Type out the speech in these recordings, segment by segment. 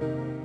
Amen.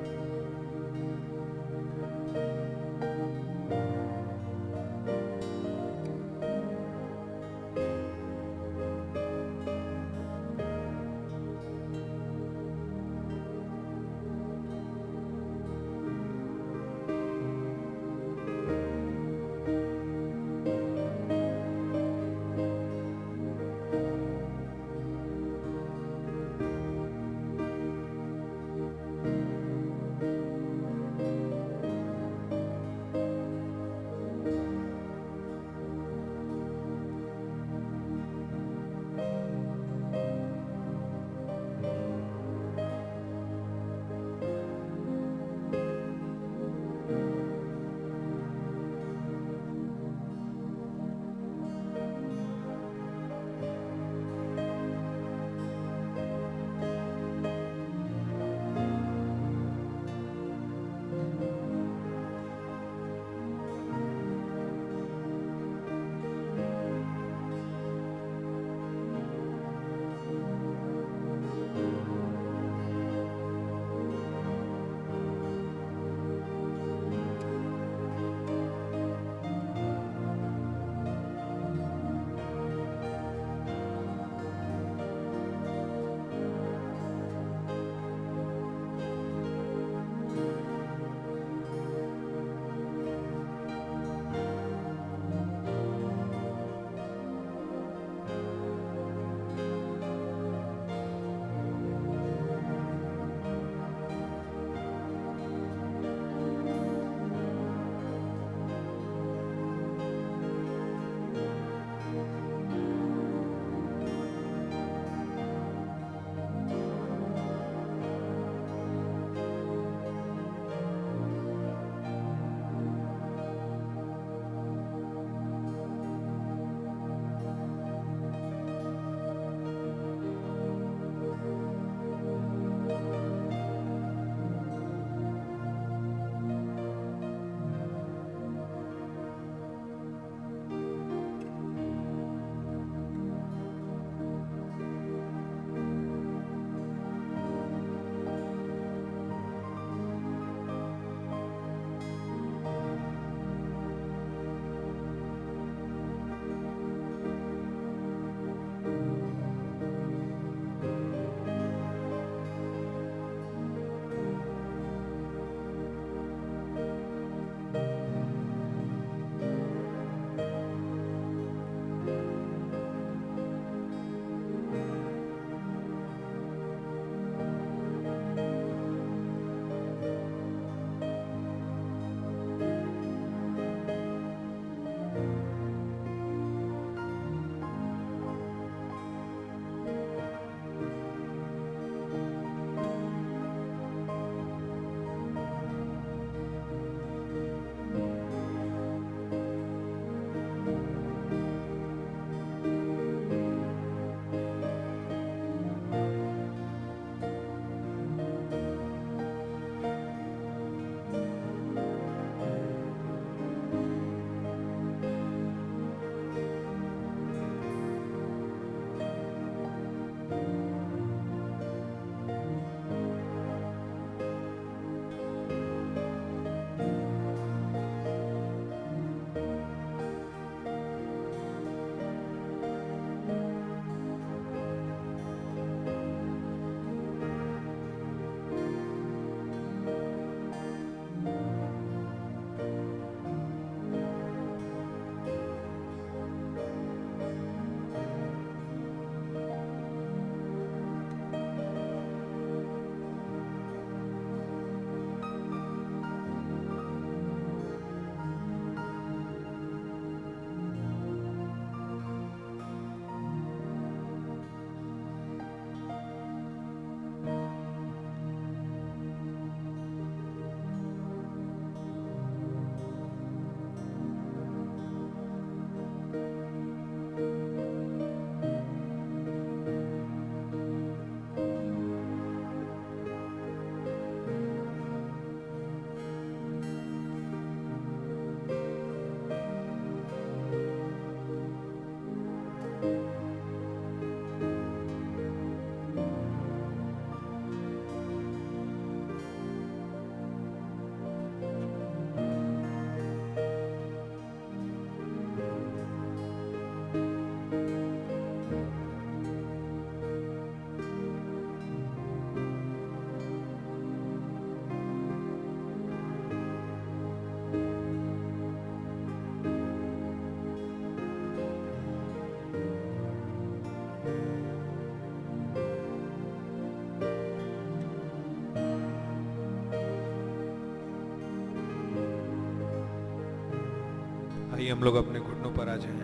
हम लोग अपने घुटनों पर आ जाएँ।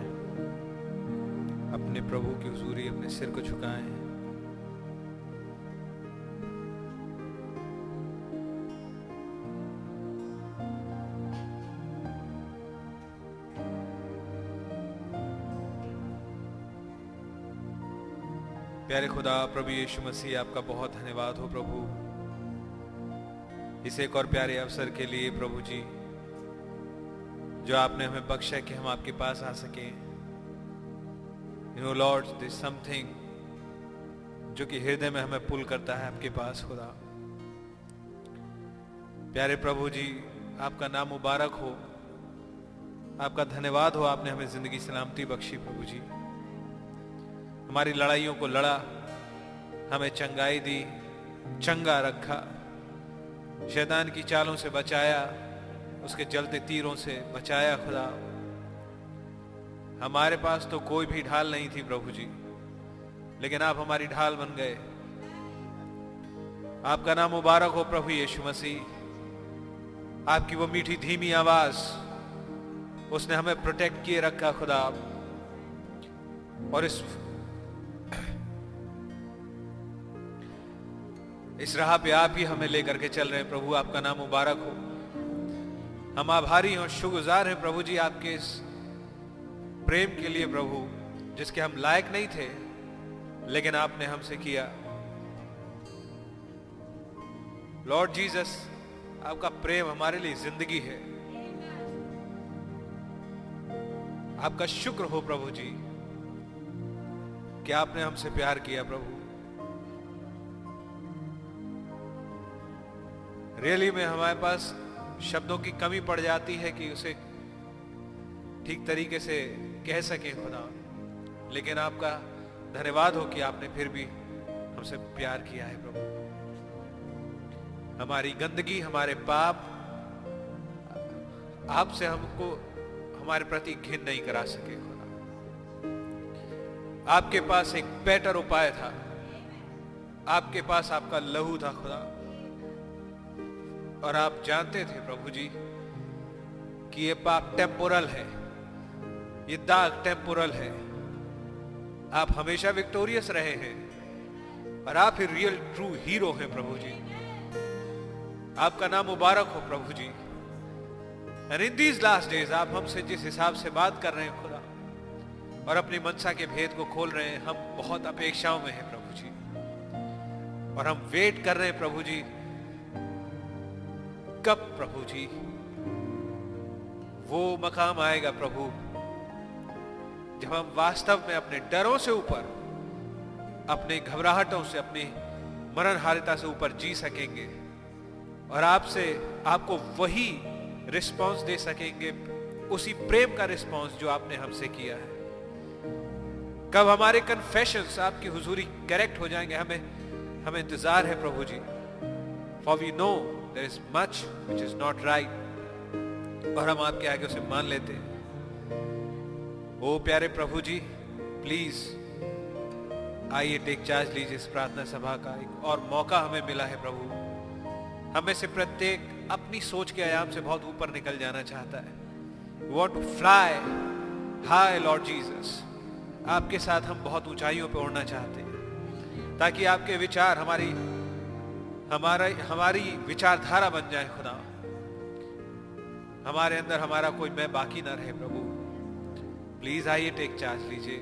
अपने प्रभु की हजूरी अपने सिर को झुकाएँ। प्यारे खुदा, प्रभु यीशु मसीह, आपका बहुत धन्यवाद हो प्रभु। इस एक और प्यारे अवसर के लिए प्रभु जी जो आपने हमें बख्शा कि हम आपके पास आ सके। नो लॉर्ड दिस समथिंग जो कि हृदय में हमें पुल करता है आपके पास, खुदा। प्यारे प्रभु जी, आपका नाम मुबारक हो। आपका धन्यवाद हो आपने हमें ज़िंदगी सलामती बख्शी प्रभु जी। हमारी लड़ाइयों को लड़ा, हमें चंगाई दी, चंगा रखा, शैतान की चालों से बचाया उसके जलते तीरों से बचाया खुदा। हमारे पास तो कोई भी ढाल नहीं थी प्रभु जी, लेकिन आप हमारी ढाल बन गए। आपका नाम मुबारक हो प्रभु यीशु मसीह। आपकी वो मीठी धीमी आवाज़, उसने हमें प्रोटेक्ट किए रखा खुदा। और इस इस राह पे आप ही हमें लेकर के चल रहे हैं प्रभु, आपका नाम मुबारक हो। हम आभारी और शुगुजार हैं प्रभु जी आपके इस प्रेम के लिए प्रभु, जिसके हम लायक नहीं थे, लेकिन आपने हमसे किया। लॉर्ड जीसस आपका प्रेम हमारे लिए ज़िंदगी है। आपका शुक्र हो प्रभु जी, कि आपने हमसे प्यार किया प्रभु। रियली में हमारे पास शब्दों की कमी पड़ जाती है कि उसे ठीक तरीके से कह सके खुदा। लेकिन आपका धन्यवाद हो कि आपने फिर भी हमसे प्यार किया है प्रभु। हमारी गंदगी, हमारे पाप, आपसे हमको, हमारे प्रति घिन नहीं करा सके खुदा। आपके पास एक बेटर उपाय था। आपके पास आपका लहू था खुदा। और आप जानते थे प्रभु जी कि ये पाप टेम्पोरल है। ये दाग टेम्पोरल है। आप हमेशा विक्टोरियस रहे हैं और आप ही रियल ट्रू हीरो हैं प्रभु जी। आपका नाम मुबारक हो प्रभु जी। And in these last days आप हमसे जिस हिसाब से बात कर रहे हैं खुदा, और अपनी मनसा के भेद को खोल रहे हैं, हम बहुत अपेक्षाओं में हैं प्रभु जी। और हम वेट कर रहे हैं प्रभु जी कब प्रभु जी? वो मकाम आएगा प्रभु, जब हम वास्तव में अपने डरों से ऊपर, अपने घबराहटों से, अपनी मरण हारिता से ऊपर जी सकेंगे और आपसे, आपको वही रिस्पांस दे सकेंगे, उसी प्रेम का रिस्पांस जो आपने हमसे किया है। कब हमारे कन्फेशंस आपकी हुजूरी करेक्ट हो जाएँगे, हमें हमें इंतज़ार है प्रभु जी। For we know there is much which is not right, और हम आपके आगे उसे मान लेते हैं। ओ प्यारे प्रभु जी प्लीज़ आइए टेक चार्ज लीजिए इस प्रार्थना सभा का। एक और मौका हमें मिला है प्रभु। हमें से प्रत्येक अपनी सोच के आयाम से बहुत ऊपर निकल जाना चाहता है। Want to fly high Lord Jesus आपके साथ हम बहुत ऊंचाइयों पर उड़ना चाहते हैं, ताकि आपके विचार हमारी हमारा, हमारी विचारधारा बन जाए खुदा। हमारे अंदर हमारा कोई मैं बाकी ना रहे प्रभु। प्लीज़ आइए टेक चार्ज लीजिए।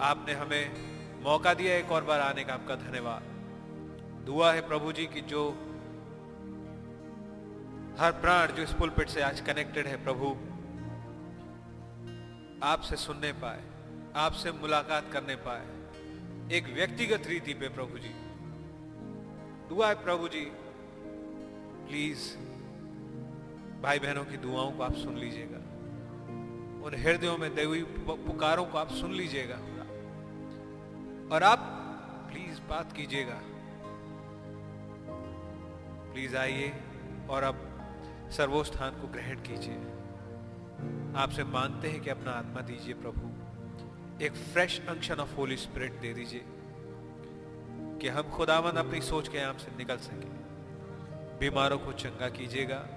आपने हमें मौका दिया एक और बार आने का आपका धन्यवाद। दुआ है प्रभु जी की जो हर प्राण जो इस पुलपिट से आज कनेक्टेड है प्रभु, आपसे सुनने पाए, आपसे मुलाकात करने पाए, एक व्यक्तिगत रीति पे प्रभु जी। दुआ है प्रभु जी। प्लीज़ भाई बहनों की दुआओं को आप सुन लीजिएगा। उन हृदयों में देवी पुकारों को आप सुन लीजिएगा। और आप प्लीज़ बात कीजिएगा। प्लीज़ आइए और अब सर्वोस्थान को ग्रहण कीजिए। आपसे मानते हैं कि अपना आत्मा दीजिए प्रभु। एक fresh anointing of Holy Spirit दे दीजिए। कि हम खुदावन अपनी सोच के आम से निकल सके। बीमारों को चंगा कीजिएगा,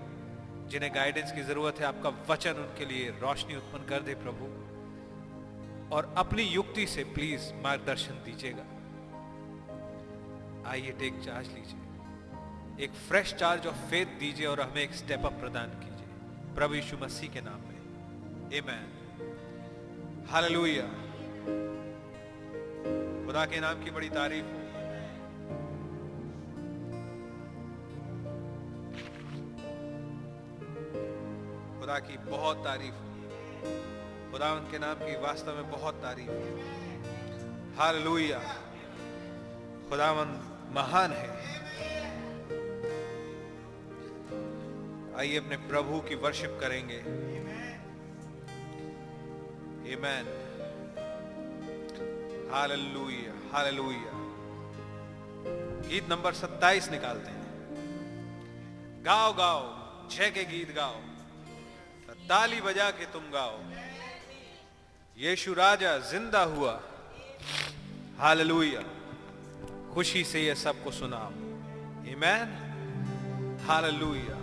जिन्हें गाइडेंस की ज़रूरत है, आपका वचन उनके लिए रोशनी उत्पन्न कर दे प्रभु। और अपनी युक्ति से प्लीज़ मार्गदर्शन दीजिएगा। आइए टेक चार्ज लीजिए। एक फ्रेश चार्ज ऑफ़ फेथ दीजिए और हमें एक स्टेप अप प्रदान कीजिए। प्रभु यीशु मसीह के नाम में। आमेन हालेलुया खुदा के नाम की बड़ी तारीफ़। हो खुदा की बहुत तारीफ़। खुदा उनके नाम की वास्तव में बहुत तारीफ़। हाल लुया खुदावन महान है। आइए अपने प्रभु की वर्शिप करेंगे। Amen. Hallelujah hallelujah. गीत नंबर 27 निकालते हैं। गाओ गाओ, छह के गीत गाओ। ताली बजा के तुम गाओ। यीशु राजा ज़िंदा हुआ। हालेलुया। खुशी से ये सबको सुनाओ। Amen hallelujah.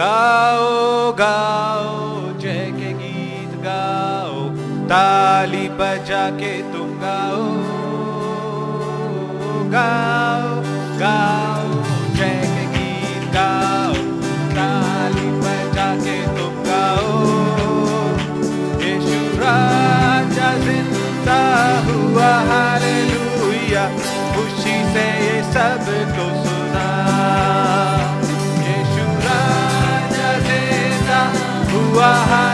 गाओ गाओ, जय के गीत गाओ, ताली बजा के तुम गाओ। गाओ गाओ, जय के गीत गाओ, ताली बजा के तुम गाओ। यीशु राजा ज़िंदा हुआ, हालेलुया। खुशी से ये सबको हुआ हालेलुया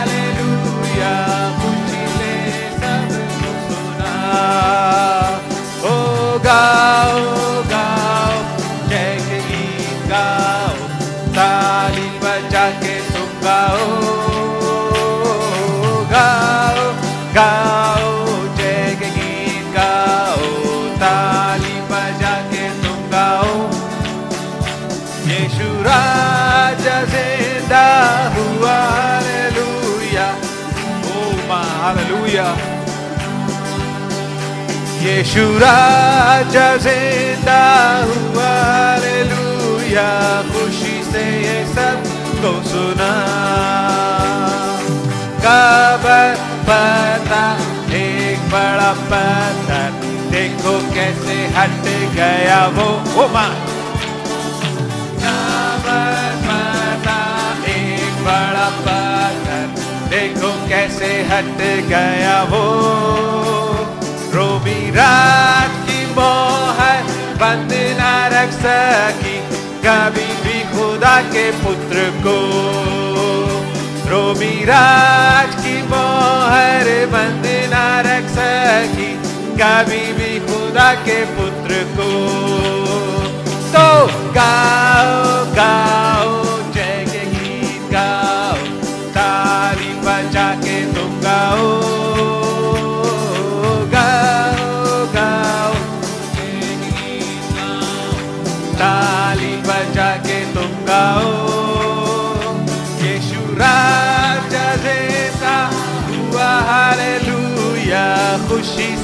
यीशु राजा ज़िंदा हुआ, हालेलुया। खुशी से ये सबको सुना। कबर पता, एक बड़ा पत्थर देखो कैसे हट गया वो ओ माँ एक बड़ा पत्थर देखो कैसे हट गया वो रोमी रात की मोहर बंद न रख सकी कभी भी खुदा के पुत्र को। रोमी राज की मोहर बंद न रख सकी कभी भी खुदा के पुत्र को। तो गाओ गाओ।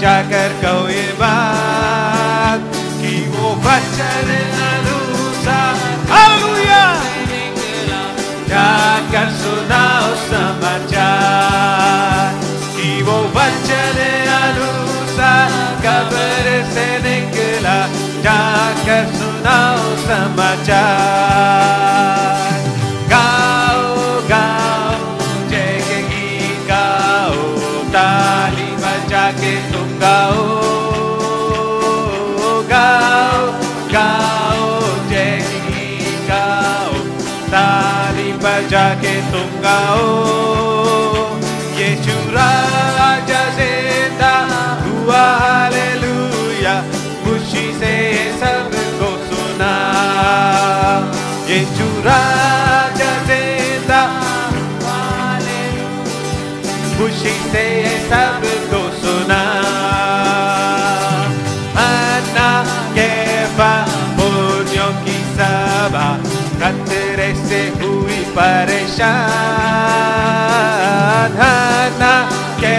जाकर कहो ये बात कि वो वचन जाकर सुनाओ समाचार कि वो वचन अनुसार कब्र से निकला। जाकर सुनाओ समाचार। जाके तुम गाओ। ये राजा ज़िंदा हुआ, हालेलुया। खुशी से सबको सुना। ये राजा ज़िंदा खुशी से सबको सुना। परेश के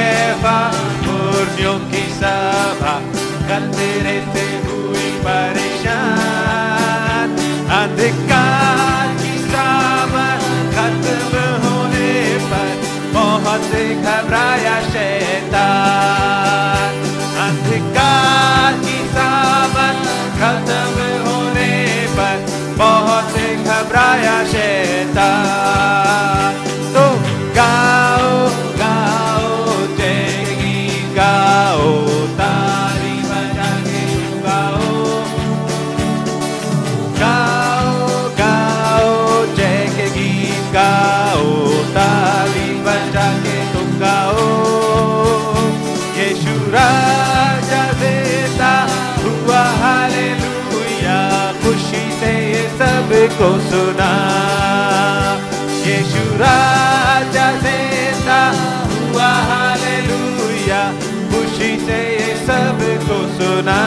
चुना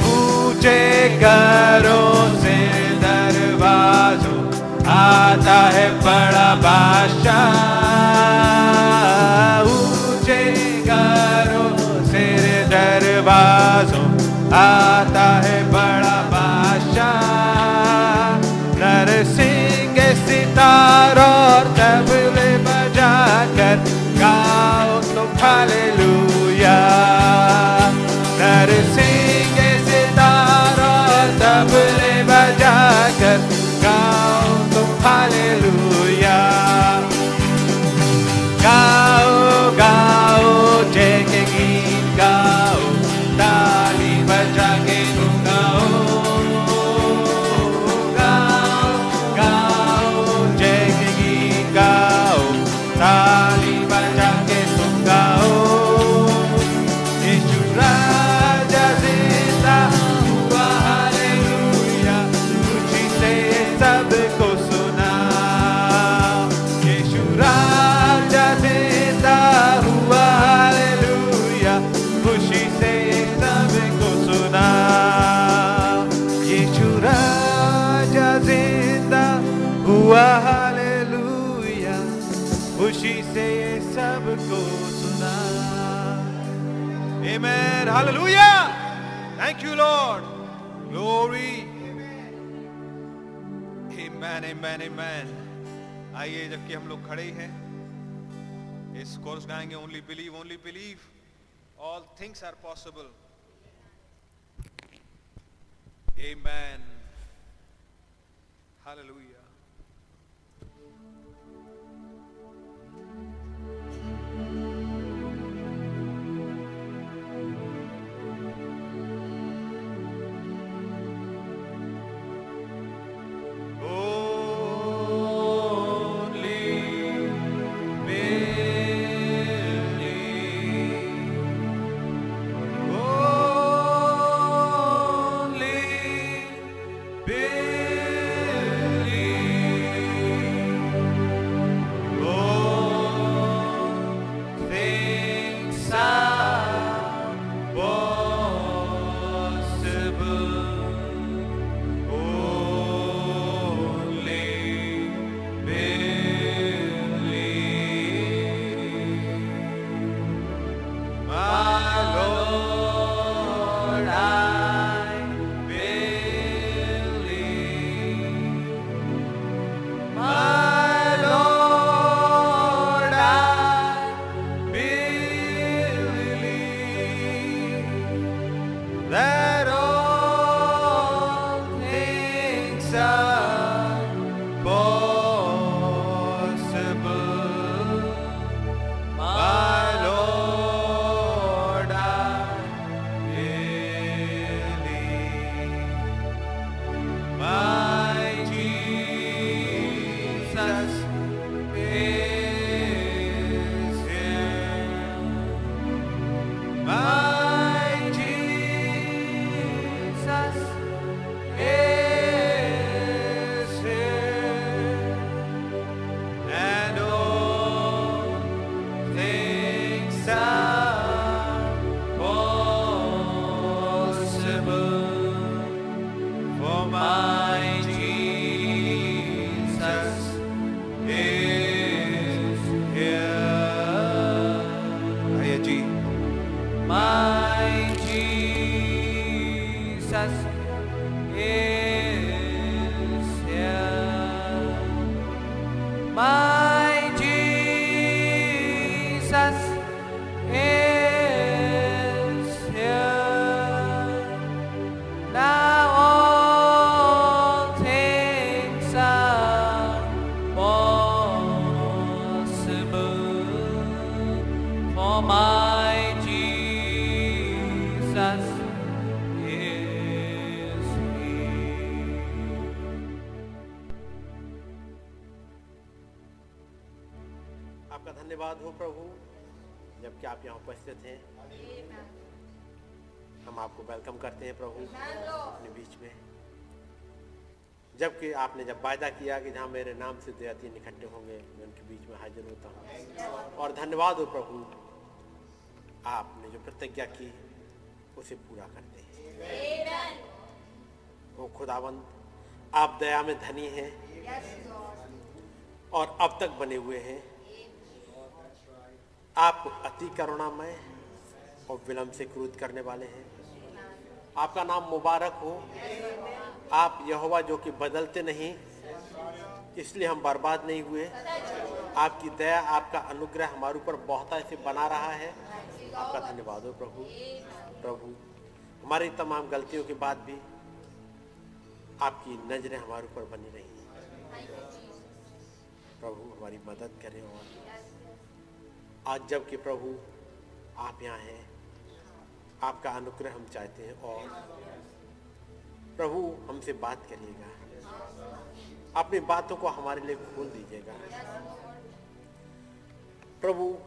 पूछे घरों से दरवाजो आता है बड़ा बादशाह। Amen. Hallelujah. Thank you, Lord. Glory. Amen. Amen. Amen. आइए जबकि हम लोग खड़े हैं इस chorus गाएँगे only believe only believe all things are possible amen hallelujah हैं प्रभु अपने बीच में। जबकि आपने जब वायदा किया कि जहाँ मेरे नाम से दो तीन इकट्ठे होंगे, मैं उनके बीच में हाजिर होता हूँ। और धन्यवाद हो प्रभु, आपने जो प्रतिज्ञा की, उसे पूरा करते हैं वो खुदावंत, आप दया में धनी हैं और अब तक बने हुए हैं। आप अति करुणामय और विलंब से क्रोध करने वाले हैं। आपका नाम मुबारक हो। आप यहोवा जो कि बदलते नहीं, इसलिए हम बर्बाद नहीं हुए। आपकी दया, आपका अनुग्रह हमारे ऊपर बहुत ऐसे बना रहा है। आपका धन्यवाद हो प्रभु। प्रभु, हमारी तमाम गलतियों के बाद भी आपकी नज़रें हमारे ऊपर बनी रही। प्रभु, हमारी मदद करें और आज जब कि प्रभु आप यहाँ हैं आपका अनुग्रह हम चाहते हैं और प्रभु हमसे बात करिएगा। अपनी बातों को हमारे लिए खोल दीजिएगा। प्रभु,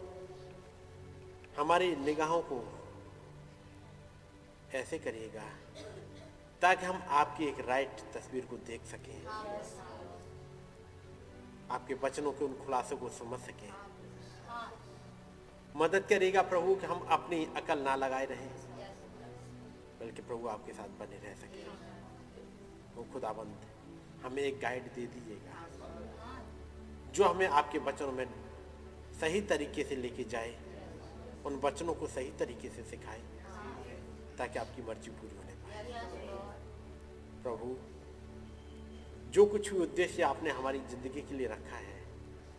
हमारी निगाहों को ऐसे करिएगा ताकि हम आपकी एक राइट तस्वीर को देख सकें। आपके वचनों के उन खुलासों को समझ सकें। मदद करेगा प्रभु कि हम अपनी अकल ना लगाए रहें। बल्कि प्रभु आपके साथ बने रह सके। वो खुदाबंद हमें एक गाइड दे दीजिएगा। जो हमें आपके वचनों में सही तरीके से लेके जाए, उन वचनों को सही तरीके से सिखाए, ताकि आपकी मर्ज़ी पूरी होने पाए। प्रभु, जो कुछ भी उद्देश्य आपने हमारी ज़िंदगी के लिए रखा है,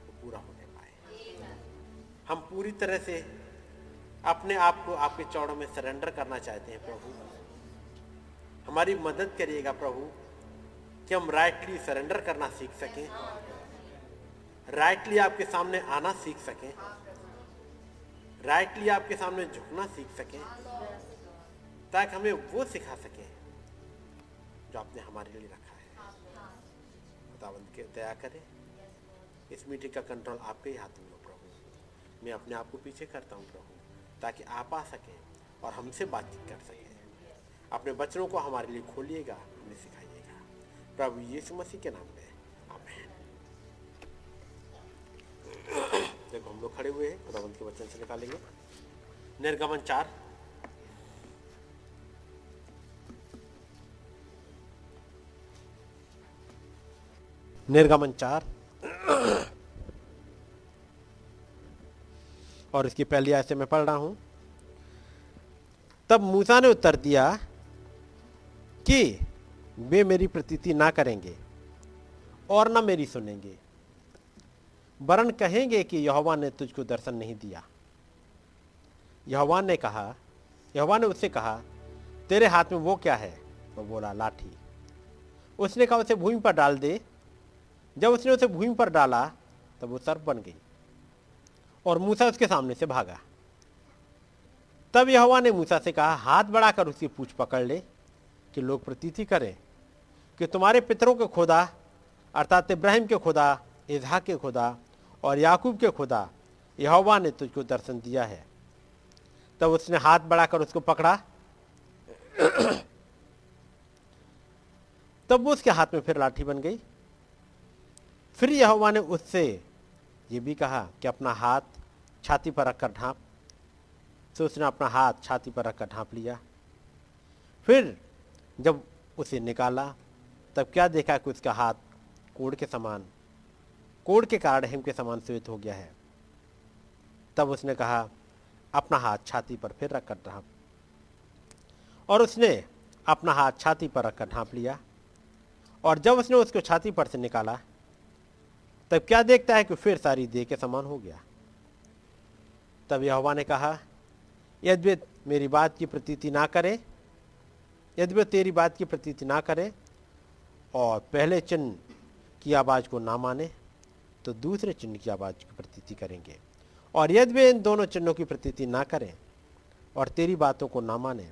वो पूरा पाए हम पूरी तरह से अपने आप को आपके चौड़ों में सरेंडर करना चाहते हैं, प्रभु। हमारी मदद करिएगा, प्रभु, कि हम राइटली सरेंडर करना सीख सकें। राइटली आपके सामने आना सीख सकें। राइटली आपके सामने झुकना सीख सकें, ताकि हमें वो सिखा सकें जो आपने हमारे लिए रखा है। खुदावंत के दया करें। इस मीटिंग का कंट्रोल आपके ही हाथ में हो। मैं अपने आप को पीछे करता हूँ प्रभु, ताकि आप आ सकें और हमसे बातचीत कर सकें। अपने बच्चों को हमारे लिए खोलिएगा हमें सिखाइएगा। प्रभु यीशु मसीह के नाम में, आमेन। देखो, हम लोग खड़े हुए हैं खुदावंत के वचन से निकालेंगे। निर्गमन चार। निर्गमन चार। और इसकी पहली आयत से मैं पढ़ रहा हूँ। तब मूसा ने उत्तर दिया कि वे मेरी प्रतीति ना करेंगे और ना मेरी सुनेंगे वरण कहेंगे कि यहोवा ने तुझको दर्शन नहीं दिया। यहोवा ने कहा, यहोवा ने उससे कहा, तेरे हाथ में वो क्या है? वो बोला, लाठी। उसने कहा, उसे भूमि पर डाल दे। जब उसने उसे भूमि पर डाला, तब वो सर्प बन गई। और मूसा उसके सामने से भागा। तब यहोवा ने मूसा से कहा, हाथ बढ़ाकर उसकी पूछ पकड़ ले कि लोग प्रतीति करें कि तुम्हारे पितरों के खुदा, अर्थात इब्राहिम के खुदा इजहा के खुदा और याकूब के खुदा, यहोवा ने तुझको दर्शन दिया है। तब उसने हाथ बढ़ाकर उसको पकड़ा। तब वो उसके हाथ में फिर लाठी बन गई। फिर यहोवा ने उससे ये भी कहा कि अपना हाथ छाती पर रखकर ढांप। तो उसने अपना हाथ छाती पर रखकर ढांप लिया। फिर जब उसे निकाला, तब क्या देखा कि उसका हाथ कोड़ के समान, कोड़ के कारण हिम के समान श्वेत हो गया है। तब उसने कहा, अपना हाथ छाती पर फिर रखकर ढांप। और उसने अपना हाथ छाती पर रखकर ढांप लिया। और जब उसने उसको छाती पर से निकाला तब क्या देखता है कि फिर सारी देह के समान हो गया? तब यहोवा ने कहा यदि मेरी बात की प्रतीति ना करे यदि तेरी बात की प्रतीति ना करे, और पहले चिन्ह की आवाज़ को ना माने तो दूसरे चिन्ह की आवाज़ की प्रतीति करेंगे। और यदि वे इन दोनों चिन्हों की प्रतीति ना करें और तेरी बातों को ना माने,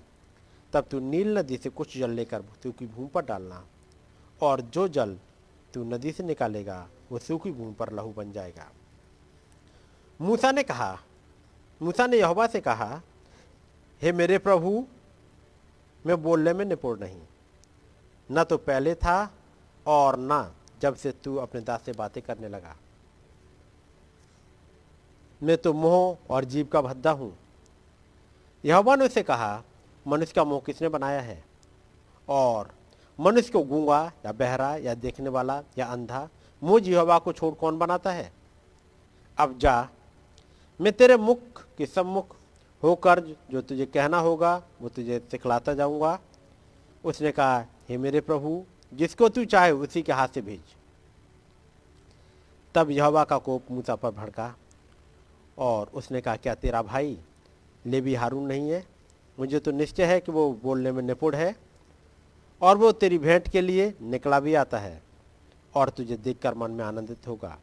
तब तू नील नदी से कुछ जल लेकर सूखी भूमि पर डालना, और जो जल तू नदी से निकालेगा वो सूखी भूमि पर लहू बन जाएगा। मूसा ने कहा, मूसा ने यहोवा से कहा, हे मेरे प्रभु, मैं बोलने में निपुण नहीं। न तो पहले था और न जब से तू अपने दास से बातें करने लगा। मैं तो मोह और जीव का भद्दा हूँ। यहोवा ने उसे कहा, मनुष्य का मोह किसने बनाया है? और मनुष्य को गूँगा या बहरा या देखने वाला या अंधा मुझ यहोवा को छोड़ कौन बनाता है? अब जा, मैं तेरे मुख के सम्मुख होकर जो तुझे कहना होगा, वो तुझे सिखलाता जाऊँगा। उसने कहा, हे मेरे प्रभु, जिसको तू चाहे उसी के हाथ से भेज। तब यहोवा का कोप मूसा पर भड़का और उसने कहा, क्या तेरा भाई लेवी हारून नहीं है? मुझे तो निश्चय है कि वो बोलने में निपुण है और वो तेरी भेंट के लिए निकला भी आता है। और तुझे देखकर मन में आनंदित होगा।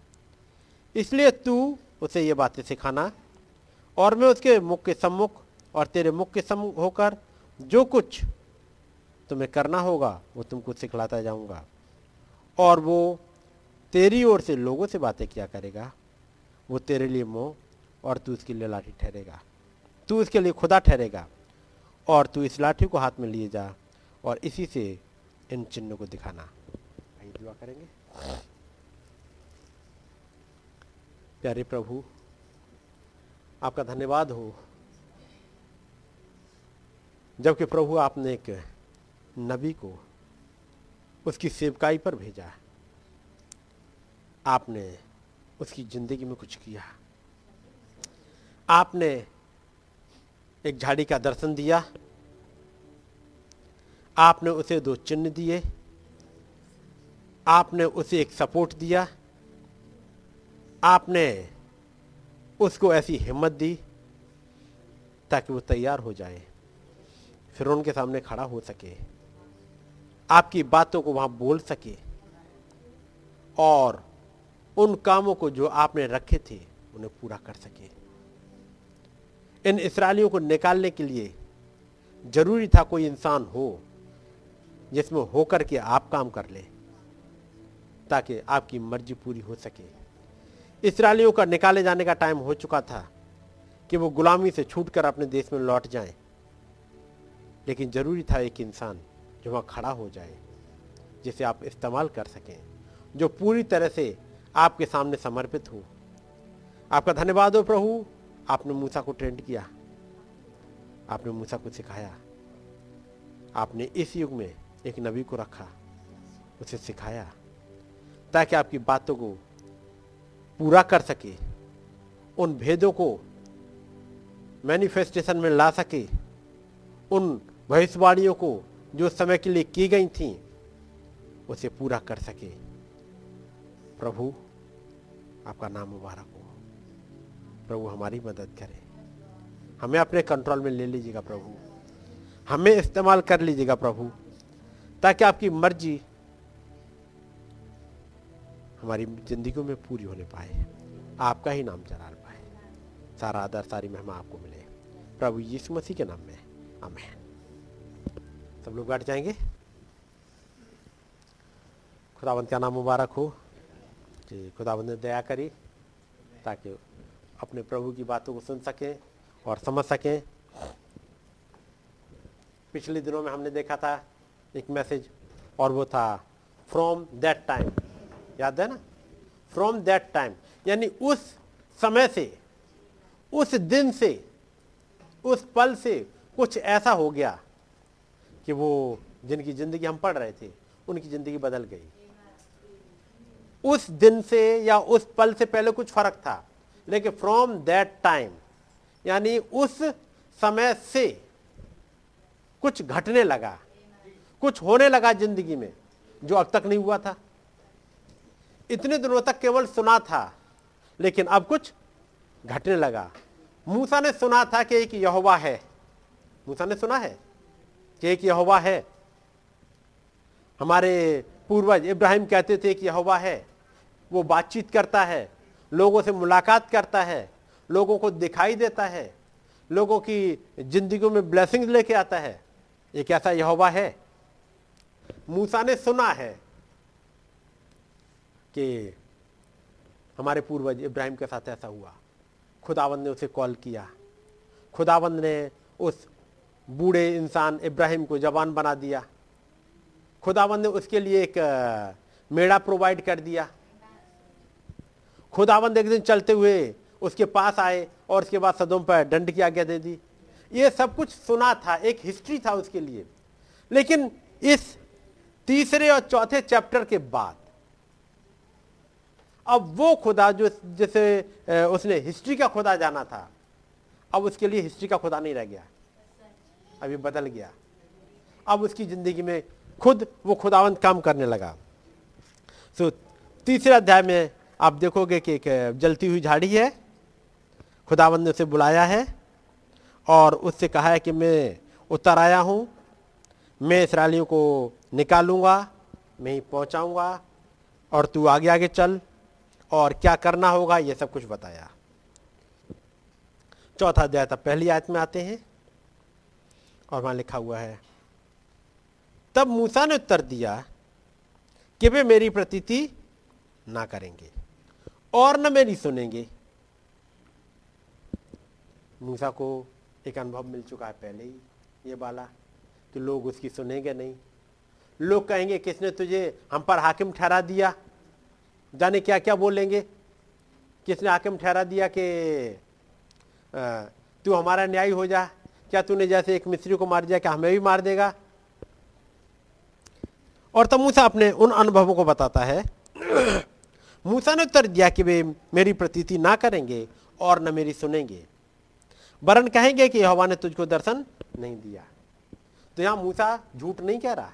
इसलिए तू उसे ये बातें सिखाना और मैं उसके मुख के सम्मुख और तेरे मुख के सम्मुख होकर जो कुछ तुम्हें करना होगा, वो तुमको सिखलाता जाऊँगा। और वो तेरी ओर से लोगों से बातें किया करेगा। वो तेरे लिए मोह और तू उसके लिए लाठी ठहरेगा। तू उसके लिए खुदा ठहरेगा और तू इस लाठी को हाथ में लिए जा और इसी से इन चिन्हों को दिखाना। दुआ करेंगे। प्यारे प्रभु, आपका धन्यवाद हो जबकि प्रभु आपने एक नबी को उसकी सेवकाई पर भेजा। आपने उसकी ज़िंदगी में कुछ किया। आपने एक झाड़ी का दर्शन दिया। आपने उसे दो चिन्ह दिए। आपने उसे एक सपोर्ट दिया, आपने उसको ऐसी हिम्मत दी ताकि वो तैयार हो जाए, फिर उनके सामने खड़ा हो सके, आपकी बातों को वहाँ बोल सके और उन कामों को जो आपने रखे थे उन्हें पूरा कर सके। इन इसराइलियों को निकालने के लिए ज़रूरी था कोई इंसान हो जिसमें होकर के आप काम कर ले। ताकि आपकी मर्ज़ी पूरी हो सके। इसराइलियों का निकाले जाने का टाइम हो चुका था कि वो गुलामी से छूटकर अपने देश में लौट जाएँ। लेकिन ज़रूरी था एक इंसान जो वहाँ खड़ा हो जाए, जिसे आप इस्तेमाल कर सकें, जो पूरी तरह से आपके सामने समर्पित हो। आपका धन्यवाद हो प्रभु, आपने मूसा को ट्रेंड किया। आपने मूसा को सिखाया। आपने इस युग में एक नबी को रखा, उसे सिखाया। ताकि आपकी बातों को पूरा कर सके, उन भेदों को मैनिफेस्टेशन में ला सके, उन भविष्यवाणियों को जो समय के लिए की गई थी, उसे पूरा कर सके। प्रभु, आपका नाम मुबारक हो। प्रभु, हमारी मदद करें। हमें अपने कंट्रोल में ले लीजिएगा प्रभु। हमें इस्तेमाल कर लीजिएगा प्रभु, ताकि आपकी मर्ज़ी हमारी ज़िंदगी में पूरी होने पाए, आपका ही नाम चला पाए। सारा आदर, सारी महिमा आपको मिले। प्रभु यीशु मसीह के नाम में अमेन सब लोग बैठ जाएँगे? खुदावंत का नाम मुबारक हो? कि खुदावंत ने दया करी ताकि अपने प्रभु की बातों को सुन सकें और समझ सकें। पिछले दिनों में हमने देखा था, एक मैसेज और वो था फ्रॉम दैट टाइम याद है ना? फ्रॉम दैट टाइम यानी उस समय से, उस दिन से, उस पल से कुछ ऐसा हो गया कि वो जिनकी ज़िंदगी हम पढ़ रहे थे, उनकी ज़िंदगी बदल गई। उस दिन से या उस पल से पहले कुछ फ़र्क था, लेकिन फ्रॉम दैट टाइम यानी उस समय से कुछ घटने लगा, कुछ होने लगा ज़िंदगी में, जो अब तक नहीं हुआ था। इतने दिनों तक केवल सुना था, लेकिन अब कुछ घटने लगा। मूसा ने सुना था कि एक यहोवा है। मूसा ने सुना है कि एक यहोवा है। हमारे पूर्वज इब्राहिम कहते थे कि यहोवा है। वो बातचीत करता है, लोगों से मुलाकात करता है, लोगों को दिखाई देता है, लोगों की ज़िंदगी में ब्लेसिंग लेके आता है। एक ऐसा यहोवा है। मूसा ने सुना है कि हमारे पूर्वज इब्राहिम के साथ ऐसा हुआ। खुदावंद ने उसे कॉल किया। खुदावंद ने उस बूढ़े इंसान इब्राहिम को जवान बना दिया। खुदावंद ने उसके लिए एक मेड़ा प्रोवाइड कर दिया। खुदावंद एक दिन चलते हुए उसके पास आए और उसके बाद सदों पर दंड की आज्ञा दे दी। ये सब कुछ सुना था, एक हिस्ट्री था उसके लिए। लेकिन इस तीसरे और चौथे चैप्टर के बाद अब वो खुदा जो जैसे उसने हिस्ट्री का खुदा जाना था, अब उसके लिए हिस्ट्री का खुदा नहीं रह गया। अभी बदल गया। अब उसकी ज़िंदगी में खुद, वो खुदावंत काम करने लगा। सो तीसरे अध्याय में आप देखोगे कि एक जलती हुई झाड़ी है, खुदावंत ने उसे बुलाया है और उससे कहा है कि मैं उतर आया हूँ, मैं इस इसराइलियों को निकालूँगा, मैं ही पहुँचाऊँगा और तू आगे आगे चल। और क्या करना होगा, ये सब कुछ बताया। चौथा अध्याय तब पहली आयत में आते हैं और वहाँ लिखा हुआ है, तब मूसा ने उत्तर दिया कि वे मेरी प्रतीति ना करेंगे और न मेरी सुनेंगे। मूसा को एक अनुभव मिल चुका है पहले ही, ये वाला कि लोग उसकी सुनेंगे नहीं। लोग कहेंगे, किसने तुझे हम पर हाकिम ठहरा दिया? जाने क्या क्या बोलेंगे किसने हाकिम ठहरा दिया कि तू हमारा न्याय हो जा। क्या तूने जैसे एक मिस्त्री को मार दिया क्या हमें भी मार देगा? और तब मूसा अपने उन अनुभवों को बताता है। मूसा ने उत्तर दिया कि वे मेरी प्रतीति ना करेंगे और न मेरी सुनेंगे। वरन कहेंगे कि हवा ने तुझको दर्शन नहीं दिया। तो यहाँ मूसा झूठ नहीं कह रहा।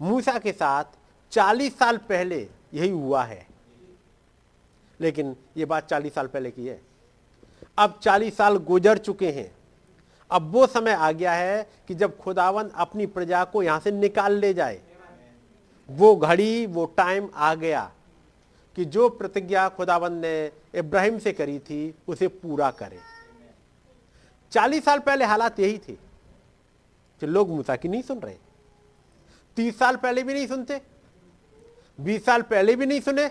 मूसा के साथ 40 साल पहले यही हुआ है। लेकिन ये बात 40 साल पहले की है। अब 40 साल गुजर चुके हैं। अब वो समय आ गया है कि जब खुदावन अपनी प्रजा को यहाँ से निकाल ले जाए। वो घड़ी, वो टाइम आ गया कि जो प्रतिज्ञा खुदावन ने इब्राहिम से करी थी, उसे पूरा करे। चालीस साल पहले हालात यही थे कि लोग मूसा की नहीं सुन रहे। तीस साल पहले भी नहीं सुनते। बीस साल पहले भी नहीं सुने,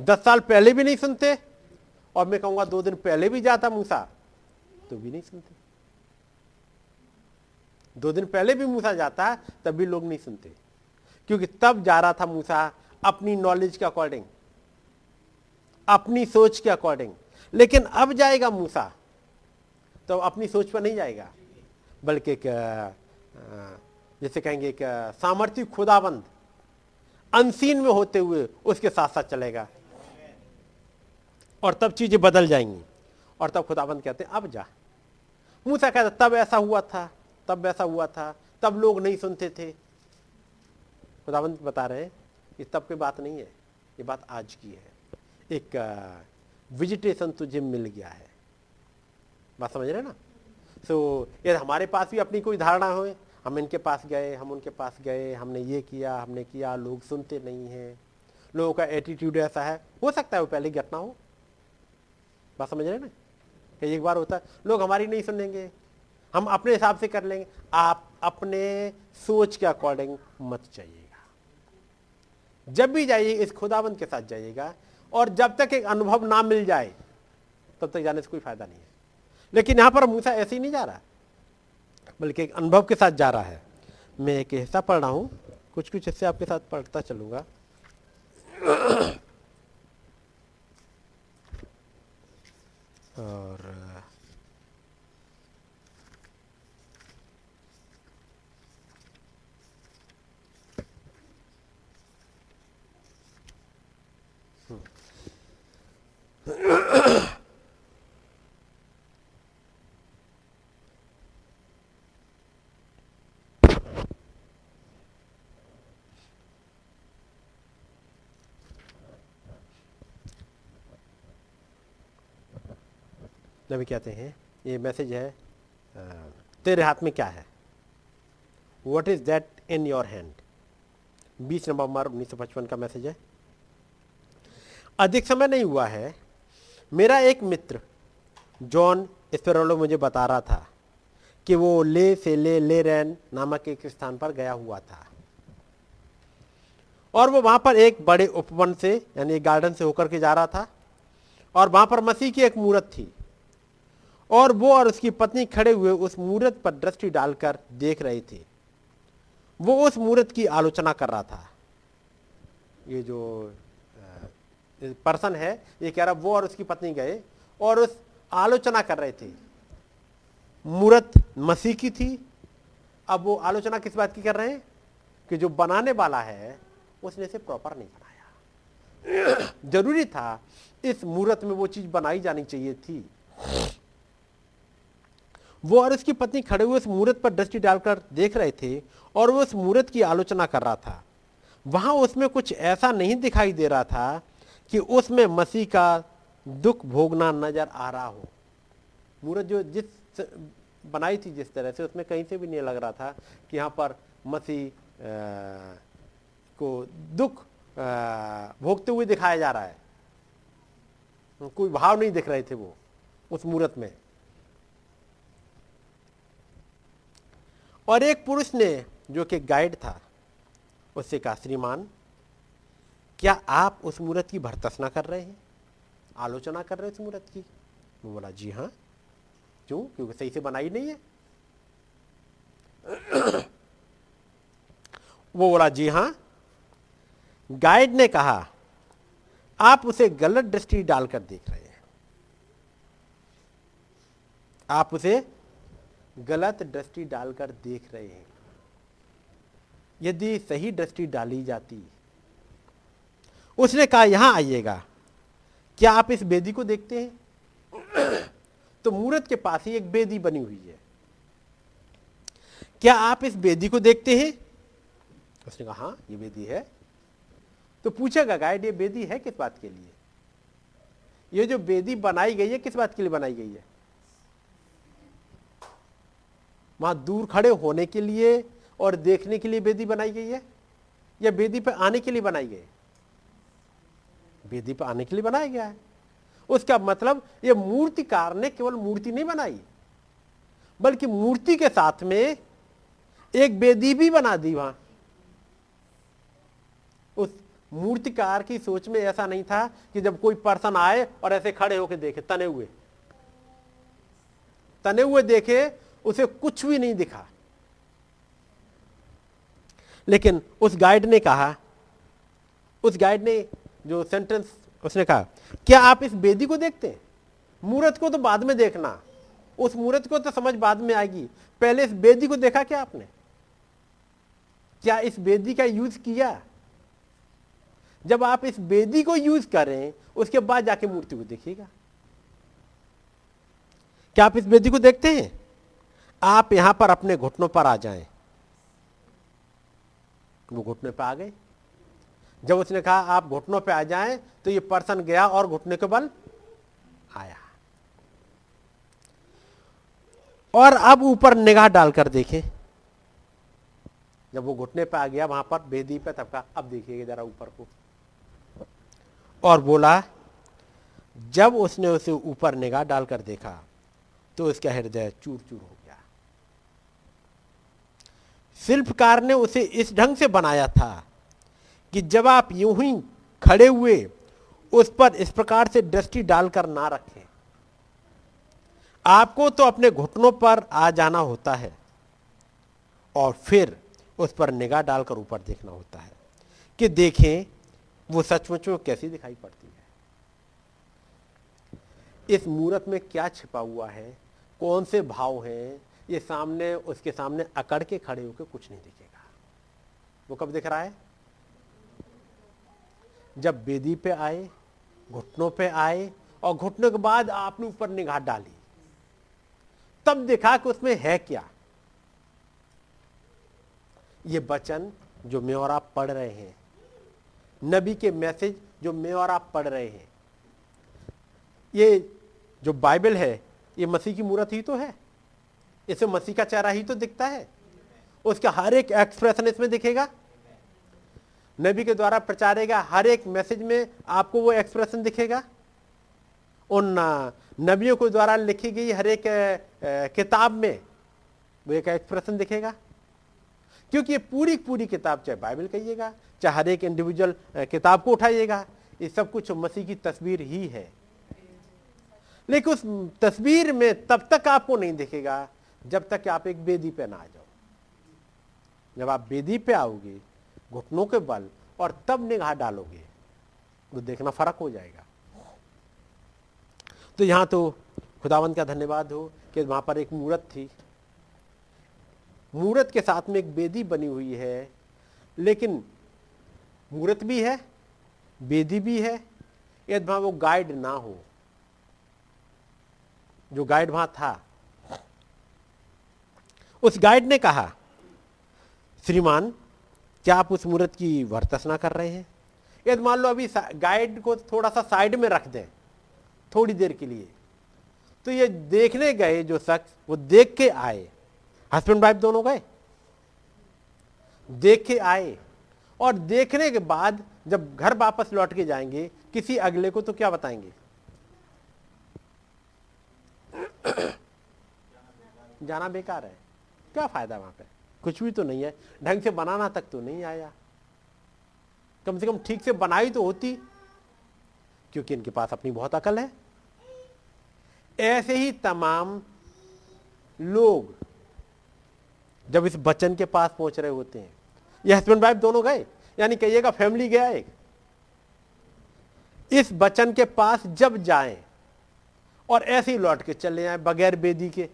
दस साल पहले भी नहीं सुनते, और मैं कहूँगा दो दिन पहले भी जाता मूसा तो भी नहीं सुनते। दो दिन पहले भी मूसा जाता, तब भी लोग नहीं सुनते, क्योंकि तब जा रहा था मूसा अपनी नॉलेज के अकॉर्डिंग अपनी सोच के अकॉर्डिंग लेकिन अब जाएगा मूसा तो अपनी सोच पर नहीं जाएगा, बल्कि एक जैसे कहेंगे एक सामर्थ्य खुदाबंद अनसीन में होते हुए उसके साथ साथ चलेगा। और तब चीज़ें बदल जाएँगी। और तब खुदाबंद कहते हैं अब जा। मूसा कहता तब ऐसा हुआ था तब ऐसा हुआ था तब लोग नहीं सुनते थे। खुदाबंद बता रहे हैं ये तब की बात नहीं है ये बात आज की है। एक विजिटेशन तुझे मिल गया है। बात समझ रहे ना? सो so, यदि हमारे पास भी अपनी कोई धारणा हो हम इनके पास गए, हम उनके पास गए, हमने ये किया, हमने किया, लोग सुनते नहीं हैं। लोगों का एटीट्यूड ऐसा है। हो सकता है वो पहले घटना हो। बात समझ रहे ना? कि एक बार होता है, लोग हमारी नहीं सुनेंगे। हम अपने हिसाब से कर लेंगे। आप अपने सोच के अकॉर्डिंग मत जाइएगा। जब भी जाइए, इस खुदाबंद के साथ जाइएगा। और जब तक एक अनुभव ना मिल जाए, तब तक जाने से कोई फ़ायदा नहीं है। लेकिन यहाँ पर मूसा ऐसे ही नहीं जा रहा। बल्कि एक अनुभव के साथ जा रहा है। मैं एक हिस्सा पढ़ रहा हूँ। कुछ कुछ हिस्से आपके साथ पढ़ता चलूँगा। और नबी कहते हैं, ये मैसेज है तेरे हाथ में क्या है? What is that in your hand बीस नवंबर उन्नीस सौ पचपन का मैसेज है। अधिक समय नहीं हुआ है। मेरा एक मित्र, जॉन स्पेरोलो मुझे बता रहा था कि वो ले से ले ले रैन नामक एक स्थान पर गया हुआ था। और वो वहाँ पर एक बड़े उपवन से, यानी गार्डन से होकर के जा रहा था। और वहाँ पर मसीह की एक मूर्त थी। और वो और उसकी पत्नी खड़े हुए उस मूर्त पर दृष्टि डालकर देख रहे थे। वो उस मूर्त की आलोचना कर रहा था। ये जो पर्सन है, ये कह रहा, वो और उसकी पत्नी गए और उस आलोचना कर रहे थे। मूर्त मसीह की थी। अब वो आलोचना किस बात की कर रहे हैं? कि जो बनाने वाला है, उसने इसे प्रॉपर नहीं बनाया। ज़रूरी था इस मूर्त में वो चीज़ बनाई जानी चाहिए थी। वो और उसकी पत्नी खड़े हुए उस मूर्त पर दृष्टि डालकर देख रहे थे और वो उस मूर्त की आलोचना कर रहा था। वहाँ उसमें कुछ ऐसा नहीं दिखाई दे रहा था कि उसमें मसीह का दुख भोगना नज़र आ रहा हो। मूर्त जो जिस बनाई थी जिस तरह से, उसमें कहीं से भी नहीं लग रहा था कि यहाँ पर मसीह को दुख भोगते हुए दिखाया जा रहा है। कोई भाव नहीं दिख रहे थे वो उस मूर्त में। और एक पुरुष ने जो कि गाइड था, उससे कहा, श्रीमान, क्या आप उस मूर्त की भरतसना कर रहे हैं? आलोचना कर रहे हैं उस मूर्त की? वो बोला, जी हाँ। क्यों? क्योंकि सही से बनाई नहीं है। वो बोला, जी हाँ। गाइड ने कहा, आप उसे गलत दृष्टि डालकर देख रहे हैं। आप उसे गलत दृष्टि डालकर देख रहे हैं। यदि सही दृष्टि डाली जाती, उसने कहा, यहाँ आइएगा। क्या आप इस बेदी को देखते हैं? तो मूर्त के पास ही एक बेदी बनी हुई है। क्या आप इस बेदी को देखते हैं? उसने कहा हाँ ये बेदी है। तो पूछेगा गाइड, ये बेदी है किस बात के लिए? ये जो बेदी बनाई गई है, किस बात के लिए बनाई गई है? वहाँ दूर खड़े होने के लिए और देखने के लिए बेदी बनाई गई है? या बेदी पर आने के लिए बनाई गई बेदी पर आने के लिए बनाया गया है। उसका मतलब ये मूर्तिकार ने केवल मूर्ति नहीं बनाई, बल्कि मूर्ति के साथ में एक बेदी भी बना दी वहाँ। उस मूर्तिकार की सोच में ऐसा नहीं था कि जब कोई पर्सन आए और ऐसे खड़े होकर देखे, तने हुए। तने हुए देखे उसे कुछ भी नहीं दिखा। लेकिन उस गाइड ने कहा, उस गाइड ने जो सेंटेंस उसने कहा, क्या आप इस बेदी को देखते हैं? मूर्त को तो बाद में देखना। उस मूर्त को तो समझ बाद में आएगी। पहले इस बेदी को देखा क्या आपने? क्या इस बेदी का यूज़ किया? जब आप इस बेदी को यूज़ करें उसके बाद जाके मूर्ति को देखिएगा। क्या आप इस बेदी को देखते हैं? आप यहाँ पर अपने घुटनों पर आ जाएँ। वो घुटने पर आ गए। जब उसने कहा, आप घुटनों पर आ जाएँ तो ये पर्सन गया और घुटने के बल आया। और अब ऊपर निगाह डालकर देखें। जब वो घुटने पे आ गया, वहाँ पर बेदी पे तब कहा अब देखिए जरा ऊपर को। और बोला, जब उसने उसे ऊपर निगाह डालकर देखा तो उसका हृदय चूर चूर हो शिल्पकार ने उसे इस ढंग से बनाया था कि जब आप यूँ ही खड़े हुए, उस पर इस प्रकार से दृष्टि डालकर ना रखें। आपको तो अपने घुटनों पर आ जाना होता है और फिर उस पर निगाह डालकर ऊपर देखना होता है कि देखें, वो सचमुच में कैसी दिखाई पड़ती है। इस मूर्त में क्या छिपा हुआ है? कौन से भाव हैं? ये सामने, उसके सामने अकड़ के खड़े होकर कुछ नहीं दिखेगा। वो कब दिख रहा है? जब बेदी पे आए, घुटनों पे आए और घुटनों के बाद आपने ऊपर निगाह डाली। तब देखा कि उसमें है क्या। ये वचन जो मैं और आप पढ़ रहे हैं, नबी के मैसेज जो मैं और आप पढ़ रहे हैं, ये जो बाइबल है, ये मसीह की मूर्त ही तो है। इसे मसीह का चेहरा ही तो दिखता है। उसका हर एक एक्सप्रेशन इसमें दिखेगा। नबी के द्वारा प्रचारेगा हर एक मैसेज में आपको वो एक्सप्रेशन दिखेगा। उन नबियों के द्वारा लिखी गई हर एक किताब में वो एक एक्सप्रेशन दिखेगा। क्योंकि ये पूरी पूरी किताब चाहे बाइबल कहिएगा, चाहे हर एक इंडिविजुअल किताब को उठाइएगा, ये सब कुछ मसीह की तस्वीर ही है। लेकिन उस तस्वीर में तब तक आपको नहीं दिखेगा जब तक आप एक बेदी पे ना आ जाओ। जब आप बेदी पे आओगे, घुटनों के बल और तब निगाह डालोगे तो देखना फ़र्क हो जाएगा। तो यहाँ तो खुदावंत का धन्यवाद हो कि वहाँ पर एक मूर्त थी। मूर्त के साथ में एक बेदी बनी हुई है, लेकिन मूर्त भी है, बेदी भी है, यदि वहाँ वो गाइड ना हो, जो गाइड वहाँ था उस गाइड ने कहा, श्रीमान, क्या आप उस मूर्त की वर्तसना कर रहे हैं? यदि मान लो अभी गाइड को थोड़ा सा साइड में रख दें, थोड़ी देर के लिए तो ये देखने गए जो शख्स, वो देख के आए। हस्बैंड वाइफ दोनों गए? देख के आए। और देखने के बाद जब घर वापस लौट के जाएँगे, किसी अगले को तो क्या बताएँगे? जाना बेकार है। क्या फ़ायदा वहाँ पे? कुछ भी तो नहीं है। ढंग से बनाना तक तो नहीं आया। कम से कम ठीक से बनाई तो होती, क्योंकि इनके पास अपनी बहुत अकल है। ऐसे ही तमाम लोग जब इस बच्चन के पास पहुँच रहे होते हैं, ये हस्बैंड वाइफ दोनों गए, यानी कहिएगा फैमिली गया एक। इस बचन के पास जब जाएँ और ऐसे ही लौट के चले आए बगैर बेदी के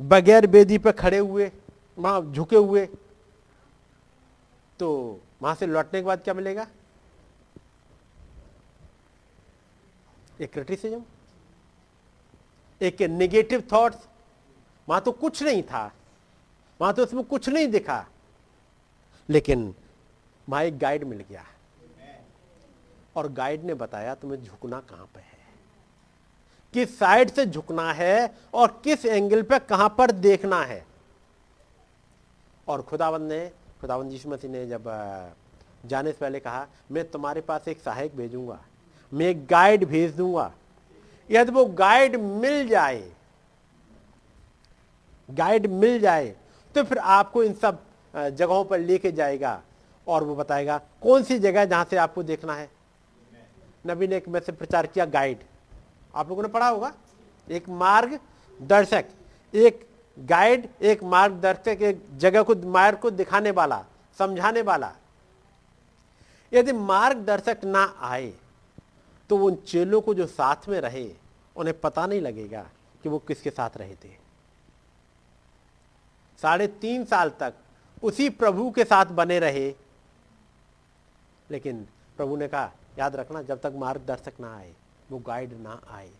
बगैर बेदी पे खड़े हुए वहाँ झुके हुए तो वहाँ से लौटने के बाद क्या मिलेगा? एक क्रिटिसिज्म एक नेगेटिव थॉट्स वहाँ तो कुछ नहीं था वहाँ तो उसमें कुछ नहीं दिखा, लेकिन वहाँ एक गाइड मिल गया। और गाइड ने बताया, तुम्हें झुकना कहाँ पे है? किस साइड से झुकना है और किस एंगल पे कहाँ पर देखना है। और खुदावंद ने खुदावंद यीशु मसीह ने जब जाने से पहले कहा, मैं तुम्हारे पास एक सहायक भेजूँगा, मैं एक गाइड भेज दूँगा। यदि वो गाइड मिल जाए गाइड मिल जाए तो फिर आपको इन सब जगहों पर लेके जाएगा और वो बताएगा, कौन सी जगह जहाँ से आपको देखना है? नबी ने एक में से प्रचार किया गाइड आप लोगों ने पढ़ा होगा, एक मार्ग दर्शक, एक गाइड एक मार्गदर्शक, एक जगह को, मार्ग को दिखाने वाला, समझाने वाला। यदि मार्गदर्शक ना आए तो उन चेलों को जो साथ में रहे, उन्हें पता नहीं लगेगा कि वो किसके साथ रहे थे साढ़े तीन साल तक उसी प्रभु के साथ बने रहे। लेकिन प्रभु ने कहा, याद रखना, जब तक मार्गदर्शक ना आए वो गाइड ना आए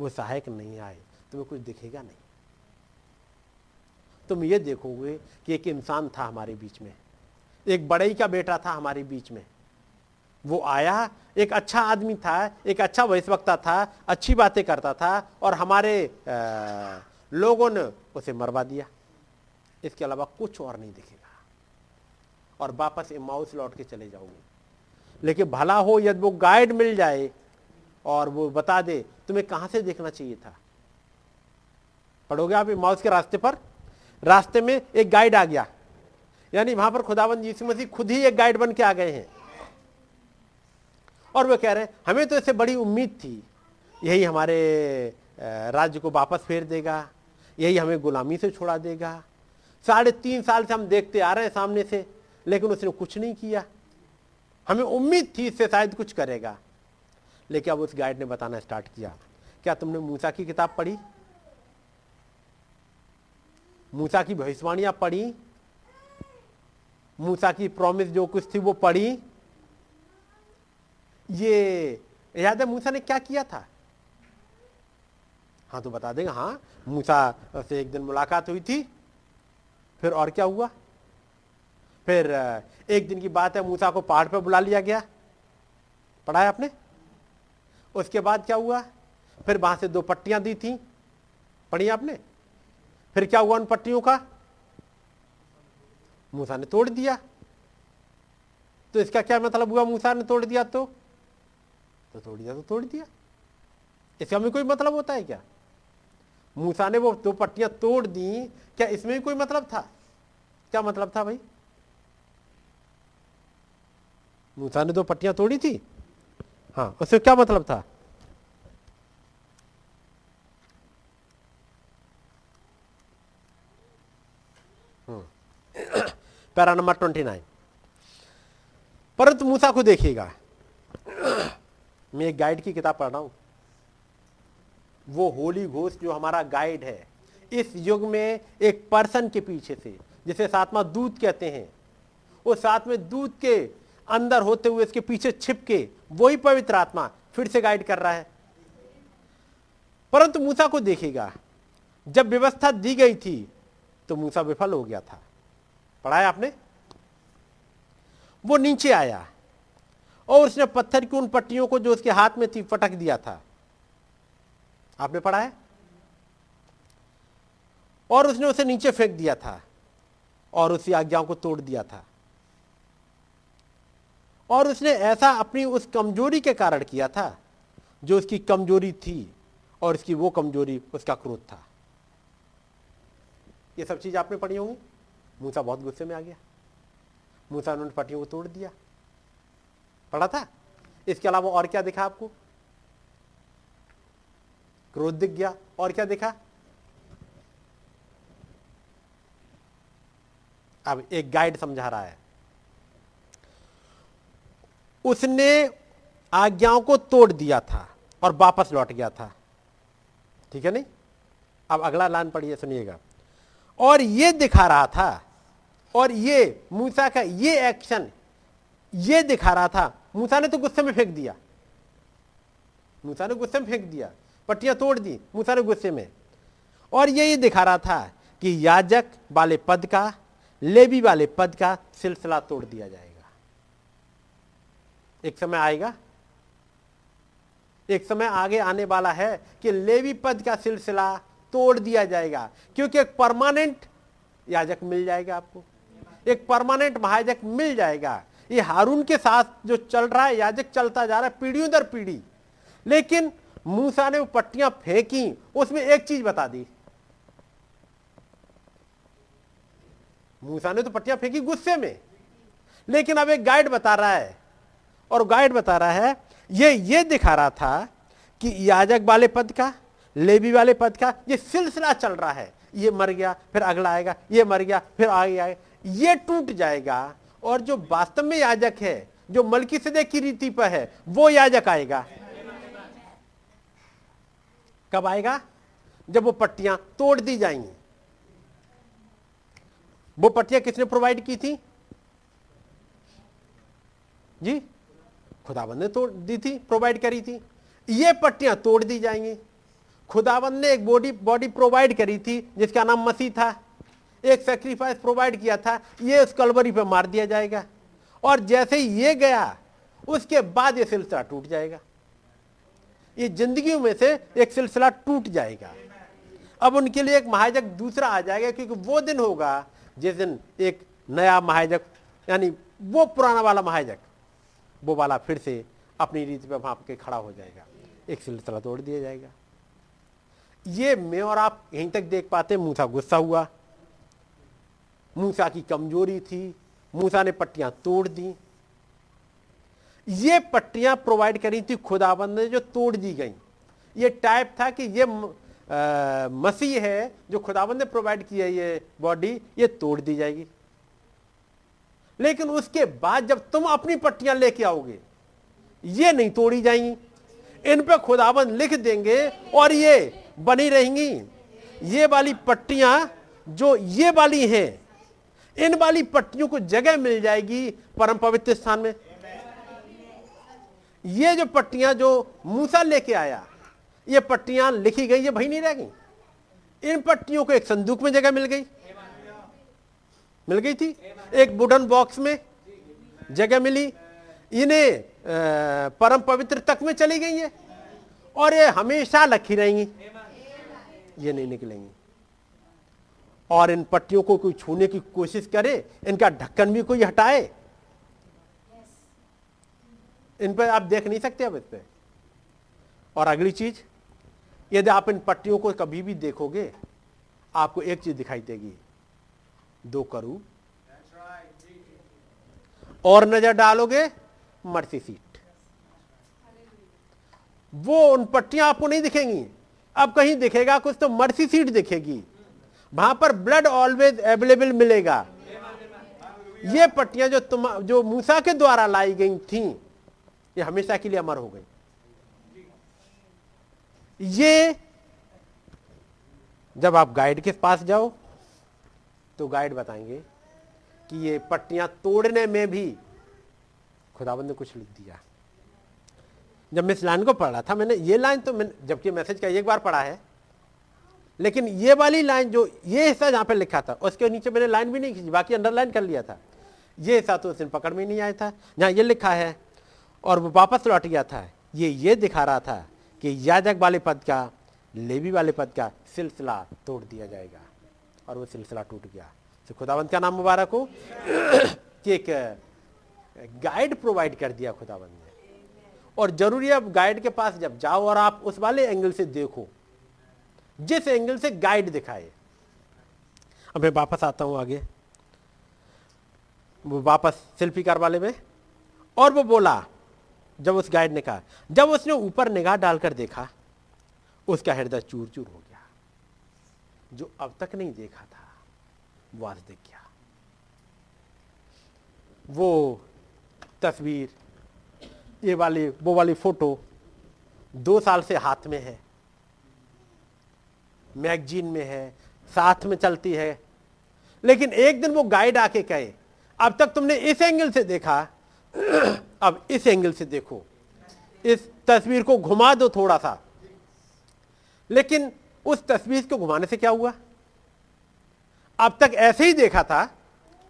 वो सहायक नहीं आए तुम्हें कुछ दिखेगा नहीं। तुम ये देखोगे कि एक इंसान था हमारे बीच में एक बड़ई का बेटा था हमारे बीच में। वो आया एक अच्छा आदमी था एक अच्छा वैश्वक्ता था अच्छी बातें करता था और हमारे आ, लोगों ने उसे मरवा दिया। इसके अलावा कुछ और नहीं दिखेगा। और वापस माउस लौट के चले जाओगे। लेकिन भला हो यदि वो गाइड मिल जाए और वो बता दे, तुम्हें कहाँ से देखना चाहिए था? पढ़ोगे आप माउस के रास्ते पर? रास्ते में एक गाइड आ गया। यानी वहाँ पर खुदाबंद यीशु मसीह खुद ही एक गाइड बन के आ गए हैं। और वो कह रहे हैं, हमें तो इससे बड़ी उम्मीद थी। यही हमारे राज्य को वापस फेर देगा। यही हमें गुलामी से छुड़ा देगा। साढ़े तीन साल से हम देखते आ रहे हैं सामने से, लेकिन उसने कुछ नहीं किया। हमें उम्मीद थी इससे शायद कुछ करेगा। लेकिन अब उस गाइड ने बताना स्टार्ट किया। क्या तुमने मूसा की किताब पढ़ी? मूसा की भविष्यवाणियाँ पढ़ी? मूसा की प्रॉमिस जो कुछ थी वो पढ़ी? ये, याद है मूसा ने क्या किया था? हाँ तो बता देंगे। हाँ मूसा से एक दिन मुलाकात हुई थी। फिर और क्या हुआ? फिर, एक दिन की बात है, मूसा को पहाड़ पर बुला लिया गया। पढ़ा है आपने? उसके बाद क्या हुआ? फिर वहाँ से दो पट्टियाँ दी थी। पढ़ी आपने? फिर क्या हुआ उन पट्टियों का? मूसा ने तोड़ दिया। तो इसका क्या मतलब हुआ? मूसा ने तोड़ दिया तो? तो तोड़ दिया तो तोड़ दिया। इसका भी कोई मतलब होता है क्या? मूसा ने वो दो पट्टियाँ तोड़ दी। क्या इसमें भी कोई मतलब था? क्या मतलब था भाई? मूसा ने दो पट्टियाँ तोड़ी थी। हाँ उससे क्या मतलब था? Para number twenty nine. परंतु मूसा को देखिएगा। मैं एक गाइड की किताब पढ़ रहा हूँ। वो होली घोष जो हमारा गाइड है, इस युग में एक पर्सन के पीछे से, जिसे सातवा दूध कहते हैं, वो साथ में दूध के अंदर होते हुए इसके पीछे छिप के वही पवित्र आत्मा फिर से गाइड कर रहा है। परंतु मूसा को देखेगा, जब व्यवस्था दी गई थी तो मूसा विफल हो गया था। पढ़ाया आपने? वो नीचे आया और उसने पत्थर की उन पट्टियों को जो उसके हाथ में थी पटक दिया था। आपने पढ़ा है? और उसने उसे नीचे फेंक दिया था और उसी आज्ञाओं को तोड़ दिया था। और उसने ऐसा अपनी उस कमज़ोरी के कारण किया था, जो उसकी कमज़ोरी थी और इसकी वो कमज़ोरी उसका क्रोध था। ये सब चीज़ आपने पढ़ी होंगी। मूसा बहुत गुस्से में आ गया। मूसा उन्होंने पट्टियों को तोड़ दिया। पढ़ा था? इसके अलावा और क्या दिखा आपको? क्रोध दिख गया। और क्या दिखा? अब एक गाइड समझा रहा है। उसने आज्ञाओं को तोड़ दिया था और वापस लौट गया था। ठीक है नहीं? अब अगला लाइन पढ़िए, सुनिएगा। और ये दिखा रहा था, और ये मूसा का ये एक्शन ये दिखा रहा था। मूसा ने तो गुस्से में फेंक दिया। मूसा ने गुस्से में फेंक दिया, पट्टियाँ तोड़ दी, मूसा ने गुस्से में। और ये ये दिखा रहा था कि याजक वाले पद का लेबी वाले पद का सिलसिला तोड़ दिया जाएगा। एक समय आएगा। एक समय आगे आने वाला है कि लेवी पद का सिलसिला तोड़ दिया जाएगा, क्योंकि एक परमानेंट याजक मिल जाएगा आपको। एक परमानेंट महायाजक मिल जाएगा। ये हारून के साथ जो चल रहा है, याजक चलता जा रहा है पीढ़ियों दर पीढ़ी। लेकिन मूसा ने वो पट्टियाँ फेंकी, उसमें एक चीज़ बता दी। मूसा ने तो पट्टियाँ फेंकी गुस्से में। लेकिन अब एक गाइड बता रहा है और गाइड बता रहा है, ये ये दिखा रहा था कि याजक वाले पद का लेबी वाले पद का, ये सिलसिला चल रहा है। ये मर गया, फिर अगला आएगा, ये मर गया, फिर आगे आएगा ये टूट जाएगा और जो वास्तव में याजक है, जो मलकी सदे की रीति पर है, वो याजक आएगा। कब आएगा? जब वो पट्टियाँ तोड़ दी जाएँगी। वो पट्टियाँ किसने प्रोवाइड की थी? जी? खुदाबंद ने तोड़ दी थी प्रोवाइड करी थी। ये पट्टियाँ तोड़ दी जाएँगी। खुदाबंद ने एक बॉडी बॉडी प्रोवाइड करी थी, जिसका नाम मसीह था। एक सेक्रीफाइस प्रोवाइड किया था, ये उस कलवरी पे मार दिया जाएगा। और जैसे ही ये गया, उसके बाद ये सिलसिला टूट जाएगा। ये ज़िंदगी में से एक सिलसिला टूट जाएगा। अब उनके लिए एक महाजक दूसरा आ जाएगा, क्योंकि वो दिन होगा जिस दिन एक नया महाजक, यानी वो पुराना वाला महाजक वो वाला फिर से अपनी रीति पे वहाँ के खड़ा हो जाएगा। एक सिलसिला तोड़ दिया जाएगा। ये मैं और आप यहीं तक देख पाते मूसा गुस्सा हुआ। मूसा की कमज़ोरी थी। मूसा ने पट्टियाँ तोड़ दी। ये पट्टियाँ प्रोवाइड करी थी खुदाबंद ने जो तोड़ दी गई। ये टाइप था कि ये मसीह है जो खुदाबंद ने प्रोवाइड किया ये बॉडी ये तोड़ दी जाएगी। लेकिन उसके बाद जब तुम अपनी पट्टियाँ लेके आओगे, ये नहीं तोड़ी जाएँगी। इन पे खुदाबंद लिख देंगे और ये बनी रहेंगी। ये वाली पट्टियाँ जो ये वाली हैं, इन वाली पट्टियों को जगह मिल जाएगी परम पवित्र स्थान में। ये जो पट्टियाँ जो मूसा लेके आया, ये पट्टियाँ लिखी गई, ये भाई नहीं रह गई। इन पट्टियों को एक संदूक में जगह मिल गई। मिल गई थी। एक वुडन बॉक्स में जगह मिली। इन्हें परम पवित्र तक में चली गई है। और ये हमेशा लखी रहेंगी। ये नहीं निकलेंगी। और इन पट्टियों को कोई छूने की कोशिश करे, इनका ढक्कन भी कोई हटाए। इन पर आप देख नहीं सकते अब इस पर और अगली चीज़, यदि आप इन पट्टियों को कभी भी देखोगे, आपको एक चीज़ दिखाई देगी। दो करू। और नज़र डालोगे, मर्सी सीट। वो उन पट्टियाँ आपको नहीं दिखेंगी। अब कहीं दिखेगा, कुछ तो मर्सी सीट दिखेगी। वहाँ पर ब्लड ऑलवेज अवेलेबल मिलेगा। ये पट्टियाँ जो तुम, जो मूसा के द्वारा लाई गई थी, ये हमेशा के लिए अमर हो गई। ये, जब आप गाइड के पास जाओ तो गाइड बताएँगे कि ये पट्टियाँ तोड़ने में भी खुदाबंद ने कुछ लिख दिया। जब मैं इस लाइन को पढ़ रहा था, मैंने ये लाइन तो मैंने, जबकि मैसेज का एक बार पढ़ा है, लेकिन ये वाली लाइन जो, ये हिस्सा जहाँ पे लिखा था, उसके नीचे मैंने लाइन भी नहीं खींची, बाकी अंडरलाइन कर लिया था। ये हिस्सा तो उस दिन पकड़ में नहीं आया था। जहाँ ये लिखा है, और वो वापस लौट गया था, ये ये दिखा रहा था कि याजक वाले पद का, लेवी वाले पद का सिलसिला तोड़ दिया जाएगा। और वो सिलसिला टूट गया। तो खुदावंत का नाम मुबारक हो? कि एक गाइड प्रोवाइड कर दिया खुदावंत ने। और ज़रूरी अब गाइड के पास जब जाओ और आप उस वाले एंगल से देखो, जिस एंगल से गाइड दिखाए। अब मैं वापस आता हूँ आगे। वो वापस शिल्पीकार वाले में, और वो बोला, जब उस गाइड ने कहा, जब उसने ऊपर निगाह डालकर देखा, उसका हृदय चूर चूर हो जो अब तक नहीं देखा था वो आज देख गया वो तस्वीर, ये वाली, वो वाली फ़ोटो दो साल से हाथ में है, मैगजीन में है, साथ में चलती है। लेकिन एक दिन वो गाइड आके कहे, अब तक तुमने इस एंगल से देखा, अब इस एंगल से देखो। इस तस्वीर को घुमा दो थोड़ा सा। लेकिन उस तस्वीर को घुमाने से क्या हुआ? अब तक ऐसे ही देखा था,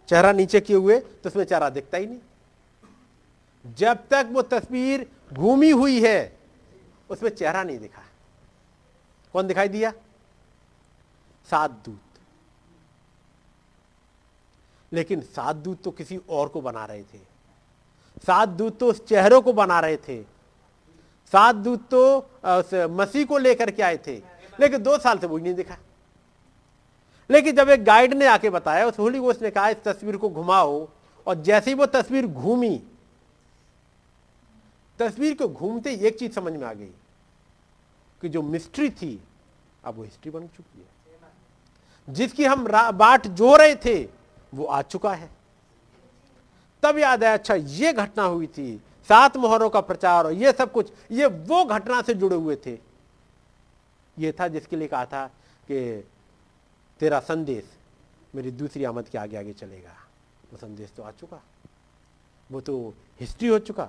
चेहरा नीचे किए हुए तो उसमें चेहरा दिखता ही नहीं। जब तक वो तस्वीर घूमी हुई है, उसमें चेहरा नहीं दिखा। कौन दिखाई दिया? सात दूत। लेकिन सात दूत तो किसी और को बना रहे थे। सात दूत तो उस चेहरों को बना रहे थे। सात दूत तो मसीह को लेकर के आए थे। लेकिन दो साल से वो नहीं दिखा। लेकिन जब एक गाइड ने आके बताया, उस होली गोस्ट ने कहा, इस तस्वीर को घुमाओ। और जैसे ही वो तस्वीर घूमी, तस्वीर को घूमते एक चीज़ समझ में आ गई कि जो मिस्ट्री थी, अब वो हिस्ट्री बन चुकी है। जिसकी हम बाट जो रहे थे, वो आ चुका है। तब याद है अच्छा ये घटना हुई थी, सात मोहरों का प्रचार और ये सब कुछ, ये वो घटना से जुड़े हुए थे। ये था जिसके लिए कहा था कि तेरा संदेश मेरी दूसरी आमद के आगे आगे चलेगा। वो संदेश तो आ चुका। वो तो हिस्ट्री हो चुका।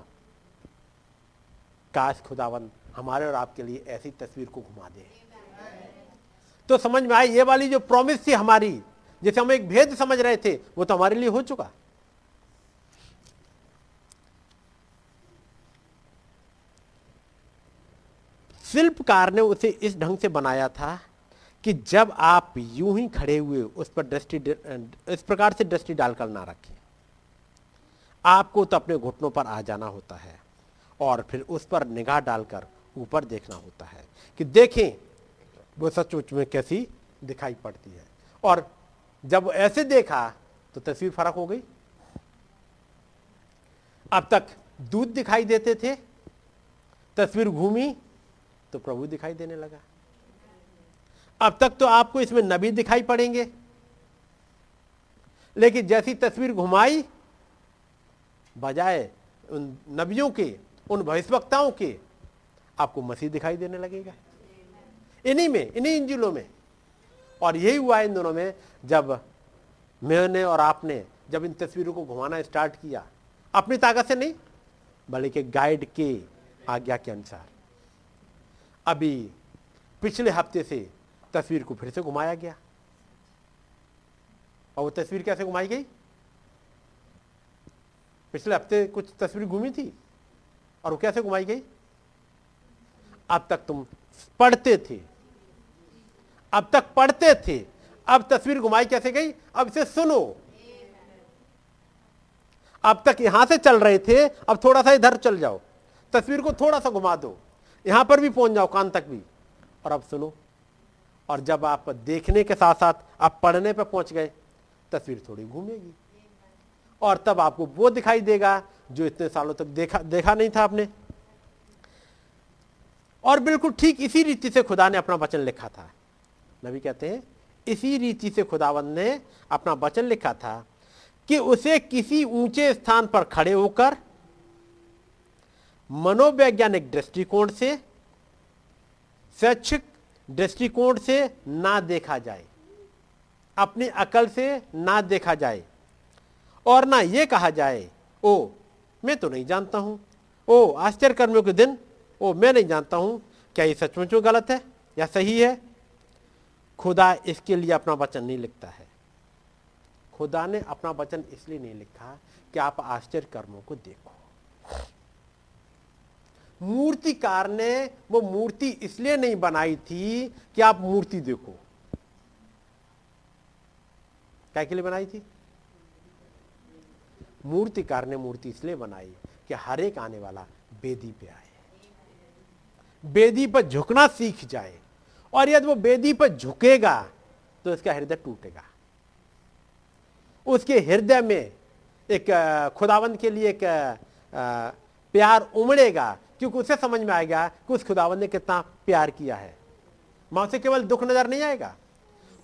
काश खुदावन हमारे और आपके लिए ऐसी तस्वीर को घुमा दे। तो समझ में आई ये वाली जो प्रॉमिस थी हमारी, जैसे हम एक भेद समझ रहे थे, वो तो हमारे लिए हो चुका। शिल्पकार ने उसे इस ढंग से बनाया था कि जब आप यूँ ही खड़े हुए उस पर दृष्टि इस प्रकार से दृष्टि डालकर ना रखें। आपको तो अपने घुटनों पर आ जाना होता है और फिर उस पर निगाह डालकर ऊपर देखना होता है कि देखें, वो सचमुच में कैसी दिखाई पड़ती है। और जब ऐसे देखा तो तस्वीर फ़र्क हो गई। अब तक दूध दिखाई देते थे, तस्वीर घूमी तो प्रभु दिखाई देने लगा। अब तक तो आपको इसमें नबी दिखाई पड़ेंगे। लेकिन जैसी तस्वीर घुमाई, बजाय उन नबियों के, उन भविष्यवक्ताओं के, आपको मसीह दिखाई देने लगेगा। इन्हीं में, इन्हीं इंजिलों में। और यही हुआ इन दोनों में, जब मैंने और आपने, जब इन तस्वीरों को घुमाना स्टार्ट किया, अपनी ताकत से नहीं, बल्कि गाइड के आज्ञा के अनुसार। अभी पिछले हफ़्ते से तस्वीर को फिर से घुमाया गया। और वो तस्वीर कैसे घुमाई गई? पिछले हफ़्ते कुछ तस्वीर घूमी थी और वो कैसे घुमाई गई? अब तक तुम पढ़ते थे। अब तक पढ़ते थे। अब तस्वीर घुमाई कैसे गई? अब इसे सुनो। अब तक यहाँ से चल रहे थे। अब थोड़ा सा इधर चल जाओ। तस्वीर को थोड़ा सा घुमा दो। यहाँ पर भी पहुँच जाओ, कान तक भी। और अब सुनो। और जब आप देखने के साथ साथ आप पढ़ने पर पहुँच गए, तस्वीर थोड़ी घूमेगी। और तब आपको वो दिखाई देगा, जो इतने सालों तक देखा देखा नहीं था आपने। और बिल्कुल ठीक इसी रीति से खुदा ने अपना वचन लिखा था। नबी कहते हैं, इसी रीति से खुदावंद ने अपना वचन लिखा था कि उसे किसी ऊँचे स्थान पर खड़े होकर मनोवैज्ञानिक दृष्टिकोण से शैक्षिक दृष्टिकोण से ना देखा जाए, अपनी अकल से ना देखा जाए, और ना ये कहा जाए, ओ, मैं तो नहीं जानता हूँ, ओ आश्चर्य कर्मियों के दिन, ओ, मैं नहीं जानता हूँ, क्या ये सचमुच गलत है, या सही है? खुदा इसके लिए अपना वचन नहीं लिखता है। खुदा ने अपना वचन इसलिए नहीं लिखा कि आप आश्चर्य कर्मों को देखो। मूर्तिकार ने वो मूर्ति इसलिए नहीं बनाई थी कि आप मूर्ति देखो। क्या के लिए बनाई थी? मूर्तिकार ने मूर्ति इसलिए बनाई कि हर एक आने वाला बेदी पे आए। बेदी पर झुकना सीख जाए। और यदि वो बेदी पर झुकेगा तो इसका हृदय टूटेगा। उसके हृदय में एक खुदावंत के लिए एक प्यार उमड़ेगा क्योंकि उसे समझ में आएगा कि उस खुदावन ने कितना प्यार किया है। वहाँ से केवल दुख नज़र नहीं आएगा,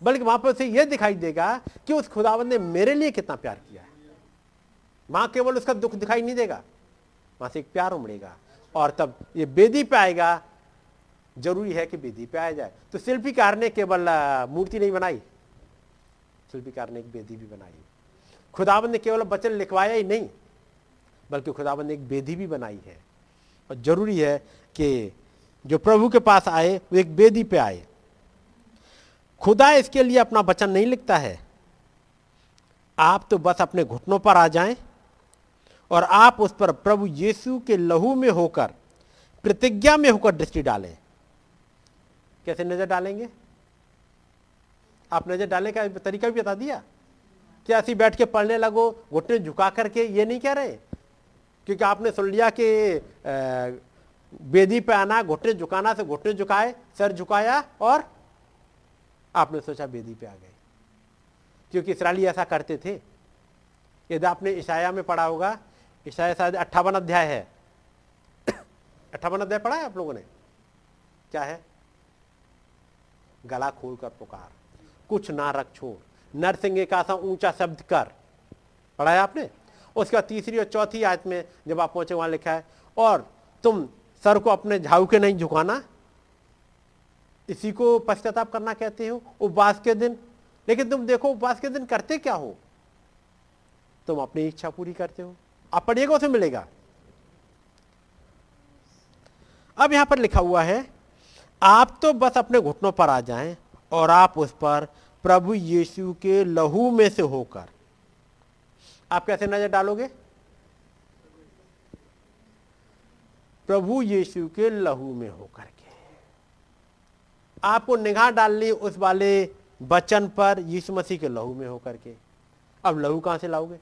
बल्कि वहाँ पर उसे यह दिखाई देगा कि उस खुदावन ने मेरे लिए कितना प्यार किया है। वहाँ केवल उसका दुख दिखाई नहीं देगा, वहाँ से एक प्यार उमड़ेगा और तब ये बेदी पे आएगा। ज़रूरी है कि बेदी पे आया जाए। तो शिल्पीकार ने केवल मूर्ति नहीं बनाई, शिल्पीकार ने एक बेदी भी बनाई। खुदाबंद ने केवल वचन लिखवाया ही नहीं, बल्कि खुदावन ने एक बेदी भी बनाई है। और ज़रूरी है कि जो प्रभु के पास आए, वो एक बेदी पे आए। खुदा इसके लिए अपना वचन नहीं लिखता है। आप तो बस अपने घुटनों पर आ जाएँ और आप उस पर प्रभु यीशु के लहू में होकर, प्रतिज्ञा में होकर दृष्टि डालें। कैसे नज़र डालेंगे? आप नज़र डालने का तरीका भी बता दिया। क्या ऐसी बैठ के पढ़ने लगो, घुटने झुका करके ये नहीं कह रहे? क्योंकि आपने सुन लिया कि बेदी पे आना, घुटने झुकाना से घुटने झुकाए, सर झुकाया और आपने सोचा बेदी पे आ गए। क्योंकि इसराइली ऐसा करते थे। यदि आपने ईशाया में पढ़ा होगा, ईशाया शायद अट्ठावन अध्याय है। अट्ठावन अध्याय पढ़ा है आप लोगों ने? क्या है? गला खोल कर पुकार। कुछ ना रख छोड़। नरसिंह का सा ऊँचा शब्द कर। पढ़ा है आपने? उसके बाद तीसरी और चौथी आयत में जब आप पहुँचे, वहाँ लिखा है, और तुम सर को अपने झाऊ के नहीं झुकाना। इसी को पश्चाताप करना कहते हो, उपवास के दिन। लेकिन तुम देखो, उपवास के दिन करते क्या हो? तुम अपनी इच्छा पूरी करते हो। आप पढ़िएगा उसे मिलेगा? अब यहाँ पर लिखा हुआ है, आप तो बस अपने घुटनों पर आ जाएँ और आप उस पर प्रभु यीशु के लहू में से होकर आप कैसे नज़र डालोगे? प्रभु यीशु के लहू में होकर के। आपको निगाह डालनी उस वाले बचन पर यीशु मसीह के लहू में होकर के। अब लहू कहाँ से लाओगे?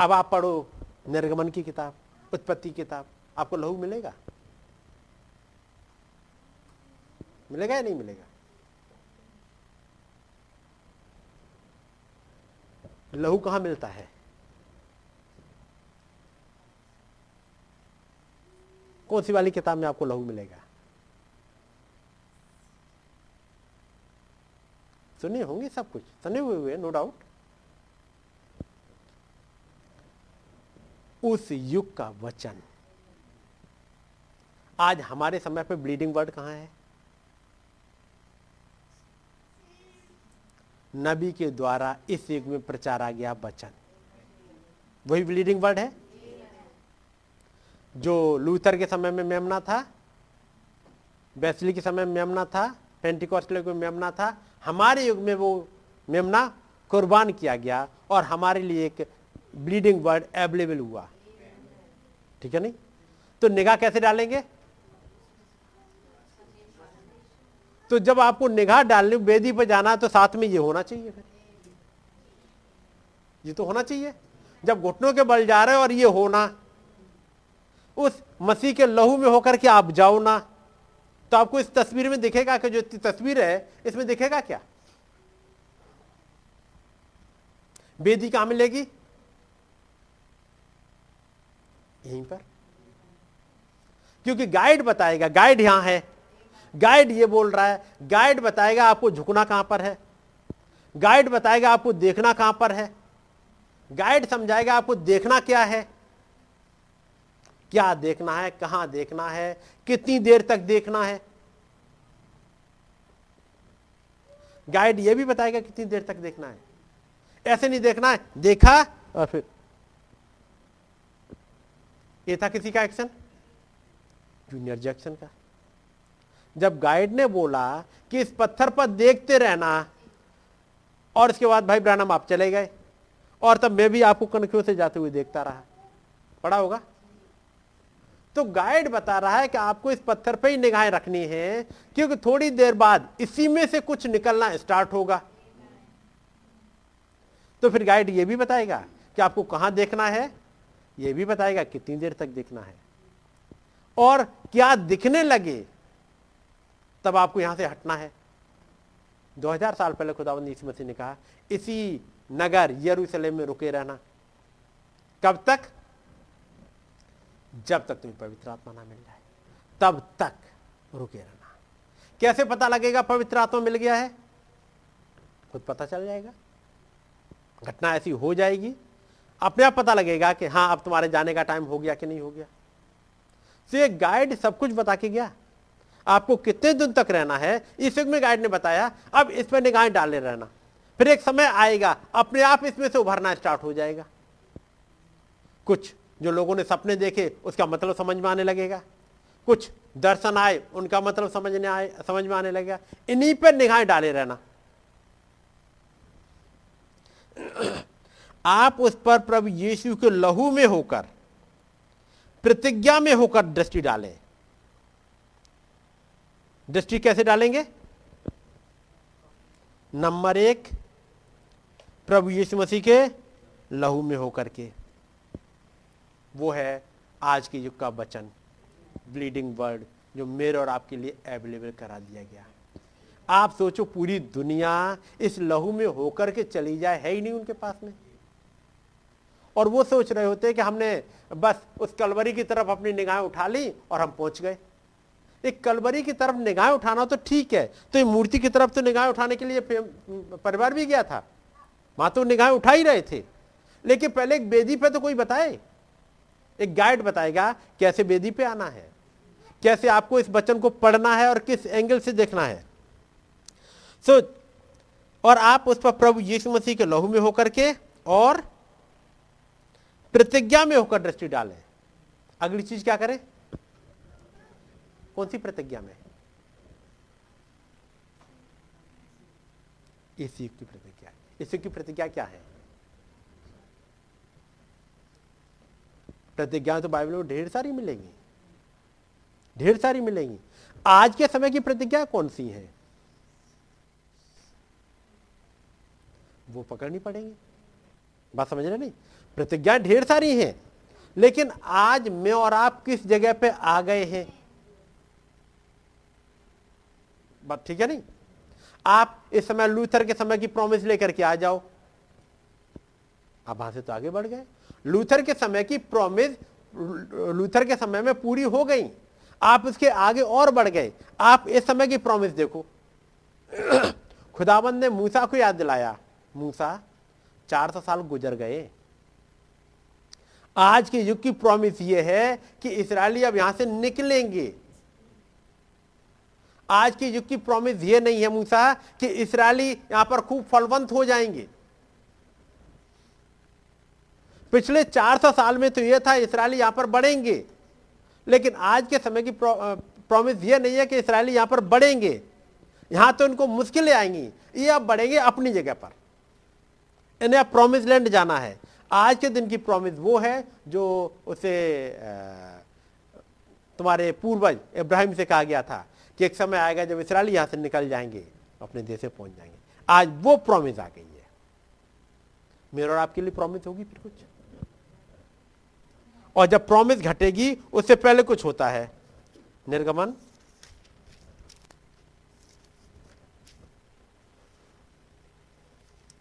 अब आप पढ़ो निर्गमन की किताब, उत्पत्ति किताब, आपको लहू मिलेगा? मिलेगा या नहीं मिलेगा? लहू कहाँ मिलता है? कौन सी वाली किताब में आपको लहू मिलेगा? सुने होंगे सब कुछ? सुने हुए हुए नो डाउट उस युग का वचन। आज हमारे समय पे ब्लीडिंग वर्ड कहाँ है? नबी के द्वारा इस युग में प्रचारा गया वचन वही ब्लीडिंग वर्ड है? जो लूथर के समय में मेमना था, बैसली के समय में मेमना था, पेंटिकॉस्टल में मेमना था, हमारे युग में वो मेमना कुर्बान किया गया और हमारे लिए एक ब्लीडिंग वर्ड अवेलेबल हुआ। ठीक है नहीं? तो निगाह कैसे डालेंगे? तो जब आपको निगाह डालने वेदी पर जाना है तो साथ में ये होना चाहिए फिर। ये तो होना चाहिए। जब घुटनों के बल जा रहे और ये होना, उस मसीह के लहू में होकर के आप जाओ ना तो आपको इस तस्वीर में दिखेगा कि जो तस्वीर है, इसमें दिखेगा क्या? बेदी कहाँ मिलेगी? यहीं पर। क्योंकि गाइड बताएगा गाइड यहाँ है। गाइड ये बोल रहा है गाइड बताएगा आपको झुकना कहाँ पर है? गाइड बताएगा आपको देखना कहाँ पर है? गाइड समझाएगा आपको देखना क्या है? क्या देखना है, कहाँ देखना है, कितनी देर तक देखना है? गाइड ये भी बताएगा कितनी देर तक देखना है। ऐसे नहीं देखना है, देखा और फिर। ये था किसी का एक्शन जूनियर जैक्सन का। जब गाइड ने बोला कि इस पत्थर पर देखते रहना, और इसके बाद भाई ब्रानम आप चले गए, और तब मैं भी आपको कनखियों से जाते हुए देखता रहा। पड़ा होगा? तो गाइड बता रहा है कि आपको इस पत्थर पे ही निगाहें रखनी है, क्योंकि थोड़ी देर बाद इसी में से कुछ निकलना स्टार्ट होगा। तो फिर गाइड ये भी बताएगा कि आपको कहाँ देखना है, ये भी बताएगा कितनी देर तक देखना है। और क्या दिखने लगे तब आपको यहाँ से हटना है। 2000 साल पहले खुदावंद यीशु मसीह ने कहा, इसी नगर यरूशलेम में रुके रहना। कब तक? जब तक तुम्हें पवित्र आत्मा ना मिल जाए, तब तक रुके रहना। कैसे पता लगेगा पवित्र आत्मा मिल गया है? खुद पता चल जाएगा। घटना ऐसी हो जाएगी। अपने आप पता लगेगा कि हाँ अब तुम्हारे जाने का टाइम हो गया कि नहीं हो गया। तो ये गाइड सब कुछ बता के गया। आपको कितने दिन तक रहना है, इस युग में गाइड ने बताया, अब इस पर निगाहें डाले रहना। फिर एक समय आएगा, अपने आप इसमें से उभरना स्टार्ट हो जाएगा। कुछ जो लोगों ने सपने देखे, उसका मतलब समझ में आने लगेगा। कुछ दर्शन आए, उनका मतलब समझने आए, समझ में आने लगेगा। इन्हीं पर निगाहें डाले रहना। आप उस पर प्रभु यीशु के लहू में होकर, प्रतिज्ञा में होकर दृष्टि डालें। दृष्टि कैसे डालेंगे? नंबर एक, प्रभु यीशु मसीह के लहू में होकर के। वो है आज के युग का वचन ब्लीडिंग वर्ड जो मेरे और आपके लिए अवेलेबल करा दिया गया। आप सोचो पूरी दुनिया इस लहू में होकर के चली जाए, है ही नहीं उनके पास में। और वो सोच रहे होते कि हमने बस उस कलवरी की तरफ़ अपनी निगाहें उठा ली और हम पहुँच गए। एक कलवरी की तरफ़ निगाह उठाना तो ठीक है तो ये मूर्ति की तरफ़ तो निगाह उठाने के लिए परिवार भी गया था। वहाँ तो निगाह उठा ही रहे थे। लेकिन पहले एक बेदी पे तो कोई बताए? एक गाइड बताएगा कैसे बेदी पे आना है? कैसे आपको इस बचन को पढ़ना है और किस एंगल से देखना है? सो so, और आप उस पर प्रभु यीशु मसीह के लहू में होकर के और प्रतिज्ञा में होकर दृष्टि डालें। अगली चीज़ क्या करें? कौन सी प्रतिज्ञा में? युग की प्रतिज्ञा। इस की प्रतिज्ञा क्या है? प्रतिज्ञा तो बाइबल में ढेर सारी मिलेंगी। ढेर सारी मिलेंगी। आज के समय की प्रतिज्ञा कौन सी है? वो पकड़नी पड़ेगी। बात समझ रहे नहीं? प्रतिज्ञा ढेर सारी हैं, लेकिन आज मैं और आप किस जगह पे आ गए हैं? बात ठीक है नहीं? आप इस समय लूथर के समय की प्रॉमिस लेकर के आ जाओ। आप वहाँ से तो आगे बढ़ गए। लूथर के समय की प्रॉमिस लूथर के समय में पूरी हो गई। आप उसके आगे और बढ़ गए। आप इस समय की प्रॉमिस देखो। खुदाबंद ने मूसा को याद दिलाया। मूसा, चार सौ साल गुजर गए। आज के युग की प्रॉमिस यह है कि इसराइली अब यहाँ से निकलेंगे। आज के युग की प्रॉमिस यह नहीं है मूसा कि इसराइली यहाँ पर खूब फलवंत हो जाएँगे। पिछले 400 साल में तो यह था इसराइली यहाँ पर बढ़ेंगे। लेकिन आज के समय की प्रॉमिस यह नहीं है कि इसराइली यहाँ पर बढ़ेंगे। यहाँ तो इनको मुश्किलें आएँगी। ये अब बढ़ेंगे अपनी जगह पर। इन्हें अब प्रॉमिस लैंड जाना है। आज के दिन की प्रॉमिस वो है जो उसे तुम्हारे पूर्वज इब्राहिम से कहा गया था। कि एक समय आएगा जब इसराइली यहाँ से निकल जाएँगे, अपने देश से पहुँच जाएँगे। आज वो प्रॉमिस आ गई है। मेरे और आपके लिए प्रॉमिस होगी फिर कुछ। और जब प्रॉमिस घटेगी, उससे पहले कुछ होता है। निर्गमन।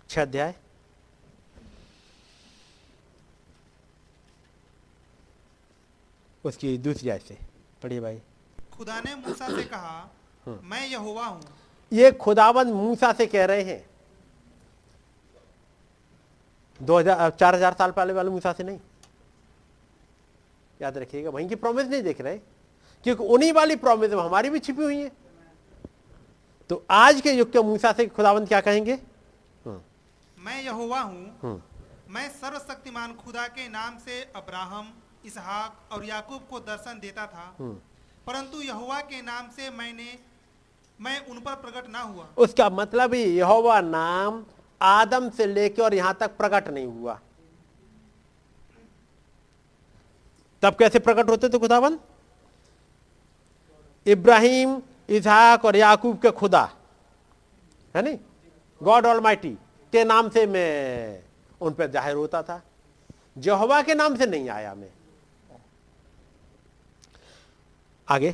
छह अध्याय। उसकी दूसरी आय से। पढ़िए भाई। खुदा ने मूसा से कहा मैं यहोवा हूँ। ये खुदाबंद मूसा से कह रहे हैं। दो हज़ार चार हज़ार साल पहले वाले मूसा से नहीं। याद रखिएगा वहीं की प्रॉमिस नहीं देख रहे। क्योंकि उन्हीं वाली प्रॉमिस हमारी भी छिपी हुई है। तो आज के युग के मूसा से खुदाबंद क्या कहेंगे? मैं यहोवा हूँ। हम्म, मैं सर्वशक्तिमान खुदा के नाम से अब्राहम इसहाक और याकूब को दर्शन देता था। परंतु यहोवा के नाम से मैंने, मैं उन पर प्रकट ना हुआ। उसका मतलब ही यहोवा नाम आदम से लेकर और यहाँ तक प्रकट नहीं हुआ। तब कैसे प्रकट होते थे खुदाबंद इब्राहिम, इसहाक और याकूब के खुदा। है नहीं? गॉड ऑल के नाम से मैं उन पर ज़ाहिर होता था। यहोवा के नाम से नहीं आया मैं। आगे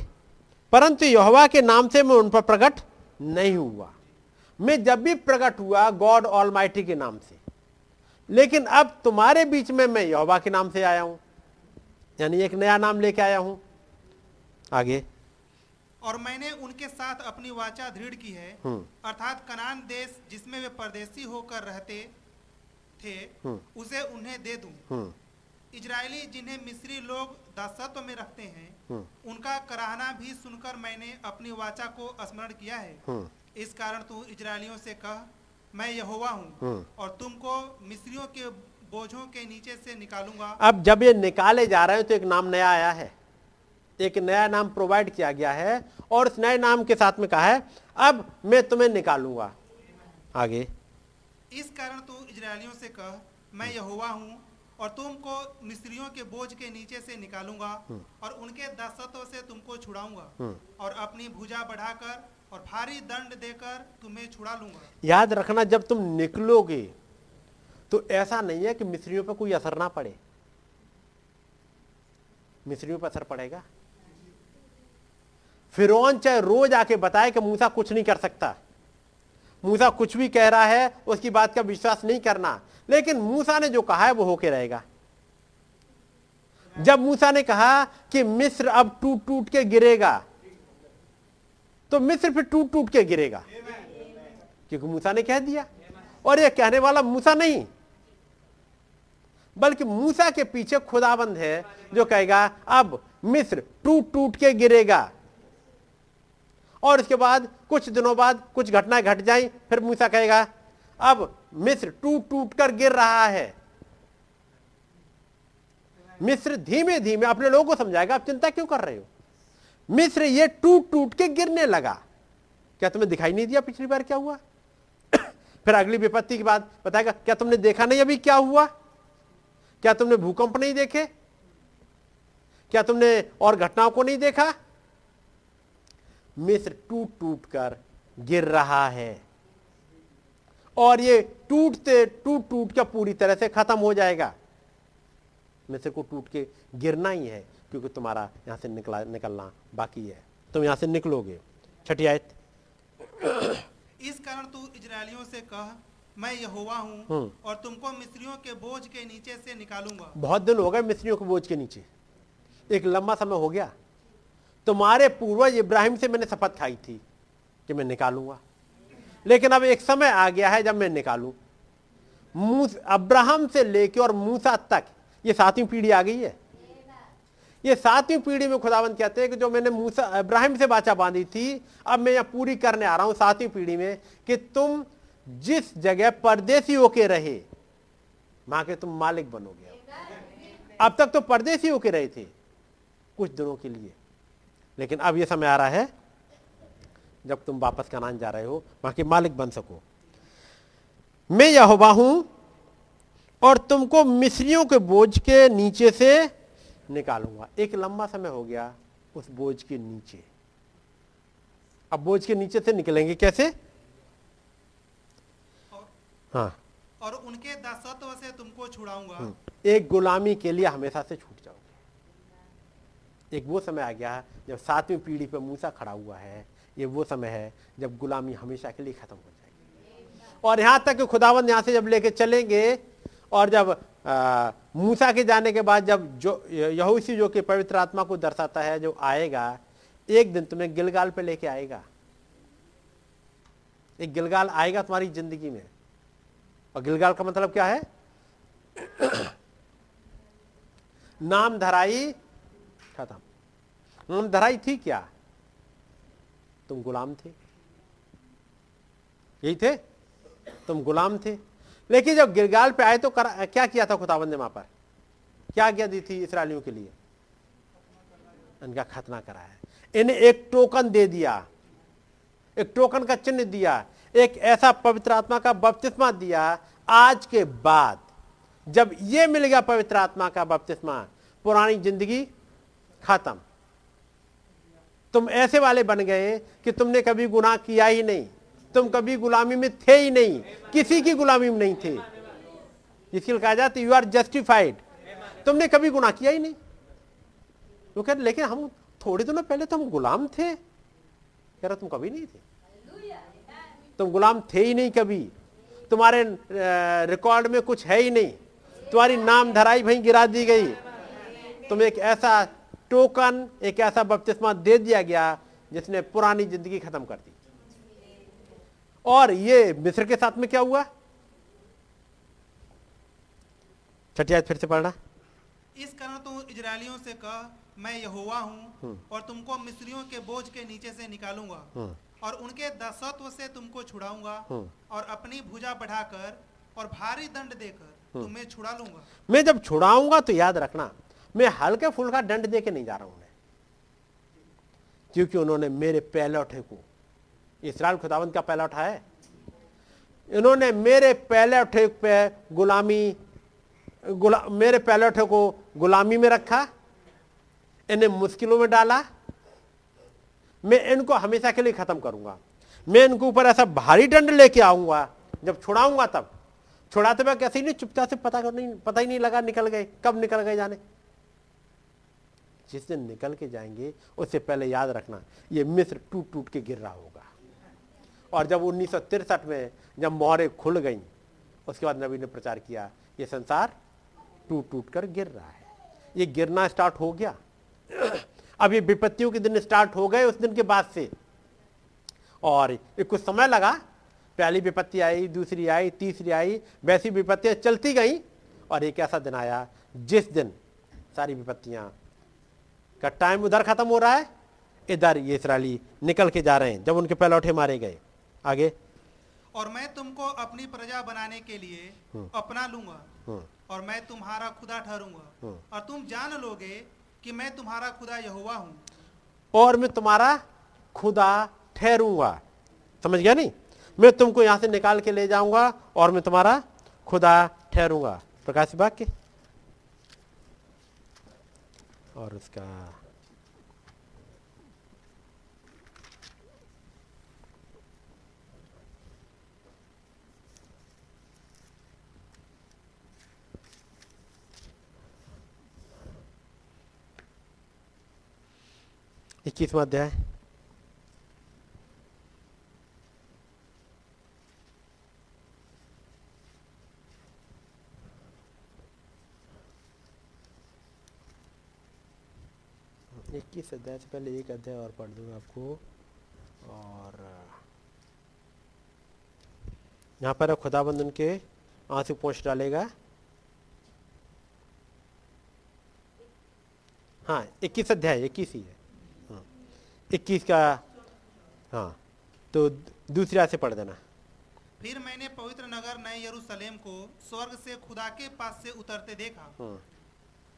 परंतु यहोवा के नाम से मैं उन पर प्रकट नहीं हुआ। मैं जब भी प्रकट हुआ गॉड ऑल के नाम से। लेकिन अब तुम्हारे बीच में मैं यहोवा के नाम से आया हूँ। यानी एक नया नाम लेके आया हूँ। आगे। और मैंने उनके साथ अपनी वाचा दृढ़ की है। हम्म। अर्थात कनान देश जिसमें वे परदेशी होकर रहते थे हम्म। उसे उन्हें दे दूँ। हम्म। इजरायली जिन्हें मिस्री लोग दासत्व में रखते हैं। उनका कराहना भी सुनकर मैंने अपनी वाचा को स्मरण किया है। हम्म। इस कारण तू इजरायलियों से कह मैं यहोवा हूँ हम्म। और तुमको मिस्रियों के बोझों के नीचे से निकालूँगा। अब जब ये निकाले जा रहे हैं तो एक नाम नया आया है। एक नया नाम प्रोवाइड किया गया है और उस नए नाम के साथ में कहा है अब मैं तुम्हें निकालूँगा। आगे। इस कारण तू इजरायलियों से कह मैं यहोवा हूँ और तुमको मिस्रियों के बोझ के नीचे से निकालूँगा और उनके दासत्व से तुमको छुड़ाऊँगा। और अपनी भुजा बढ़ाकर और भारी दंड देकर तुम्हें छुड़ा लूँगा। याद रखना जब तुम निकलोगे तो ऐसा नहीं है कि मिस्रियों पर कोई असर ना पड़े। मिस्रियों पर असर पड़ेगा। फिर चाहे रोज आके बताए कि मूसा कुछ नहीं कर सकता। मूसा कुछ भी कह रहा है उसकी बात का विश्वास नहीं करना। लेकिन मूसा ने जो कहा है वो होके रहेगा। जब मूसा ने कहा कि मिस्र अब टूट टूट के गिरेगा तो मिस्र फिर टूट टूट के गिरेगा। क्योंकि मूसा ने कह दिया। और यह कहने वाला मूसा नहीं, बल्कि मूसा के पीछे खुदाबंद है जो कहेगा, अब मिस्र टूट टूट के गिरेगा। और इसके बाद कुछ दिनों बाद कुछ घटनाएँ घट जाएँ फिर मूसा कहेगा अब मिस्र टूट टूट कर गिर रहा है। मिस्र धीमे धीमे, अपने लोगों को समझाएगा, आप चिंता क्यों कर रहे हो? मिस्र ये टूट टूट के गिरने लगा। क्या तुम्हें दिखाई नहीं दिया पिछली बार क्या हुआ? फिर अगली विपत्ति के बाद बताएगा, क्या तुमने देखा नहीं अभी क्या हुआ? क्या तुमने भूकंप नहीं देखे? क्या तुमने और घटनाओं को नहीं देखा? मिस्र टूट टूट कर गिर रहा है। और ये टूटते टूट टूट कर पूरी तरह से खत्म हो जाएगा। मिस्र को टूट के गिरना ही है क्योंकि तुम्हारा यहाँ से निकला निकलना बाकी है। तुम यहाँ से निकलोगे। छठी आयत इस कारण तू इजरायलियों से कह मैं यहोवा हूँ हम्म। और तुमको मिस्रियों के बोझ के नीचे से निकालूँगा। बहुत दिन हो गए मिस्रियों के बोझ के नीचे। एक लंबा समय हो गया। तुम्हारे पूर्वज इब्राहिम से मैंने शपथ खाई थी कि मैं निकालूँगा। लेकिन अब एक समय आ गया है जब मैं निकालू। अब्राहम से लेके और मूसा तक, ये सातवीं पीढ़ी आ गई है। ये सातवीं पीढ़ी में खुदावंत कहते हैं कि जो मैंने मूसा इब्राहिम से बाचा बांधी थी, अब मैं यहाँ पूरी करने आ रहा हूँ सातवीं पीढ़ी में कि तुम जिस जगह परदेसी होके रहे, वहाँ के तुम मालिक बनोगे। अब तक तो परदेसी होके रहे थे कुछ दिनों के लिए, लेकिन अब यह समय आ रहा है जब तुम वापस कनान जा रहे हो वहाँ के मालिक बन सको। मैं यहोवा हूँ और तुमको मिस्रियों के बोझ के नीचे से निकालूँगा। एक लंबा समय हो गया उस बोझ के नीचे। अब बोझ के नीचे से निकलेंगे कैसे? और, हाँ। और उनके दासत्व से तुमको छुड़ाऊँगा। एक गुलामी के लिए हमेशा से छूट जाओगे। एक वो समय आ गया जब सातवीं पीढ़ी पर मूसा खड़ा हुआ है। ये वो समय है जब गुलामी हमेशा के लिए खत्म हो जाएगी। और यहाँ तक कि खुदावंद यहाँ से जब लेके चलेंगे और जब मूसा के जाने के बाद जब जो यहूसी जो कि पवित्र आत्मा को दर्शाता है, जो आएगा, एक दिन तुम्हें गिलगाल पे लेके आएगा। एक गिलगाल आएगा तुम्हारी ज़िंदगी में। और गिलगाल का मतलब क्या है? नाम धराई खत्म। नाम धराई थी क्या? तुम गुलाम थे। यही थे? तुम गुलाम थे। लेकिन जब गिरगाल पे आए तो कर, क्या किया था खुदाबंद ने वहाँ पर? क्या आज्ञा दी थी इसराइलियों के लिए? इनका खतना कराया। इन्हें एक टोकन दे दिया। एक टोकन का चिन्ह दिया। एक ऐसा पवित्र आत्मा का बपतिस्मा दिया आज के बाद। जब ये मिल गया पवित्र आत्मा का बपतिस्मा पुरानी ज़िंदगी खत्म। तुम ऐसे वाले बन गए कि तुमने कभी गुनाह किया ही नहीं। तुम कभी गुलामी में थे ही नहीं। किसी की गुलामी में नहीं थे। इसके कहा जाता यू आर जस्टिफाइड तुमने कभी गुनाह किया ही नहीं। वो कह लेकिन हम थोड़े दिनों पहले तो हम गुलाम थे। कह रहा, तुम कभी नहीं थे। तुम गुलाम थे ही नहीं कभी। तुम्हारे रिकॉर्ड में कुछ है ही नहीं। तुम्हारी नाम धराई भाई गिरा दी गई। तुम एक ऐसा टोकन एक ऐसा बपतिस्मा दे दिया गया जिसने पुरानी ज़िंदगी खत्म कर दी और ये मिस्र के साथ में क्या हुआ छठिया फिर से पढ़ना इस कारण तू इजरायलियों से कह मैं यहोवा हूँ हम्म। और तुमको मिस्रियों के बोझ के नीचे से निकालूँगा हम्म। और उनके दसत्व से तुमको छुड़ाऊँगा हम्म। और अपनी भुजा बढ़ाकर और भारी दंड देकर तुम्हें छुड़ा लूँगा मैं जब छुड़ाऊँगा तो याद रखना मैं हल्के फुल का दंड दे के नहीं जा रहा हूँ उन्हें क्योंकि उन्होंने मेरे पहलौठे को इसराइल खुदावंत का पहला उठा है। इन्होंने मेरे पहले उठे पे गुलामी गुला, मेरे पहले उठे को गुलामी में रखा इन्हें मुश्किलों में डाला। मैं इनको हमेशा के लिए खत्म करूँगा। मैं इनके ऊपर ऐसा भारी दंड लेके आऊँगा जब छुड़ाऊँगा तब। छुड़ाते वक्त कैसे नहीं चुपचाप से पता नहीं पता ही नहीं लगा निकल गए कब निकल गए जाने। जिस दिन निकल के जाएँगे, उससे पहले याद रखना, ये मिस्र टूट टूट के गिर रहा होगा। और जब उन्नीस में जब मोहरे खुल गई, उसके बाद नबी ने प्रचार किया, ये संसार टूट टूट कर गिर रहा है। ये गिरना स्टार्ट हो गया। अब ये विपत्तियों के दिन स्टार्ट हो गए उस दिन के बाद से। और ये कुछ समय लगा, पहली विपत्ति आई, दूसरी आई, तीसरी आई, वैसी विपत्तियाँ चलती गई और एक ऐसा दिन आया जिस दिन सारी विपत्तियाँ का टाइम उधर खत्म हो रहा है इधर ये इसराइली निकल के जा रहे हैं जब उनके पहलौठे मारे गए। आगे। और मैं तुमको अपनी प्रजा बनाने के लिए हम्म। अपना लूँगा हम्म, और मैं तुम्हारा खुदा ठहरूँगा। हम्म। और तुम जान लोगे कि मैं तुम्हारा खुदा यहोवा हूँ। और मैं तुम्हारा खुदा ठहरूँगा। समझ गया नहीं? मैं तुमको यहाँ से निकाल के ले जाऊँगा और मैं तुम्हारा खुदा ठहरूँगा। प्रकाश वाक्य और उसका इक्कीसवा अध्याय इक्कीस अध्याय से पहले एक अध्याय और पढ़ दूँगा आपको। और यहाँ पर खुदाबंद उनके आँसू पहुँच डालेगा। हाँ इक्कीस अध्याय इक्कीस ही है। हाँ इक्कीस का हाँ तो दूसरी से पढ़ देना। फिर मैंने पवित्र नगर नए यरूशलेम को स्वर्ग से खुदा के पास से उतरते देखा। हम्म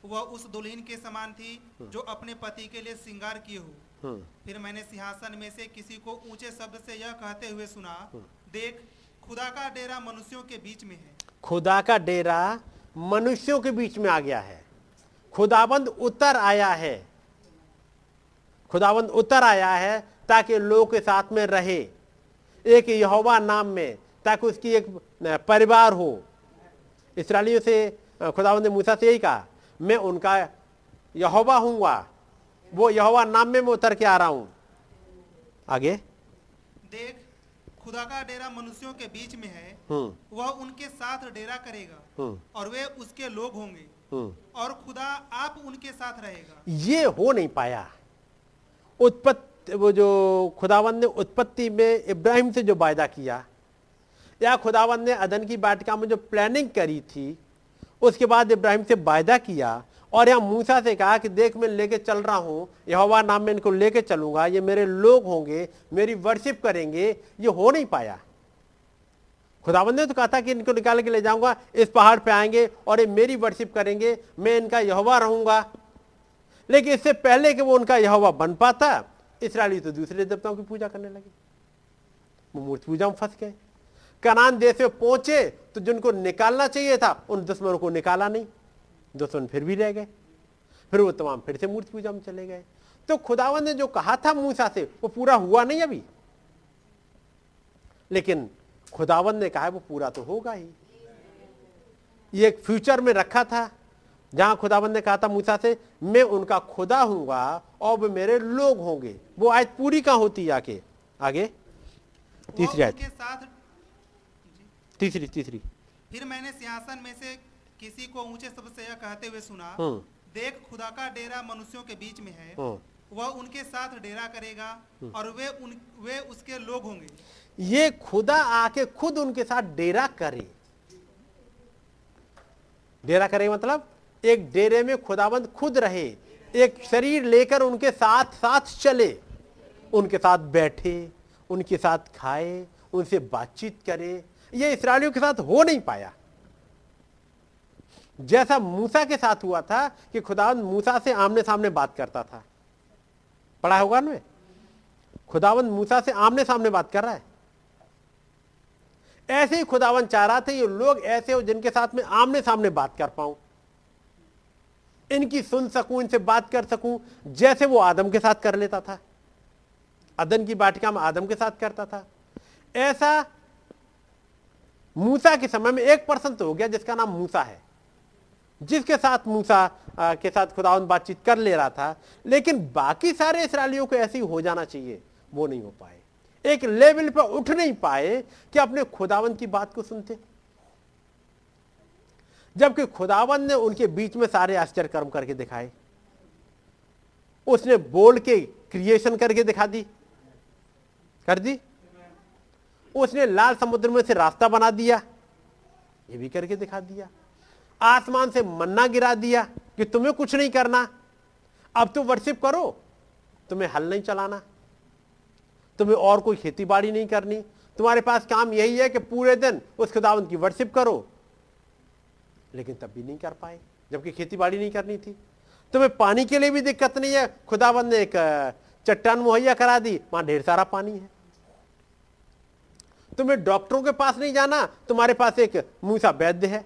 वह उस दुल्हन के समान थी जो अपने पति के लिए श्रृंगार की हो। हम्म। फिर मैंने सिंहासन में से किसी को ऊँचे शब्द से यह कहते हुए सुना देख खुदा का डेरा मनुष्यों के बीच में है। खुदा का डेरा मनुष्यों के बीच में आ गया है। खुदाबंद उतर आया है। खुदाबंद उतर आया है ताकि लोग के साथ में रहे। एक यहोवा नाम में ताकि उसकी एक परिवार हो। इसराइलियों से खुदाबंद ने मूसा से यही कहा मैं उनका यहोवा हूँगा। वो यहोवा नाम में मैं उतर के आ रहा हूँ। आगे। देख खुदा का डेरा मनुष्यों के बीच में है। हम्म। वह उनके साथ डेरा करेगा। हम्म। और वे उसके लोग होंगे। हम्म। और खुदा आप उनके साथ रहेगा। ये हो नहीं पाया। उत्पत्ति वो जो खुदावन ने उत्पत्ति में इब्राहिम से जो वायदा किया या खुदावन ने अदन की वाटिका में जो प्लानिंग करी थी उसके बाद इब्राहिम से वायदा किया और यहाँ मूसा से कहा कि देख, मैं लेके चल रहा हूँ, यहोवा नाम में इनको लेके चलूँगा, ये मेरे लोग होंगे, मेरी वर्शिप करेंगे, ये हो नहीं पाया। खुदाबंद ने तो कहा था कि इनको निकाल के ले जाऊँगा, इस पहाड़ पे आएँगे और ये मेरी वर्शिप करेंगे, मैं इनका यहोवा रहूँगा। लेकिन इससे पहले कि वो उनका यहोवा बन पाता, इसराइली तो दूसरे देवताओं की पूजा करने लगे। वो मूर्ति पूजा में फंस गए। कनान देश में पहुँचे तो जिनको निकालना चाहिए था उन दुश्मनों को निकाला नहीं। दुश्मन फिर भी रह गए। फिर वो तमाम फिर से मूर्ति पूजा में चले गए। तो खुदावन ने जो कहा था मूसा से वो पूरा हुआ नहीं अभी। लेकिन खुदावन ने कहा वो पूरा तो होगा ही। ये एक फ्यूचर में रखा था। जहाँ खुदावन ने कहा था मूसा से मैं उनका खुदा हूँगा और वे मेरे लोग होंगे। वो आज पूरी कहाँ होती आके? आगे? तीसरी आयत। उनके साथ तीसरी तीसरी फिर मैंने सिंहासन में से किसी को ऊँचे शब्द से यह कहते हुए सुना हम्म। देख खुदा का डेरा मनुष्यों के बीच में है हम्म। वह उनके साथ डेरा करेगा और वे उन वे उसके लोग होंगे ये खुदा आके खुद उनके साथ डेरा करे डेरा करे मतलब एक डेरे में खुदाबंद खुद रहे एक शरीर लेकर उनके साथ साथ चले उनके साथ बैठे उनके साथ खाए उनसे बातचीत करे ये इसराइलियों के साथ हो नहीं पाया। जैसा मूसा के साथ हुआ था कि खुदावंद मूसा से आमने सामने बात करता था। पढ़ा होगा ना? खुदावंद मूसा से आमने सामने बात कर रहा है। ऐसे ही खुदावन चाह रहा था ये लोग ऐसे हो जिनके साथ में आमने सामने बात कर पाऊँ। इनकी सुन सकूँ, इनसे बात कर सकूँ, जैसे वो आदम के साथ कर लेता था। अदन की बाटिका में आदम के साथ करता था? ऐसा मूसा के समय में एक पर्सन तो हो गया जिसका नाम मूसा है, जिसके साथ मूसा के साथ खुदावन बातचीत कर ले रहा था, लेकिन बाकी सारे इसराइलियों को ऐसे ही जाना चाहिए, वो नहीं हो पाए। एक लेवल पर उठ नहीं पाए कि अपने खुदावन की बात को सुनते। जबकि खुदावन ने उनके बीच में सारे आश्चर्य कर्म करके दिखाए। उसने बोल के क्रिएशन करके दिखा दी। कर दी? उसने लाल समुद्र में से रास्ता बना दिया, ये भी करके दिखा दिया। आसमान से मन्ना गिरा दिया कि तुम्हें कुछ नहीं करना। अब तो वर्शिप करो, तुम्हें हल नहीं चलाना। तुम्हें और कोई खेती बाड़ी नहीं करनी। तुम्हारे पास काम यही है कि पूरे दिन उस खुदावंत की वर्शिप करो। लेकिन तब भी नहीं कर पाए, जबकि खेती बाड़ी नहीं करनी थी। तुम्हें पानी के लिए भी दिक्कत नहीं है। खुदाबंद ने एक चट्टान मुहैया करा दी। वहाँ ढेर सारा पानी है। तुम्हें डॉक्टरों के पास नहीं जाना, तुम्हारे पास एक मूसा वैद्य है।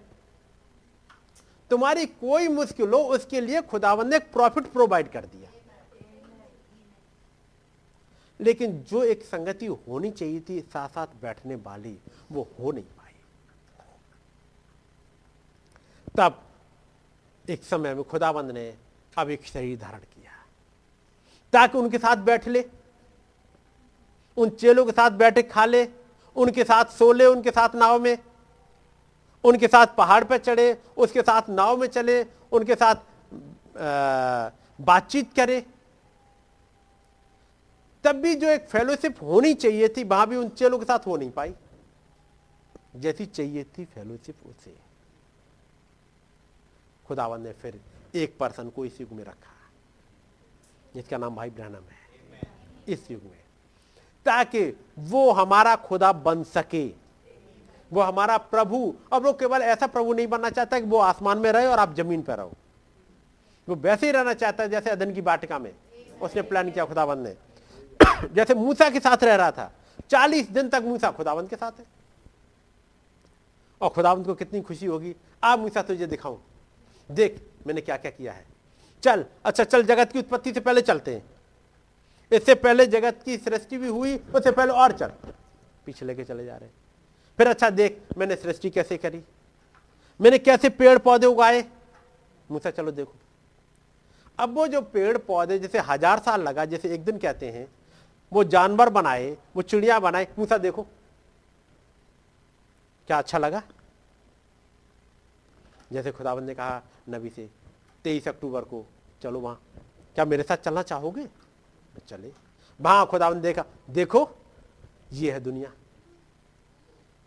तुम्हारी कोई मुश्किल हो, उसके लिए खुदाबंद ने एक प्रॉफिट प्रोवाइड कर दिया। लेकिन जो एक संगति होनी चाहिए थी साथ साथ बैठने वाली, वो हो नहीं पाई। तब एक समय में खुदाबंद ने अब एक शरीर धारण किया, ताकि उनके साथ बैठ ले, उन चेलों के साथ बैठे, खा ले उनके साथ सोले, उनके साथ नाव में, उनके साथ पहाड़ पर चढ़े, उसके साथ नाव में चले, उनके साथ बातचीत करें। तब भी जो एक फेलोशिप होनी चाहिए थी, वहाँ भी उन चेलों के साथ हो नहीं पाई। जैसी चाहिए थी फेलोशिप उसे। खुदावन ने फिर एक पर्सन को इस युग में रखा। जिसका नाम भाई ब्रहणम है। इस युग में। ताकि वो हमारा खुदा बन सके। वो हमारा प्रभु। अब वो केवल ऐसा प्रभु नहीं बनना चाहता कि वो आसमान में रहे और आप ज़मीन पर रहो। वो वैसे ही रहना चाहता है जैसे अदन की बाटिका में उसने प्लान किया खुदाबंद ने। जैसे मूसा के साथ रह रहा था। चालीस दिन तक मूसा खुदाबंद के साथ है। और खुदाबंद को कितनी खुशी होगी। आप मूसा, तुझे दिखाऊँ। देख, मैंने क्या क्या किया है। चल अच्छा चल, जगत की उत्पत्ति से पहले चलते हैं। इससे पहले जगत की सृष्टि भी हुई, उससे पहले और चल। पीछे लेके चले जा रहे फिर अच्छा देख, मैंने सृष्टि कैसे करी? मैंने कैसे पेड़ पौधे उगाए? मूसा चलो देखो। अब वो जो पेड़ पौधे जैसे हज़ार साल लगा, जैसे एक दिन कहते हैं, वो जानवर बनाए, वो चिड़िया बनाए मूसा देखो। क्या अच्छा लगा? जैसे खुदाबंद ने कहा, नबी से तेईस अक्टूबर को, चलो वहाँ। क्या मेरे साथ चलना चाहोगे? चले। वहाँ खुदाबंद देखा देखो ये है दुनिया।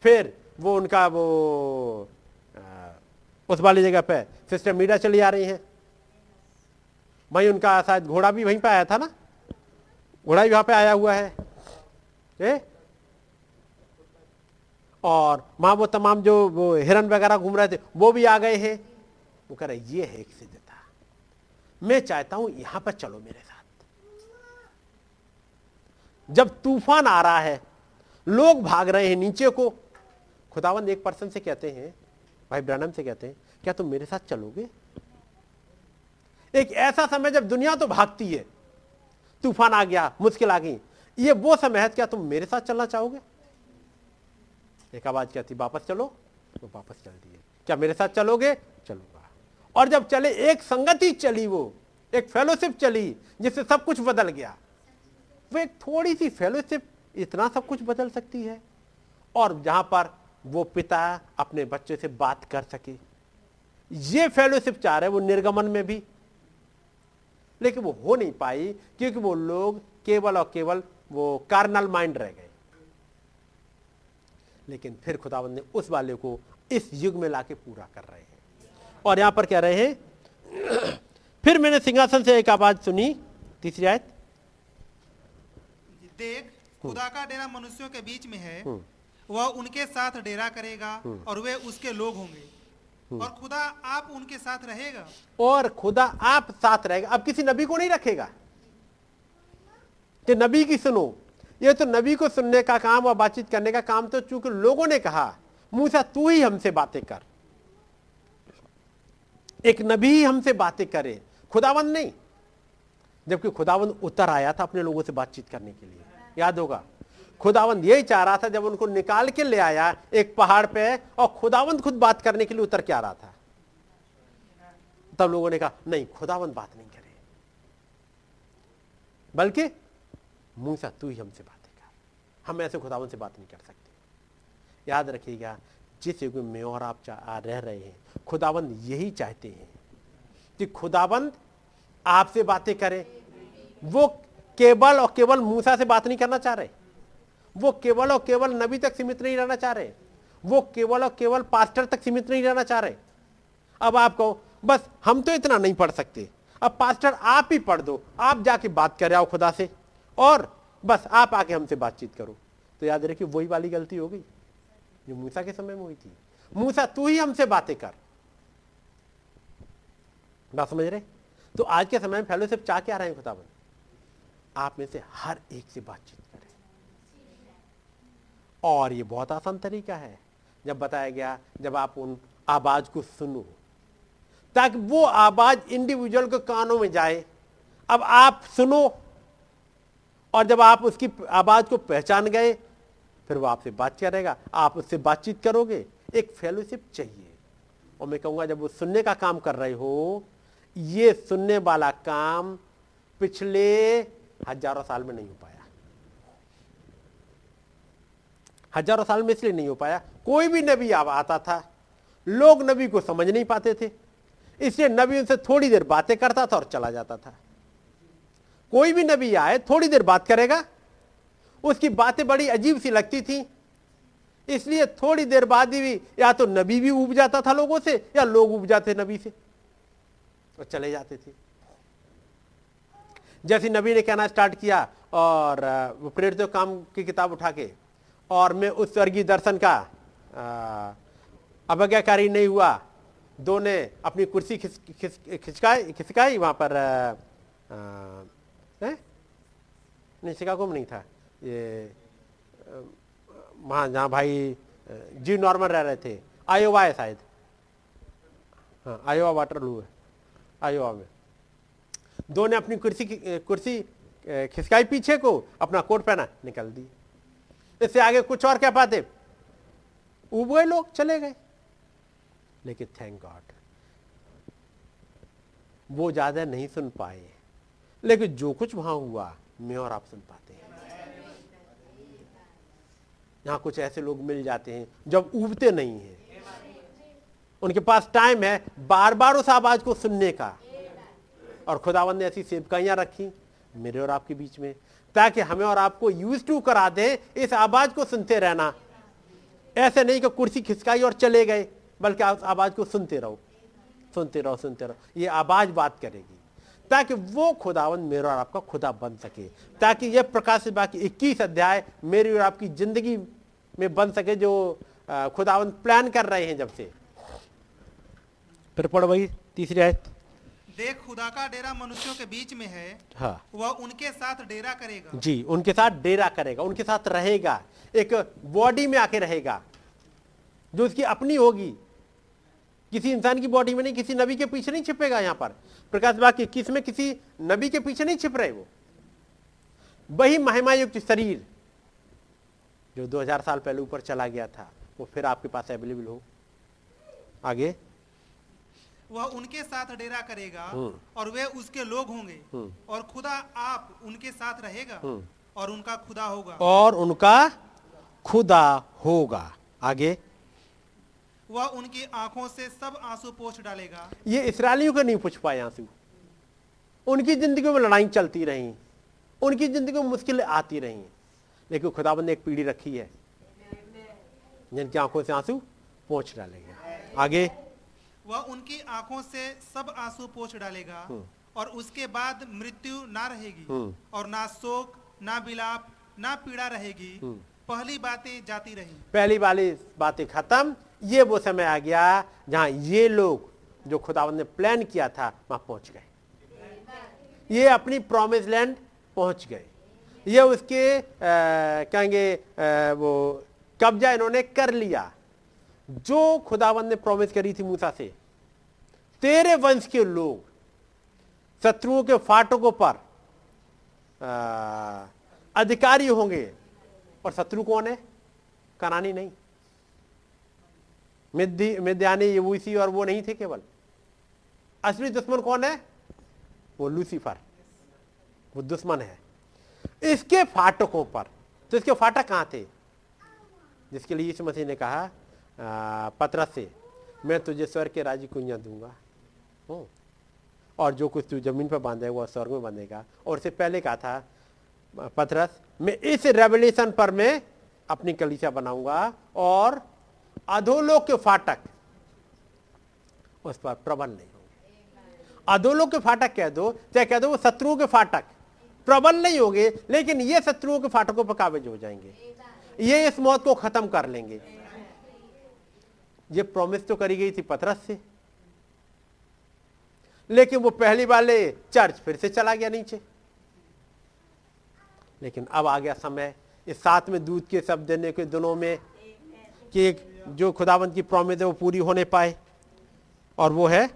फिर वो उनका वो आ, उस वाली जगह पे सिस्टर मीडिया चली आ रही है। वहीं उनका शायद घोड़ा भी वहीं पे आया था ना? घोड़ा भी वहाँ पे आया हुआ है। ए? और वहाँ वो तमाम जो वो हिरन वगैरह घूम रहे थे वो भी आ गए हैं। वो कह रहे ये है एक सिद्धता। मैं चाहता हूँ यहाँ पर चलो मेरे साथ। जब तूफ़ान आ रहा है, लोग भाग रहे हैं नीचे को। खुदावंद एक पर्सन से कहते हैं, भाई ब्रनम से कहते हैं, क्या तुम मेरे साथ चलोगे? एक ऐसा समय जब दुनिया तो भागती है, तूफ़ान आ गया, मुश्किल आ गई, ये वो समय है, क्या तुम मेरे साथ चलना चाहोगे? एक आवाज़ क्या थी वापस चलो। तो वापस चल दिए, क्या मेरे साथ चलोगे? चलूँगा। और जब चले, एक संगति चली वो, एक फेलोशिप चली, जिससे सब कुछ बदल गया। वो एक थोड़ी सी फेलोशिप इतना सब कुछ बदल सकती है। और जहाँ पर वो पिता अपने बच्चे से बात कर सके। ये फेलोशिप चाह रहे वो निर्गमन में भी। लेकिन वो हो नहीं पाई, क्योंकि वो लोग केवल और केवल वो कार्नल माइंड रह गए। लेकिन फिर खुदावंद ने उस वाले को इस युग में लाके पूरा कर रहे हैं। और यहाँ पर कह रहे हैं? फिर मैंने सिंहासन से एक आवाज़ सुनी, तीसरी आयत। देख खुदा का डेरा मनुष्यों के बीच में है हम्म। वह उनके साथ डेरा करेगा हम्म। और वे उसके लोग होंगे। और खुदा आप उनके साथ रहेगा। और खुदा आप साथ रहेगा। अब किसी नबी को नहीं रखेगा। कि नबी की सुनो। ये तो नबी को सुनने का काम और बातचीत करने का काम तो चूँकि लोगों ने कहा। मूसा तू ही हमसे बातें कर। एक नबी ही हमसे बातें करे। खुदावंद नहीं। जबकि खुदावंद उतर आया था अपने लोगों से बातचीत करने के लिए। याद होगा। खुदावंद यही चाह रहा था जब उनको निकाल के ले आया एक पहाड़ पे और खुदावंद खुद बात करने के लिए उतर के आ रहा था। तब लोगों ने कहा, नहीं, खुदावंद बात नहीं करे। बल्कि मूसा, तू ही हमसे बातें कर। हम ऐसे खुदावंद से बात नहीं कर सकते। याद रखिएगा, जिस युग में और आप रह रहे हैं, खुदावंद यही चाहते हैं कि खुदावंद आपसे बातें करें। वो केवल और केवल मूसा से बात नहीं करना चाह रहे। वो केवल और केवल नबी तक सीमित नहीं रहना चाह रहे। वो केवल और केवल पास्टर तक सीमित नहीं रहना चाह रहे। अब आप कहो, बस हम तो इतना नहीं पढ़ सकते। अब पास्टर आप ही पढ़ दो, आप जाके बात कर आओ खुदा से। और बस आप आके हमसे बातचीत करो। तो याद रखिए, वही वाली गलती हो गई, जो मूसा के समय में हुई थी। मूसा, तू ही हमसे बातें कर। बात समझ रहे? तो आज के समय में फेलोशिप चाह के आ रहे हैं खुदाबंद आप में से हर एक से बातचीत करें। और ये बहुत आसान तरीका है। जब बताया गया, जब आप उन आवाज़ को सुनो, ताकि वो आवाज़ इंडिविजुअल के कानों में जाए। अब आप सुनो, और जब आप उसकी आवाज़ को पहचान गए, फिर वो आपसे बात करेगा आप उससे बातचीत करोगे। एक फेलोशिप चाहिए। और मैं कहूँगा, जब वो सुनने का काम कर रहे हो, ये सुनने वाला काम पिछले हज़ारों साल में नहीं हो पाया। हज़ारों साल में इसलिए नहीं हो पाया। कोई भी नबी आता था, लोग नबी को समझ नहीं पाते थे। इसलिए नबी उनसे थोड़ी देर बातें करता था और चला जाता था। कोई भी नबी आए, थोड़ी देर बात करेगा। उसकी बातें बड़ी अजीब सी लगती थी। इसलिए थोड़ी देर बाद ही या तो नबी भी उब जाता था लोगों से, या लोग उब जाते नबी से। और चले जाते थे। जैसे नबी ने कहना स्टार्ट किया और प्रेरित काम की किताब उठा के और मैं उस स्वर्गीय दर्शन का अवज्ञाकारी नहीं हुआ। दो ने अपनी कुर्सी खिस, खिस, खिसकाई खिसकाई वहाँ पर नहीं शिकागो में नहीं था। ये वहाँ जहाँ भाई जी नॉर्मल रह रहे थे। आयोवा है शायद। हाँ आयोवा वाटर लू है। आयोवा में। दो ने अपनी कुर्सी कुर्सी खिसकाई पीछे को, अपना कोट पहना, निकल दी। इससे आगे कुछ और क्या पाते उब गए लोग, चले गए। लेकिन थैंक गॉड वो ज़्यादा नहीं सुन पाए। लेकिन जो कुछ वहाँ हुआ, मैं और आप सुन पाते हैं। यहाँ कुछ ऐसे लोग मिल जाते हैं, जब उबते नहीं हैं। उनके पास टाइम है बार बार उस आवाज़ को सुनने का। और खुदावन ने ऐसी सेवकाइयाँ रखी मेरे और आपके बीच में, ताकि हमें और आपको यूज़ टू करा दे, इस आवाज़ को सुनते रहना। ऐसे नहीं कि कुर्सी खिसकाई और चले गए, बल्कि आप आवाज़ को सुनते रहो सुनते रहो सुनते रहो। ये आवाज़ बात करेगी, ताकि वो खुदावन मेरा और आपका खुदा बन सके, ताकि ये प्रकाश बाकी इक्कीस अध्याय मेरी और आपकी ज़िंदगी में बन सके, जो खुदावन प्लान कर रहे हैं जब से। फिर पढ़ वही तीसरी आयत। देख खुदा का डेरा मनुष्यों के बीच में है हाँ। वह उनके साथ डेरा करेगा। जी उनके साथ डेरा करेगा उनके साथ रहेगा एक बॉडी में आके रहेगा जो उसकी अपनी होगी। किसी इंसान की बॉडी में नहीं किसी नबी के पीछे नहीं छिपेगा यहाँ पर। प्रकाश बाग किसमें किसी नबी के पीछे नहीं छिप रहे वो? वही महिमा युक्त शरीर जो 2000 साल पहले ऊपर चला गया था वो फिर आपके पास अवेलेबल हो। आगे। वह उनके साथ डेरा करेगा हम्म। और वे उसके लोग होंगे। हम्म। और खुदा आप उनके साथ रहेगा हम्म। और उनका खुदा होगा। और उनका खुदा होगा। आगे। वह उनकी आँखों से सब आँसू पोछ डालेगा। ये इसराइलियों को नहीं पूछ पाए आँसू उनकी ज़िंदगी में लड़ाई चलती रही। उनकी ज़िंदगी में मुश्किलें आती रही। लेकिन खुदाबंद ने एक पीढ़ी रखी है। जिनकी आँखों से आँसू पोछ डालेंगे। आगे। वह उनकी आँखों से सब आँसू पोछ डालेगा और उसके बाद मृत्यु ना रहेगी। हम्म। और ना शोक ना विलाप ना पीड़ा रहेगी। पहली बातें जाती रही। पहली वाली बातें खत्म। ये वो समय आ गया जहाँ ये लोग जो खुदावंद ने प्लान किया था वहाँ पहुँच गए। ये अपनी प्रॉमिस लैंड पहुँच गए। ये उसके आ, कहेंगे आ, वो कब्जा इन्होंने कर लिया। जो खुदावन ने प्रॉमिस करी थी मूसा से। तेरे वंश के लोग शत्रुओं के फाटकों पर आ, अधिकारी होंगे और शत्रु कौन है? कनानी नहीं। मिद्यानी यबूसी और वो नहीं थे केवल। असली दुश्मन कौन है? वो लूसीफर। वो दुश्मन है। इसके फाटकों पर तो इसके फाटक कहाँ थे? जिसके लिए यीशु मसीह ने कहा पत्रस से, मैं तुझे स्वर्ग के राज्य कुंजा दूँगा। और जो कुछ तू ज़मीन पर बांधेगा वह स्वर्ग में बांधेगा। और उससे पहले कहा था पथरस मैं इस रेवल्यूशन पर मैं अपनी कलिसिया बनाऊँगा और अधोलोक के फाटक, उस पर प्रबल नहीं होंगे। अधोलोक के फाटक कह दो, चाहे कह दो वो शत्रुओं के फाटक, प्रबल नहीं होंगे, लेकिन ये शत्रुओं के फाटकों पर काबिज हो जाएँगे। ये इस मौत को खत्म कर लेंगे। ये प्रॉमिस तो करी गई थी पथरस से। लेकिन वो पहली वाले चर्च फिर से चला गया नीचे। लेकिन अब आ गया समय इस साथ में दूध के शब्द देने के दिनों में कि एक जो खुदावंत की प्रॉमिस है वो पूरी होने पाए। और वो है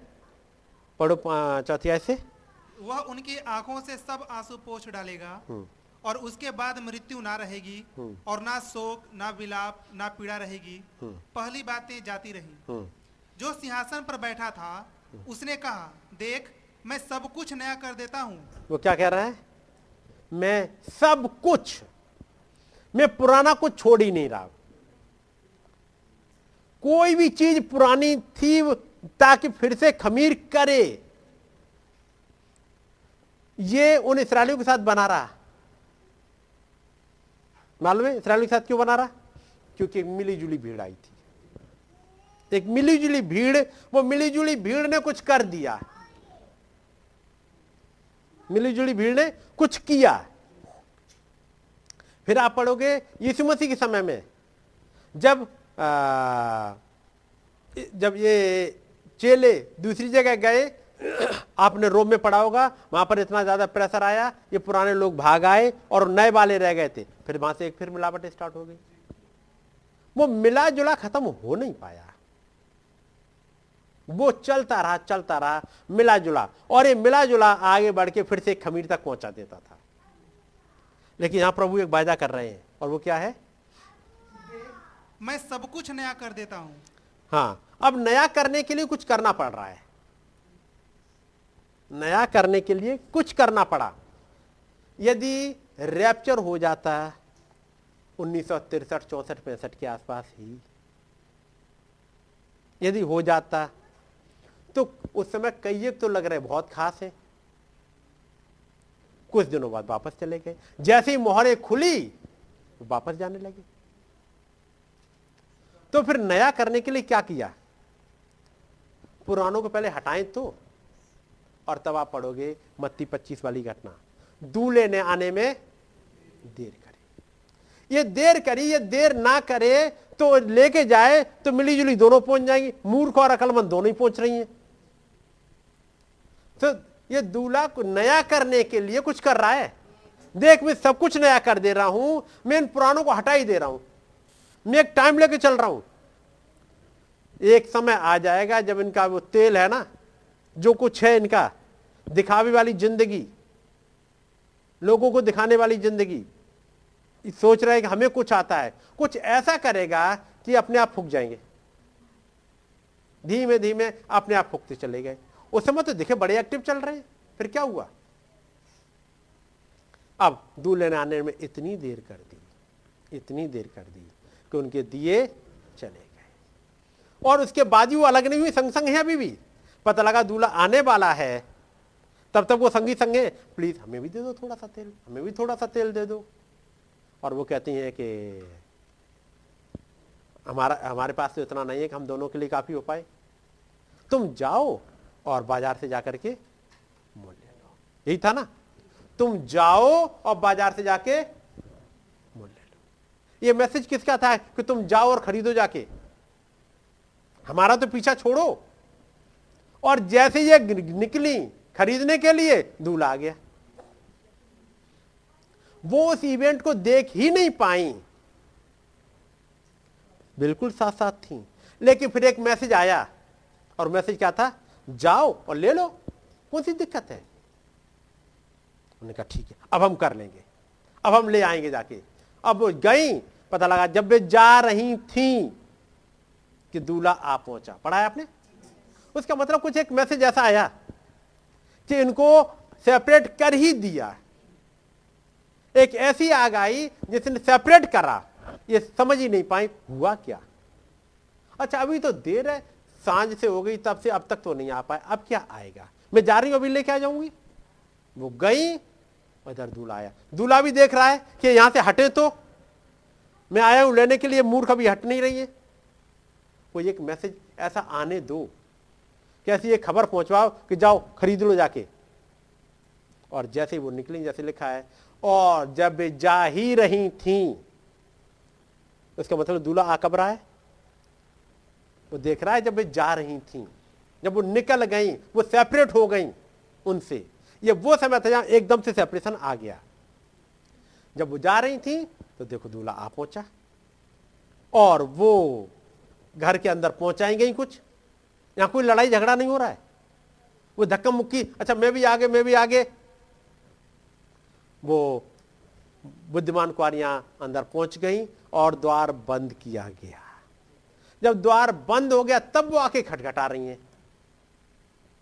पढ़ो चौथी ऐसे वह उनकी आँखों से सब आँसू पोछ डालेगा। हम्म। और उसके बाद मृत्यु ना रहेगी हम्म। और ना शोक ना विलाप ना पीड़ा रहेगी। हम्म। पहली बातें जाती रही। जो सिंहासन पर बैठा था उसने कहा देख मैं सब कुछ नया कर देता हूँ। वो क्या कह रहा है? मैं सब कुछ मैं पुराना कुछ छोड़ ही नहीं रहा। कोई भी चीज़ पुरानी थी ताकि फिर से खमीर करे। ये उन इसराइलियों के साथ बना रहा। मालूम है इसराइलियों के साथ क्यों बना रहा? क्योंकि एक मिली जुली भीड़ आई थी। एक मिली जुली भीड़ वो मिली जुली भीड़ ने कुछ कर दिया। मिली जुली भीड़ ने कुछ किया। फिर आप पढ़ोगे यीशु मसीह के समय में जब आ, जब ये चेले दूसरी जगह गए आपने रोम में पढ़ा होगा वहाँ पर इतना ज़्यादा प्रेशर आया ये पुराने लोग भाग आए और नए वाले रह गए थे। फिर वहाँ से एक फिर मिलावट स्टार्ट हो गई। वो मिला जुला खत्म हो नहीं पाया। वो चलता रहा चलता रहा मिला जुला और ये मिला जुला आगे बढ़ के फिर से खमीर तक पहुँचा देता था। लेकिन यहाँ प्रभु एक वायदा कर रहे हैं और वो क्या है? मैं सब कुछ नया कर देता हूँ। हाँ अब नया करने के लिए कुछ करना पड़ रहा है। नया करने के लिए कुछ करना पड़ा। यदि रैप्चर हो जाता, उन्नीस सौ तिरसठ, चौसठ, पैंसठ के आसपास ही। यदि हो जाता तो उस समय कई एक तो लग रहे बहुत खास है। कुछ दिनों बाद वापस चले गए। जैसे ही मोहरें खुली, वापस जाने लगे। तो फिर नया करने के लिए क्या किया? पुरानों को पहले हटाएँ तो। और तब आप पढ़ोगे मत्ती पच्चीस वाली घटना। दू लेने आने में देर करे। ये देर करी, ये देर ना करे तो लेके जाए तो मिली जुली दोनों पहुँच जाएँगी। मूर्ख और अकलमंद दोनों ही पहुँच रही हैं। तो ये दूल्हा को नया करने के लिए कुछ कर रहा है। देख, मैं सब कुछ नया कर दे रहा हूँ, मैं इन पुरानों को हटा ही दे रहा हूँ। मैं एक टाइम लेके चल रहा हूँ। एक समय आ जाएगा जब इनका वो तेल है ना, जो कुछ है इनका दिखावे वाली ज़िंदगी, लोगों को दिखाने वाली ज़िंदगी सोच रहे हैं कि हमें कुछ आता है, कुछ ऐसा करेगा कि अपने आप फूक जाएँगे। धीमे धीमे अपने आप फूकते चले गए। उस समय तो दिखे बड़े एक्टिव चल रहे हैं, फिर क्या हुआ? अब दूल्हे आने में इतनी देर कर दी, इतनी देर कर दी कि उनके दिए चले गए। और उसके बाद ही वो अलग नहीं हुई संग संग है अभी भी। पता लगा दूल्हा आने वाला है तब तक वो संगी संगे प्लीज़ हमें भी दे दो थोड़ा सा तेल, हमें भी थोड़ा सा तेल दे दो। और वो कहती हैं कि हमारा, हमारे पास तो इतना नहीं है कि हम दोनों के लिए काफ़ी हो पाए तुम जाओ और बाज़ार से जाकर के मोल ले लो। यही था ना? तुम जाओ और बाज़ार से जाके मोल ले लो। ये मैसेज किसका था कि तुम जाओ और खरीदो जाके? हमारा तो पीछा छोड़ो। और जैसे ये निकली खरीदने के लिए दूल्हा आ गया। वो उस इवेंट को देख ही नहीं पाई। बिल्कुल साथ साथ थी। लेकिन फिर एक मैसेज आया। और मैसेज क्या था? जाओ और ले लो। कौन सी दिक्कत है? उन्होंने कहा, ठीक है, अब हम कर लेंगे। अब हम ले आएँगे जाके। अब गई। पता लगा, जब वे जा रही थी कि दूल्हा आ पहुँचा। पढ़ाया आपने? उसका मतलब कुछ एक मैसेज ऐसा आया। कि इनको सेपरेट कर ही दिया। एक ऐसी आग आई जिसने सेपरेट करा। ये समझ ही नहीं पाई, हुआ क्या? अच्छा अभी तो देर है। साँझ से हो गई, तब से अब तक तो नहीं आ पाए अब क्या आएगा? मैं जा रही हूँ, अभी लेके आ जाऊँगी। वो गई, इधर दूल्हा आया। दूल्हा भी देख रहा है कि यहाँ से हटे तो। मैं आया हूँ लेने के लिए, मूर्ख अभी हट नहीं रही है। कोई एक मैसेज ऐसा आने दो। कैसी ये खबर पहुंचवाओ कि जाओ खरीद लो जाके। और जैसे वो निकली, जैसे लिखा है, और जब जा ही रही थी, उसका मतलब दूल्हा आ कब रहा है? वो देख रहा है जब वे जा रही थी। जब वो निकल गई, वो सेपरेट हो गई उनसे। ये वो समय था जहाँ एकदम से सेपरेशन आ गया। जब वो जा रही थी तो देखो दूल्हा आ पहुँचा। और वो घर के अंदर पहुंचाई गई कुछ। यहाँ कोई लड़ाई झगड़ा नहीं हो रहा है। वो धक्का मुक्की अच्छा मैं भी आगे, मैं भी आगे। वो बुद्धिमान कुआरियाँ अंदर पहुँच गई और द्वार बंद किया गया। जब द्वार बंद हो गया, तब वो आके खटखटा रही हैं।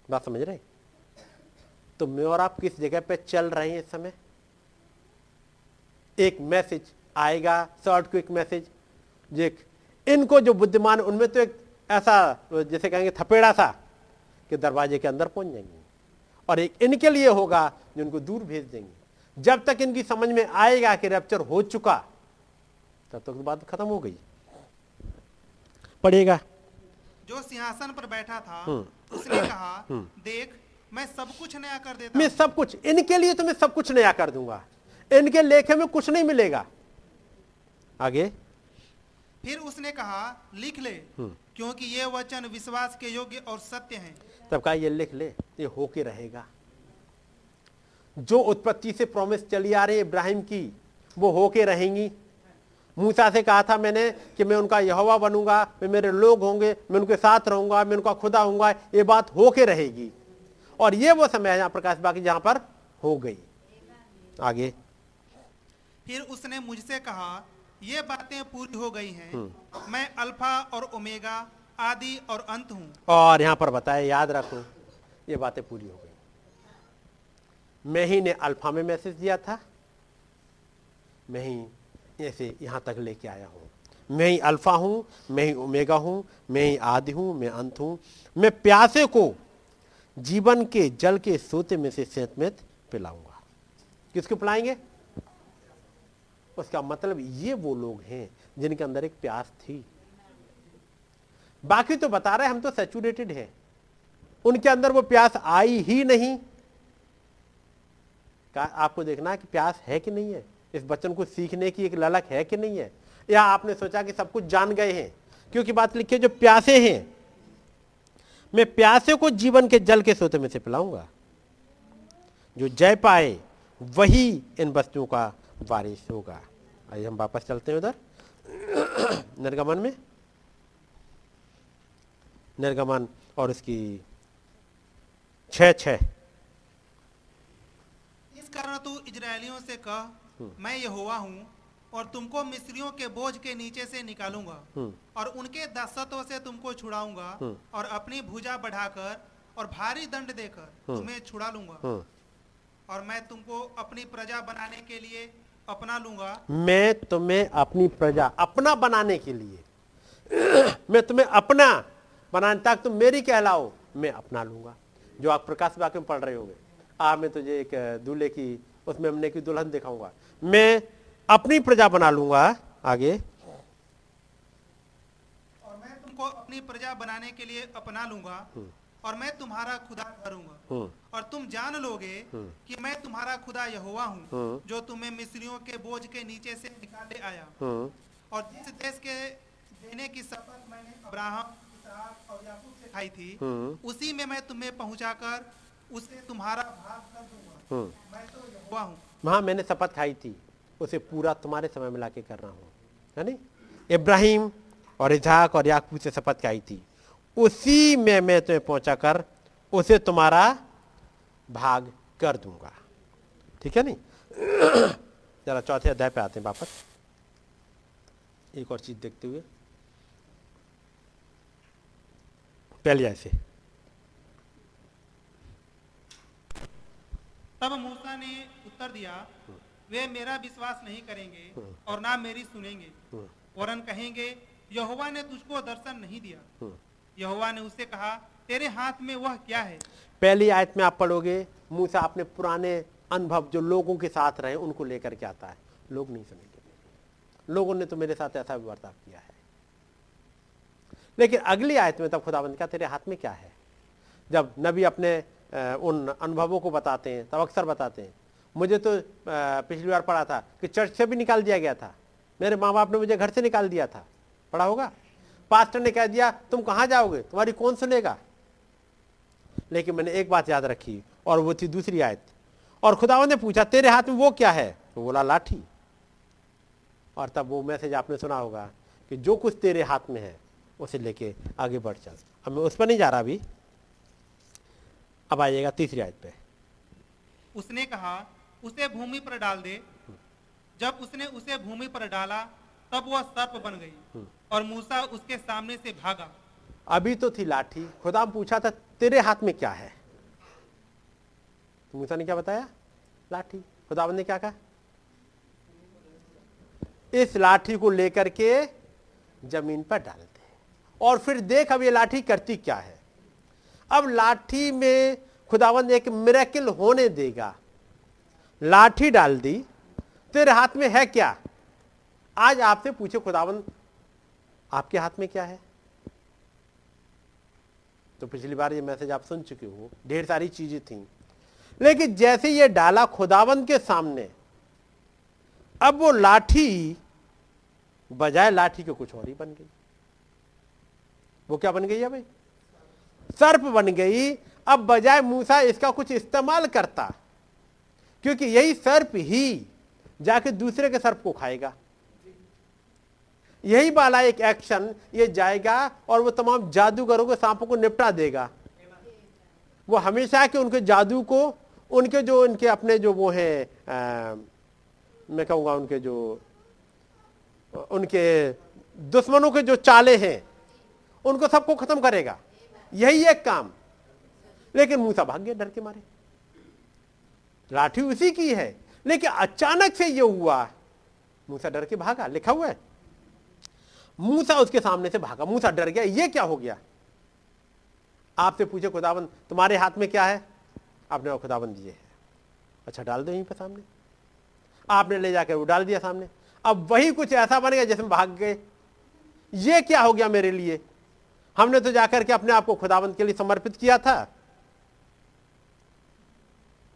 बात समझ रहे तो मैं और आप किस जगह पे चल रहे हैं इस समय? एक मैसेज आएगा, शॉर्ट क्विक मैसेज। इनको जो बुद्धिमान, उनमें तो एक ऐसा जैसे कहेंगे थपेड़ा सा कि दरवाजे के अंदर पहुँच जाएँगे। और एक इनके लिए होगा जो उनको दूर भेज देंगे। जब तक इनकी समझ में आएगा कि रैप्चर हो चुका तब तक तो बात खत्म हो गई। पड़ेगा जो सिंहासन पर बैठा था हम्म। उसने कहा हम्म। देख मैं सब कुछ नया कर देता मैं सब कुछ इनके लिए तो मैं सब कुछ नया कर दूँगा। इनके लेखे में कुछ नहीं मिलेगा। आगे। फिर उसने कहा लिख ले हम्म। क्योंकि ये वचन विश्वास के योग्य और सत्य हैं। तब कहा ये लिख ले ये होके रहेगा। जो उत्पत्ति से प्रॉमिस चली आ रही इब्राहिम की वो होके रहेंगी। मूसा से कहा था मैंने कि मैं उनका यहोवा बनूँगा मैं मेरे लोग होंगे मैं उनके साथ रहूँगा मैं उनका खुदा होऊँगा ये बात होके रहेगी। और ये वो समय है जहाँ प्रकाश बाकी जहाँ पर हो गई। आगे। फिर उसने मुझसे कहा ये बातें पूरी हो गई हैं। हम्म। मैं अल्फ़ा और ओमेगा आदि और अंत हूँ। और यहाँ पर बताए याद रखो ये बातें पूरी हो गई। मैं ही ने अल्फ़ा में मैसेज दिया था। मैं ही ऐसे यहाँ तक लेके आया हूँ। मैं ही अल्फ़ा हूँ मैं ही ओमेगा हूँ मैं ही आदि हूँ मैं अंत हूँ। मैं प्यासे को जीवन के जल के सोते में से सेतमेत पिलाऊँगा। किसको पिलाएँगे? उसका मतलब ये वो लोग हैं जिनके अंदर एक प्यास थी। बाकी तो बता रहे हम तो सेचुरेटेड हैं। उनके अंदर वो प्यास आई ही नहीं। आपको देखना है कि प्यास है कि नहीं है? इस बच्चन को सीखने की एक ललक है कि नहीं है? या आपने सोचा कि सब कुछ जान गए हैं? क्योंकि बात लिखिए जो प्यासे हैं, मैं प्यासे को जीवन के जल के सोते में से पिलाऊँगा। जो जय पाए, वही इन वस्तुओं का वारिस होगा। आइए हम वापस चलते हैं उधर निर्गमन में निर्गमन और उसकी छ छ इस कारण तू इजरायलियों से कह मैं यहोवा हूँ और तुमको मिस्रियों के बोझ के नीचे से निकालूँगा हम्म। और उनके दस्तों से तुमको छुड़ाऊँगा हम्म। और अपनी भुजा बढ़ाकर और भारी दंड देकर हम्म। तुम्हें छुड़ा लूँगा हम्म। और मैं तुमको अपनी प्रजा बनाने के लिए अपना लूँगा। मैं तुम्हें अपनी प्रजा अपना बनाने के लिए। मैं तुम्हें अपना बनाने तक तुम मेरी कहलाओ मैं अपना लूँगा। जो आप प्रकाश वाक्य में पढ़ रहे होंगे। आ मैं तुझे एक दूल्हे की उसमें हमने की दुल्हन दिखाऊँगा। मैं अपनी प्रजा बना लूँगा आगे। और मैं तुमको अपनी प्रजा बनाने के लिए अपना लूँगा। और मैं तुम्हारा खुदा करूँगा। हम्म, और तुम जान लोगे कि मैं तुम्हारा खुदा यहोवा हूँ हम्म। जो तुम्हें मिस्रियों के बोझ के नीचे से निकाले आया। हम्म, और जिस देश के देने की शपथ मैंने अब्राहम और याकूब से खाई थी हम्म। उसी में मैं तुम्हें पहुंचाकर उसे तुम्हारा भाग कर दूँगा। हम्म। मैं तो यहोवा हूँ। वहाँ मैंने शपथ खाई थी उसे पूरा तुम्हारे समय में लाके कर रहा हूँ। है नहीं? इब्राहिम और इजहाक और याकूब से शपथ खाई थी। उसी में मैं तुम्हें पहुँचा कर उसे तुम्हारा भाग कर दूँगा। ठीक है नहीं? जरा चौथे अध्याय पे आते हैं वापस। एक और चीज़ देखते हुए। पहले ऐसे। तब मूसा ने उत्तर दिया वे मेरा विश्वास नहीं करेंगे और ना मेरी सुनेंगे। वरन कहेंगे यहोवा ने तुझको दर्शन नहीं दिया। यहोवा ने उससे कहा, तेरे हाथ में वह क्या है? पहली आयत में आप पढ़ोगे, मूसा अपने पुराने अनुभव जो लोगों के साथ रहे, उनको लेकर के आता है। लोग नहीं सुनेंगे। लोगों ने तो मेरे साथ ऐसा बर्ताव किया है। लेकिन अगली आयत में तब खुदाबंद का तेरे हाथ में क्या है? जब नबी अपने उन अनुभवों को बताते हैं, तब अक्सर बताते हैं। मुझे तो पिछली बार पढ़ा था कि चर्च से भी निकाल दिया गया था। मेरे माँ बाप ने मुझे घर से निकाल दिया था। पढ़ा होगा? पास्टर ने कह दिया तुम कहाँ जाओगे? तुम्हारी कौन सुनेगा? लेकिन मैंने एक बात याद रखी और वो थी दूसरी आयत। और खुदावन ने पूछा तेरे हाथ में वो क्या है? तो बोला लाठी। और तब वो मैसेज आपने सुना होगा कि जो कुछ तेरे हाथ में है उसे लेके आगे बढ़ चल। अब मैं उस पर नहीं जा रहा अभी। अब आइएगा तीसरी आयत पे। उसने कहा उसे भूमि पर डाल दे। जब उसने उसे भूमि पर डाला तब वह सर्प बन गई। और मूसा उसके सामने से भागा। अभी तो थी लाठी। खुदा पूछा था, तेरे हाथ में क्या है? तो मूसा ने क्या बताया? लाठी। खुदावन ने क्या कहा? इस लाठी को लेकर के ज़मीन पर डाल दे। और फिर देख अब ये लाठी करती क्या है? अब लाठी में खुदावन एक मिरेकल होने देगा। लाठी डाल दी। तेरे हाथ में है क्या? आज आपसे पूछे खुदावन आपके हाथ में क्या है? तो पिछली बार ये मैसेज आप सुन चुके हो, ढेर सारी चीज़ें थी। लेकिन जैसे ये डाला खुदावंत के सामने, अब वो लाठी, बजाय लाठी के कुछ और ही बन गई। वो क्या बन गई है भाई? सर्प बन गई। अब बजाय मूसा इसका कुछ इस्तेमाल करता, क्योंकि यही सर्प ही जाके दूसरे के सर्प को खाएगा। यही वाला एक एक्शन ये जाएगा और वो तमाम जादूगरों के सांपों को निपटा देगा। वो हमेशा के उनके जादू को, उनके जो उनके अपने जो वो हैं मैं कहूँगा उनके जो, उनके दुश्मनों के जो चाले हैं, उनको सबको खत्म करेगा। यही एक काम। लेकिन मूसा भाग गया डर के मारे। लाठी उसी की है। लेकिन अचानक से ये हुआ। मूसा डर के भागा, लिखा हुआ है। मूसा उसके सामने से भागा, मूसा डर गया, ये क्या हो गया? आपसे पूछे, खुदाबंद, तुम्हारे हाथ में क्या है? आपने खुदाबंद दिए है। अच्छा डाल दो यहीं पर सामने। आपने ले जाकर वो डाल दिया सामने। अब वही कुछ ऐसा बन गया जिसमें भाग गए। ये क्या हो गया मेरे लिए? हमने तो जाकर के अपने आप को खुदाबंद के लिए समर्पित किया था।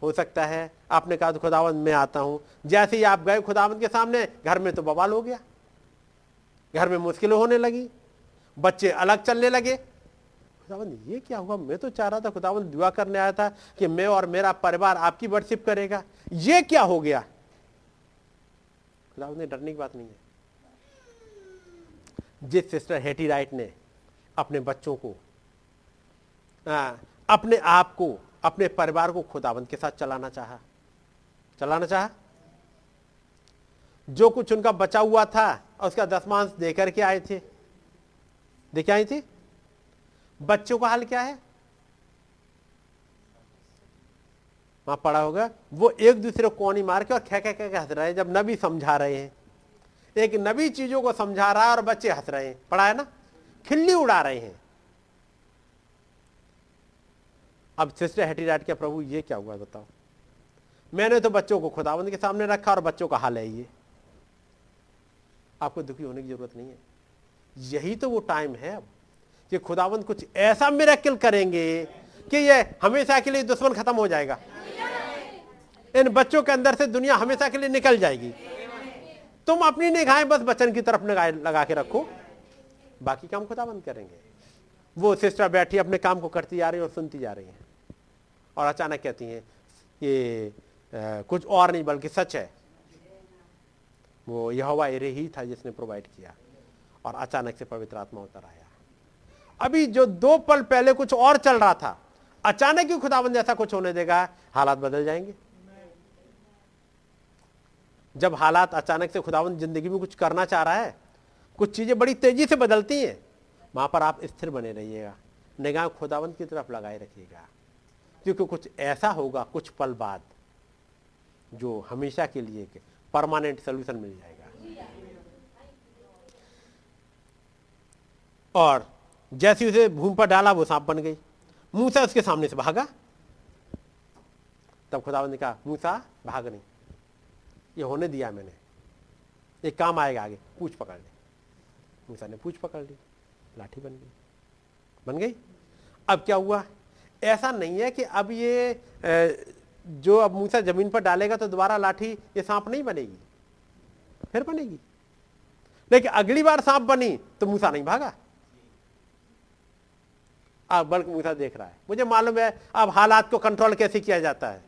हो सकता है आपने कहा तो खुदावंद में आता हूँ। जैसे ही आप गए खुदावंद के सामने, घर में तो बवाल हो गया। घर में मुश्किलें होने लगी बच्चे अलग चलने लगे। खुदावंद ये क्या हुआ? मैं तो चाह रहा था खुदावंद दुआ करने आया था कि मैं और मेरा परिवार आपकी वर्शिप करेगा। ये क्या हो गया? खुदावंद ने डरने की बात नहीं है। जिस सिस्टर हेटी राइट ने अपने बच्चों को आ, अपने आप को अपने परिवार को खुदाबंद के साथ चलाना चाहा। चलाना चाहा? जो कुछ उनका बचा हुआ था उसका दसमांश देकर के आए थे। देखे आई थी? बच्चों का हाल क्या है? वहाँ पड़ा होगा। वो एक दूसरे को कौनी मार के और खे खे खे हंस रहे हैं, जब नबी समझा रहे हैं। एक नबी चीज़ों को समझा रहा है और बच्चे हंस रहे हैं। पढ़ा है ना? खिल्ली उड़ा रहे हैं। अब सिस्टर हेटी हेटीराट के प्रभु, ये क्या हुआ बताओ? मैंने तो बच्चों को खुदाबंद के सामने रखा और बच्चों का हाल है ये। आपको दुखी होने की ज़रूरत नहीं है। यही तो वो टाइम है अब कि खुदाबंद कुछ ऐसा मेरेकल करेंगे कि ये हमेशा के लिए दुश्मन खत्म हो जाएगा। इन बच्चों के अंदर से दुनिया हमेशा के लिए निकल जाएगी। तुम अपनी निगाहें बस बचन की तरफ़ निगाह लगा के रखो। बाकी काम खुदाबंद करेंगे। वो सिस्टर बैठी अपने काम को करती जा रही है और सुनती जा रही है। और अचानक कहती हैं ये आ, कुछ और नहीं बल्कि सच है। वो यहोवा एरे ही था जिसने प्रोवाइड किया और अचानक से पवित्र आत्मा उतर आया। अभी जो दो पल पहले कुछ और चल रहा था, अचानक ही खुदाबंद ऐसा कुछ होने देगा, हालात बदल जाएँगे। जब हालात अचानक से खुदाबंद ज़िंदगी में कुछ करना चाह रहा है, कुछ चीज़ें बड़ी तेज़ी से बदलती हैं, वहाँ पर आप स्थिर बने रहिएगा, निगाह खुदाबंद की तरफ़ लगाए रखिएगा। क्योंकि कुछ ऐसा होगा कुछ पल बाद जो हमेशा के लिए परमानेंट सोल्यूशन मिल जाएगा। और जैसे उसे भूमि पर डाला, वो सांप बन गई। मूसा उसके सामने से भागा। तब खुदावन ने कहा, मूसा, भाग नहीं। ये होने दिया मैंने। एक काम आएगा आगे, पूछ पकड़ ले। मूसा ने पूछ पकड़ ली। लाठी बन गई। बन गई। अब क्या हुआ? ऐसा नहीं है कि अब ये जो अब मूसा ज़मीन पर डालेगा तो दोबारा लाठी, ये सांप नहीं बनेगी। फिर बनेगी। लेकिन अगली बार सांप बनी तो मूसा नहीं भागा। अब बल्कि मूसा देख रहा है। मुझे मालूम है, अब हालात को कंट्रोल कैसे किया जाता है?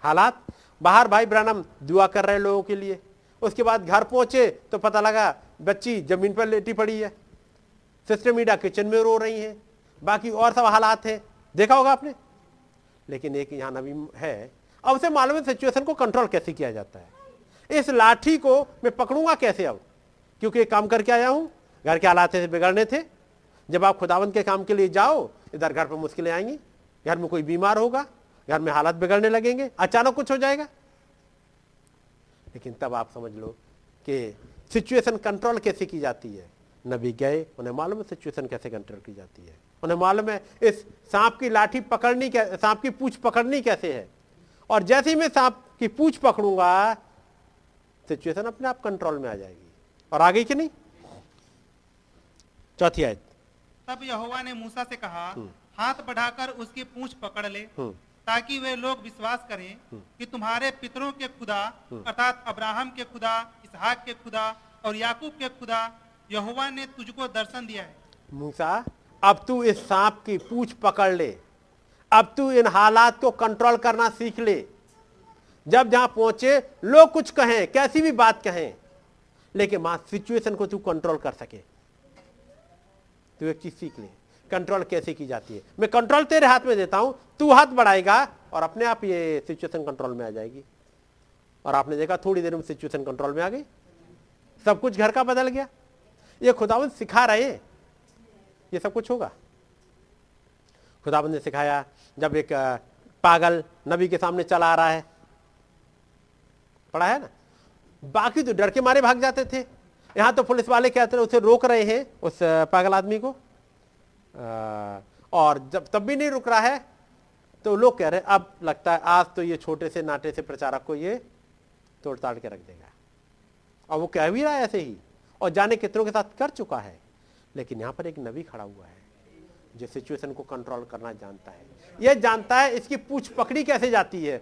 हालात? बाहर भाई ब्रानम दुआ कर रहे लोगों के लिए। उसके बाद घर पहुँचे तो पता लगा, बच्ची ज़मीन पर लेटी पड़ी है। सिस्टर मीडा किचन में रो रही है। बाकी और सब हालात है। देखा होगा आपने? लेकिन एक यहाँ नबी है। अब उसे मालूम है सिचुएशन को कंट्रोल कैसे किया जाता है। इस लाठी को मैं पकड़ूँगा कैसे अब? क्योंकि एक काम करके आया हूँ। घर के हालात से बिगड़ने थे। जब आप खुदावंत के काम के लिए जाओ, इधर घर पर मुश्किलें आएँगी। घर में कोई बीमार होगा, घर में हालात बिगड़ने लगेंगे, अचानक कुछ हो जाएगा। लेकिन तब आप समझ लो कि सिचुएशन कंट्रोल कैसे की जाती है। नबी गए, उन्हें मालूम है सिचुएशन कैसे कंट्रोल की जाती है। उन्हें मालूम है इस सांप की लाठी पकड़नी सांप की पूछ पकड़नी कैसे है और जैसे ही मैं सांप की पूछ पकड़ूँगा सिचुएशन अपने आप कंट्रोल में आ जाएगी और आ गई कि नहीं चौथी आयत तब यहोवा ने मूसा से कहा हम्म। हाथ बढ़ाकर उसकी पूछ पकड़ ले हम्म। ताकि वे लोग विश्वास करें हम्म। कि तुम्हारे पितरों के खुदा अर्थात अब्राहम के खुदा इसहाक के खुदा और याकूब के खुदा यहोवा ने तुझको दर्शन दिया है मूसा अब तू इस सांप की पूछ पकड़ ले। अब तू इन हालात को कंट्रोल करना सीख ले। जब जहाँ पहुँचे, लोग कुछ कहें, कैसी भी बात कहें, लेकिन वहाँ सिचुएशन को तू कंट्रोल कर सके। तू एक चीज़ सीख ले कंट्रोल कैसे की जाती है। मैं कंट्रोल तेरे हाथ में देता हूँ, तू हाथ बढ़ाएगा और अपने आप ये सिचुएशन कंट्रोल में आ जाएगी। और आपने देखा, थोड़ी देर में सिचुएशन कंट्रोल में आ गई। सब कुछ घर का बदल गया। ये खुदावन सिखा रहे हैं। ये सब कुछ होगा। खुदाबंद ने सिखाया, जब एक पागल नबी के सामने चला आ रहा है। पढ़ा है ना? बाकी तो डर के मारे भाग जाते थे। यहाँ तो पुलिस वाले कहते हैं, उसे रोक रहे हैं उस पागल आदमी को। और जब, तब भी नहीं रुक रहा है तो लोग कह रहे हैं, अब लगता है, आज तो ये छोटे से नाटे से प्रचारक को ये तोड़ताड़ के रख देगा। और वो कह भी रहा है ऐसे ही, और जाने कितनों के साथ कर चुका है। लेकिन यहाँ पर एक नबी खड़ा हुआ है जो सिचुएशन को कंट्रोल करना जानता है। यह जानता है इसकी पूछ पकड़ी कैसे जाती है।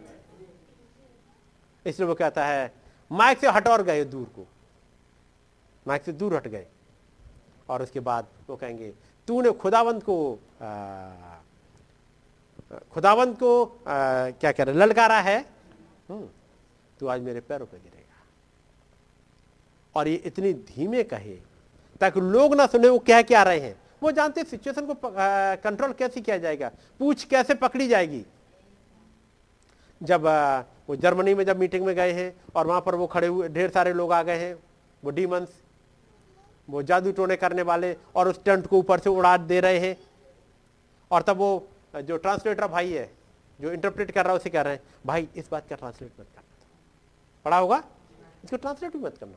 इसलिए वो कहता है माइक से हट और गए दूर को। माइक से दूर हट गए। और उसके बाद वो कहेंगे तूने खुदावंत को खुदावंत को आ, क्या कह रहे ललकारा है? हम्म, तू आज मेरे पैरों पर गिरेगा। और ये इतनी धीमे कहे ताकि लोग ना सुने वो क्या क्या रहे हैं। वो जानते सिचुएशन को कंट्रोल कैसे किया जाएगा। पूछ कैसे पकड़ी जाएगी। जब आ, वो जर्मनी में जब मीटिंग में गए हैं और वहाँ पर वो खड़े हुए ढेर सारे लोग आ गए हैं। वो डीमंस वो जादू टोने करने वाले और उस टेंट को ऊपर से उड़ा दे रहे हैं। और तब वो जो ट्रांसलेटर भाई है जो इंटरप्रेट कर रहा है उसे कह रहे हैं भाई इस बात का ट्रांसलेट मत करना। पढ़ा होगा? इसको ट्रांसलेट भी मत करना।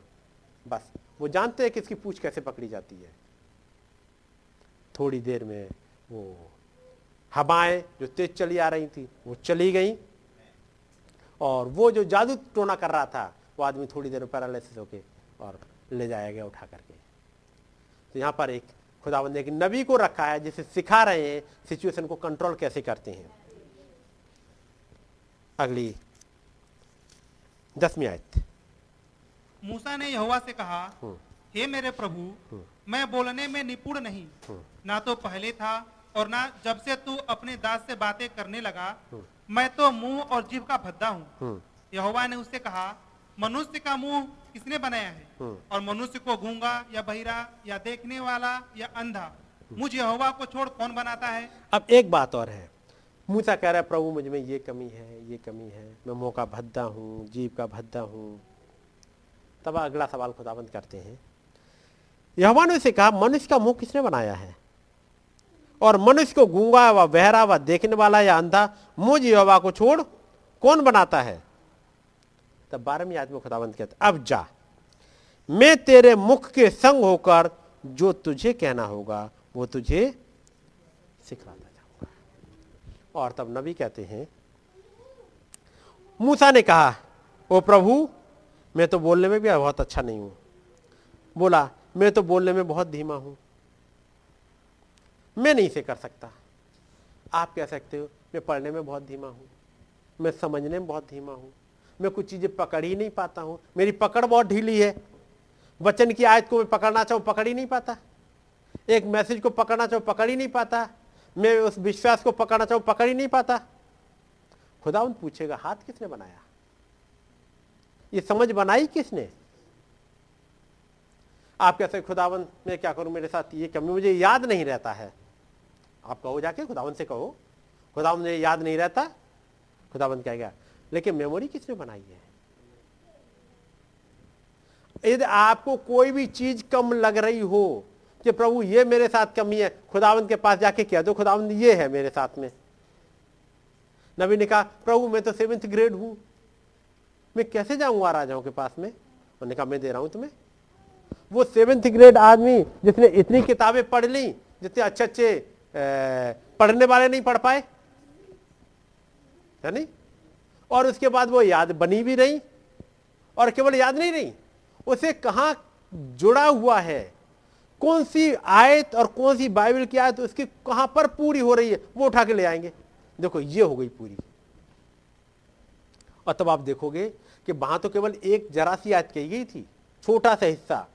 बस। वो जानते हैं कि इसकी पूछ कैसे पकड़ी जाती है। थोड़ी देर में वो हवाएँ जो तेज चली आ रही थी, वो चली गई और वो जो जादू टोना कर रहा था, वो आदमी थोड़ी देर में पैरालिसिस होके और ले जाया गया उठा करके। तो यहाँ पर एक खुदाबंद ने एक नबी को रखा है, जिसे सिखा रहे हैं, सिचुएशन को कंट्रोल कैसे करते हैं। अगली, दसवीं आयत। मूसा ने यहोवा से कहा हम्म। हे मेरे प्रभु हम्म। मैं बोलने में निपुण नहीं। हम्म। ना तो पहले था और ना जब से तू अपने दास से बातें करने लगा मैं तो मुँह और जीव का भद्दा हूँ। यहोवा ने उससे कहा मनुष्य का मुँह किसने बनाया है? और मनुष्य को गूँगा या बहिरा या देखने वाला या अंधा? मुझ यहोवा को छोड़ कौन बनाता है? अब एक बात और है। मूसा कह रहा है प्रभु मुझमें ये कमी है ये कमी है। मैं मुँह का भद्दा हूँ जीव का भद्दा हूँ। तब अगला सवाल खुदाबंद करते हैं। यहोवा ने उसे कहा, मनुष्य का मुँह किसने बनाया है? और मनुष्य को गूँगा व बहरा व देखने वाला या अंधा मुझ यहोवा को छोड़, कौन बनाता है? तब बारहवीं आदमी खुदाबंद कहते अब जा। मैं तेरे मुख के संग होकर जो तुझे कहना होगा, वो तुझे सिखलाता जाऊँगा। और तब नबी कहते हैं, मूसा ने कहा, ओ प्रभु मैं तो बोलने में भी बहुत अच्छा नहीं हूँ। बोला, मैं तो बोलने में बहुत धीमा हूँ। मैं नहीं से कर सकता। आप कह सकते हो, मैं पढ़ने में बहुत धीमा हूँ। मैं समझने में बहुत धीमा हूँ। मैं कुछ चीज़ें पकड़ ही नहीं पाता हूँ। मेरी पकड़ बहुत ढीली है। वचन की आयत को मैं पकड़ना चाहूँ, पकड़ ही नहीं पाता। एक मैसेज को पकड़ना चाहूँ, पकड़ ही नहीं पाता। मैं उस विश्वास को पकड़ना चाहूँ, पकड़ ही नहीं पाता। खुदा उन पूछेगा, हाथ किसने बनाया? ये समझ बनाई किसने? आप कैसे खुदावन, मैं क्या करूँ मेरे साथ? ये कमी मुझे याद नहीं रहता है। आप कहो जाके, खुदावन से कहो। खुदावन, मुझे याद नहीं रहता। खुदावन कहेगा, लेकिन मेमोरी किसने बनाई है? यदि आपको कोई भी चीज़ कम लग रही हो कि प्रभु, ये मेरे साथ कमी है, खुदावन के पास जाके कह दो, खुदावन, ये है मेरे साथ में। नबी ने कहा, प्रभु, मैं तो सेवेंथ ग्रेड हूँ। मैं कैसे जाऊँगा राजाओं के पास में? उन्होंने कहा, मैं दे रहा हूँ तुम्हें। वो सेवेंथ ग्रेड आदमी जिसने इतनी किताबें पढ़ ली, जितने अच्छे अच्छे पढ़ने वाले नहीं पढ़ पाए है नहीं और उसके बाद वो याद बनी भी रही और केवल याद नहीं रही, उसे कहा जुड़ा हुआ है? कौन सी आयत और कौन सी बाइबल की आयत उसकी कहाँ पर पूरी हो रही है? वो उठा के ले आएँगे। देखो, ये हो गई पूरी। और तब आप देखोगे कि वहाँ तो केवल एक जरा सी आयत कही गई थी, छोटा सा हिस्सा।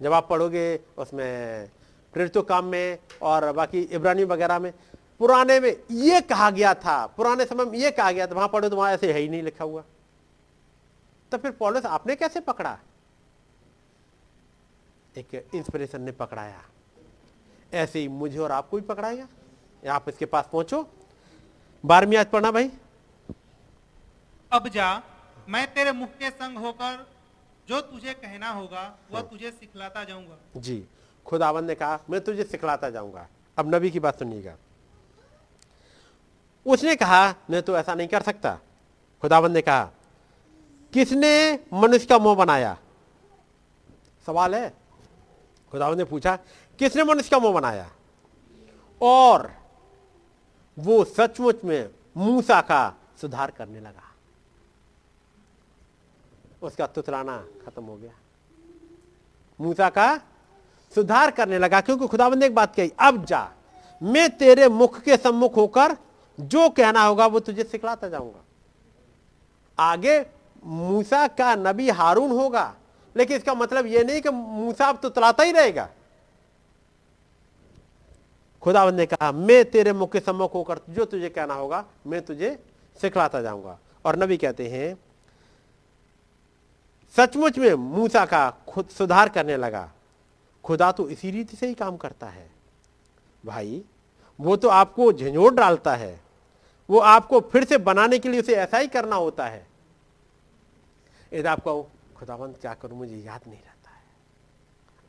जब आप पढ़ोगे उसमें प्रेरित काम में और बाकी इब्रानी वगैरह में, पुराने में ये कहा गया था, पुराने समय में ये कहा गया था, वहाँ पढ़ो तो वहाँ ऐसे है ही नहीं लिखा हुआ। तो फिर पॉलिस, आपने कैसे पकड़ा? एक इंस्पिरेशन ने पकड़ाया। ऐसे ही मुझे और आपको भी पकड़ाएगा आप इसके पास पहुंचो। बारहवीं आज पढ़ना भाई। अब जा मैं तेरे मुख के संग होकर जो तुझे कहना होगा वह हाँ। तुझे सिखलाता जाऊँगा। जी खुदावन ने कहा मैं तुझे सिखलाता जाऊँगा। अब नबी की बात सुनिएगा। उसने कहा मैं तो ऐसा नहीं कर सकता। खुदावन ने कहा किसने मनुष्य का मुँह बनाया? सवाल है। खुदावन ने पूछा किसने मनुष्य का मुँह बनाया? और वो सचमुच में मूसा का सुधार करने लगा। उसका तुतलाना खत्म हो गया। मूसा का सुधार करने लगा क्योंकि खुदाबंद ने एक बात कही, अब जा, मैं तेरे मुख के सम्मुख होकर जो कहना होगा वो तुझे सिखलाता जाऊँगा। आगे मूसा का नबी हारून होगा, लेकिन इसका मतलब यह नहीं कि मूसा अब तो तलाता ही रहेगा। खुदावंद ने कहा, मैं तेरे मुख के सम्मुख होकर जो तुझे कहना होगा, मैं तुझे सिखलाता जाऊँगा। और नबी कहते हैं सचमुच में मूसा का खुद सुधार करने लगा। खुदा तो इसी रीति से ही काम करता है। भाई, वो तो आपको झंझोट डालता है। वो आपको फिर से बनाने के लिए उसे ऐसा ही करना होता है। यदि आपको खुदावंत, क्या करूँ? मुझे याद नहीं रहता है।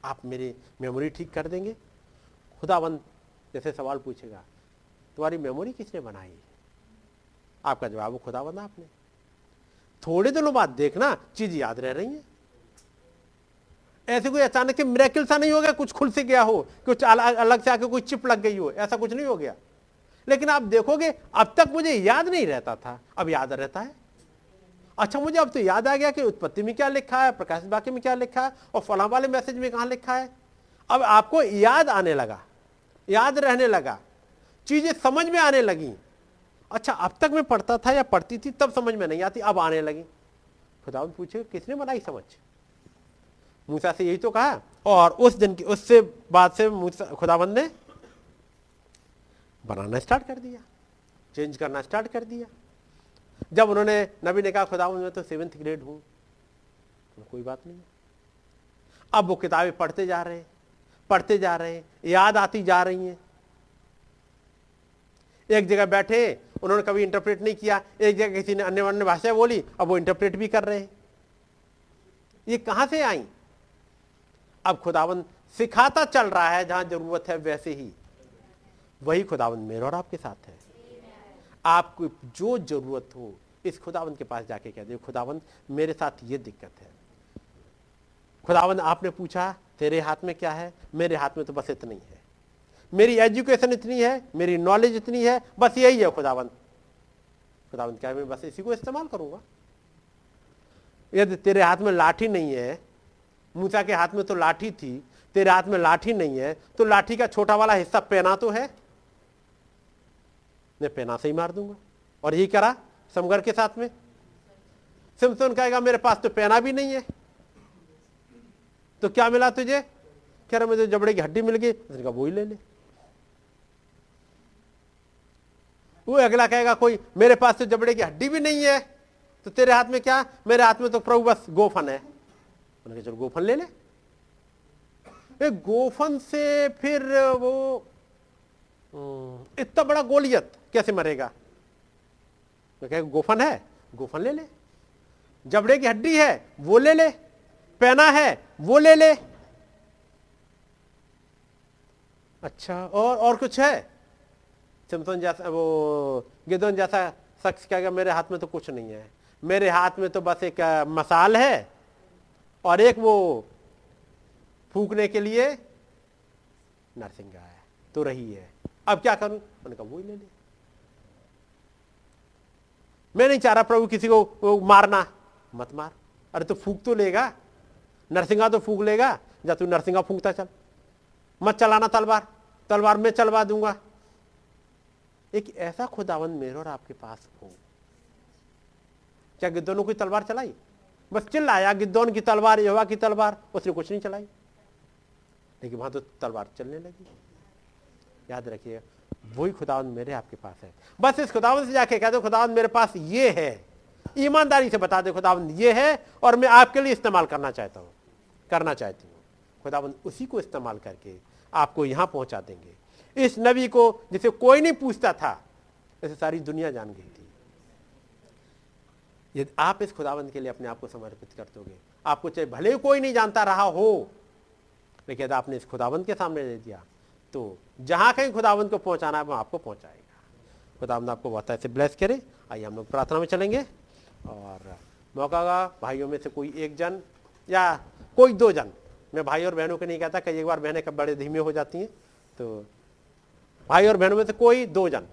आप मेरी मेमोरी ठीक कर देंगे? खुदावंत जैसे सवाल पूछेगा, तुम्हारी मेमोरी किसने बनाई? आपका जवाब खुदा बना आपने। थोड़े दिनों बाद देखना, चीज़ याद रह रही है। ऐसे कोई अचानक से मेरेकिल सा नहीं हो गया, कुछ खुल से गया हो, कुछ अलग से आके कोई चिप लग गई हो, ऐसा कुछ नहीं हो गया। लेकिन आप देखोगे, अब तक मुझे याद नहीं रहता था, अब याद रहता है। अच्छा मुझे अब तो याद आ गया कि उत्पत्ति में क्या लिखा है, प्रकाश बाकी में क्या लिखा है, और फला वाले मैसेज में कहा लिखा है। अब आपको याद आने लगा, याद रहने लगा, चीज़ें समझ में आने लगी। अच्छा अब तक मैं पढ़ता था या पढ़ती थी, तब समझ में नहीं आती, अब आने लगी। खुदावंत पूछे, किसने बनाई समझ? मूसा से यही तो कहा। और उस दिन की, उससे बाद से खुदावंत ने बनाना स्टार्ट कर दिया, चेंज करना स्टार्ट कर दिया। जब उन्होंने, नबी ने कहा खुदावंत मैं तो सेवेंथ ग्रेड हूँ। तो कोई बात नहीं। अब वो किताबें पढ़ते जा रहे हैं, पढ़ते जा रहे हैं, याद आती जा रही हैं। एक जगह बैठे उन्होंने कभी इंटरप्रेट नहीं किया। एक जगह किसी ने अन्य अन्य भाषा बोली, अब वो इंटरप्रेट भी कर रहे हैं। ये कहाँ से आई? अब खुदावन सिखाता चल रहा है, जहाँ ज़रूरत है वैसे ही। वही खुदावन मेरे और आपके साथ है। आपको जो ज़रूरत हो, इस खुदावन के पास जाके कह दे खुदावन मेरे साथ ये दिक्कत है। खुदावन आपने पूछा, तेरे हाथ में क्या है? मेरे हाथ में तो बस इतना ही है। मेरी एजुकेशन इतनी है, मेरी नॉलेज इतनी है, बस यही है खुदावंत। खुदावंत क्या मैं बस इसी को इस्तेमाल करूँगा। यदि तेरे हाथ में लाठी नहीं है, मूसा के हाथ में तो लाठी थी, तेरे हाथ में लाठी नहीं है तो लाठी का छोटा वाला हिस्सा पेना तो है। मैं पेना से ही मार दूँगा। और यही करा समगर के साथ में। सिमसोन कहेगा, मेरे पास तो पेना भी नहीं है। तो क्या मिला तुझे? कह रहा, मुझे जबड़े की हड्डी मिल गई। वो ही ले ले। वो अगला कहेगा, कोई मेरे पास तो जबड़े की हड्डी भी नहीं है तो तेरे हाथ में क्या? मेरे हाथ में तो प्रभु बस गोफन है। उन्होंने चलो गोफन ले ले। गोफन से फिर वो इतना बड़ा गोलियत कैसे मरेगा? तो कहे, गोफन है, गोफन ले ले। जबड़े की हड्डी है, वो ले ले। पैना है, वो ले ले। अच्छा और और कुछ है? सिमसन जैसा, वो गिदोन जैसा शख्स कहेगा, मेरे हाथ में तो कुछ नहीं है। मेरे हाथ में तो बस एक मसाल है। और एक वो फूकने के लिए नरसिंगा है तो रही है। अब क्या करूँ? मैंने कहा, वही ले ले। मैं नहीं चाह रहा प्रभु किसी को मारना। मत मार। अरे तो फूक तो लेगा। नरसिंगा तो फूक लेगा। या तू नरसिंगा फूकता चल। मत चलाना तलवार। तलवार में चलवा दूँगा। एक ऐसा खुदावन मेरे और आपके पास हो। क्या गिद्धों की तलवार चलाई? बस चिल्लाया गिद्धौन की तलवार यवा की तलवार, उसने कुछ नहीं चलाई। लेकिन वहाँ तो तलवार चलने लगी। याद रखिएगा वही खुदावन मेरे आपके पास है। बस इस खुदावन से जाके कह दो खुदावन मेरे पास ये है। ईमानदारी से बता दे खुदावन ये है और मैं आपके लिए इस्तेमाल करना चाहता हूँ, करना चाहती हूँ। खुदाबंद उसी को इस्तेमाल करके आपको यहाँ पहुँचा देंगे। इस नबी को जिसे कोई नहीं पूछता था, ऐसे सारी दुनिया जान गई थी। यदि आप इस खुदाबंद के लिए अपने आप को समर्पित कर दोगे, आपको चाहे भले कोई नहीं जानता रहा हो, लेकिन यदि आपने इस खुदाबंद के सामने दे दिया तो जहाँ कहीं खुदाबंद को पहुंचाना है वो आपको पहुंचाएगा। खुदाबंद आपको बहुत ऐसे ब्लेस करे। आइए हम लोग प्रार्थना में चलेंगे और मौका होगा भाइयों में से कोई एक जन या कोई दो जन। मैं भाई और बहनों को नहीं कहता, कई एक बार बहनें कब बड़े धीमे हो जाती हैं तो भाई और बहनों में से कोई दो जन।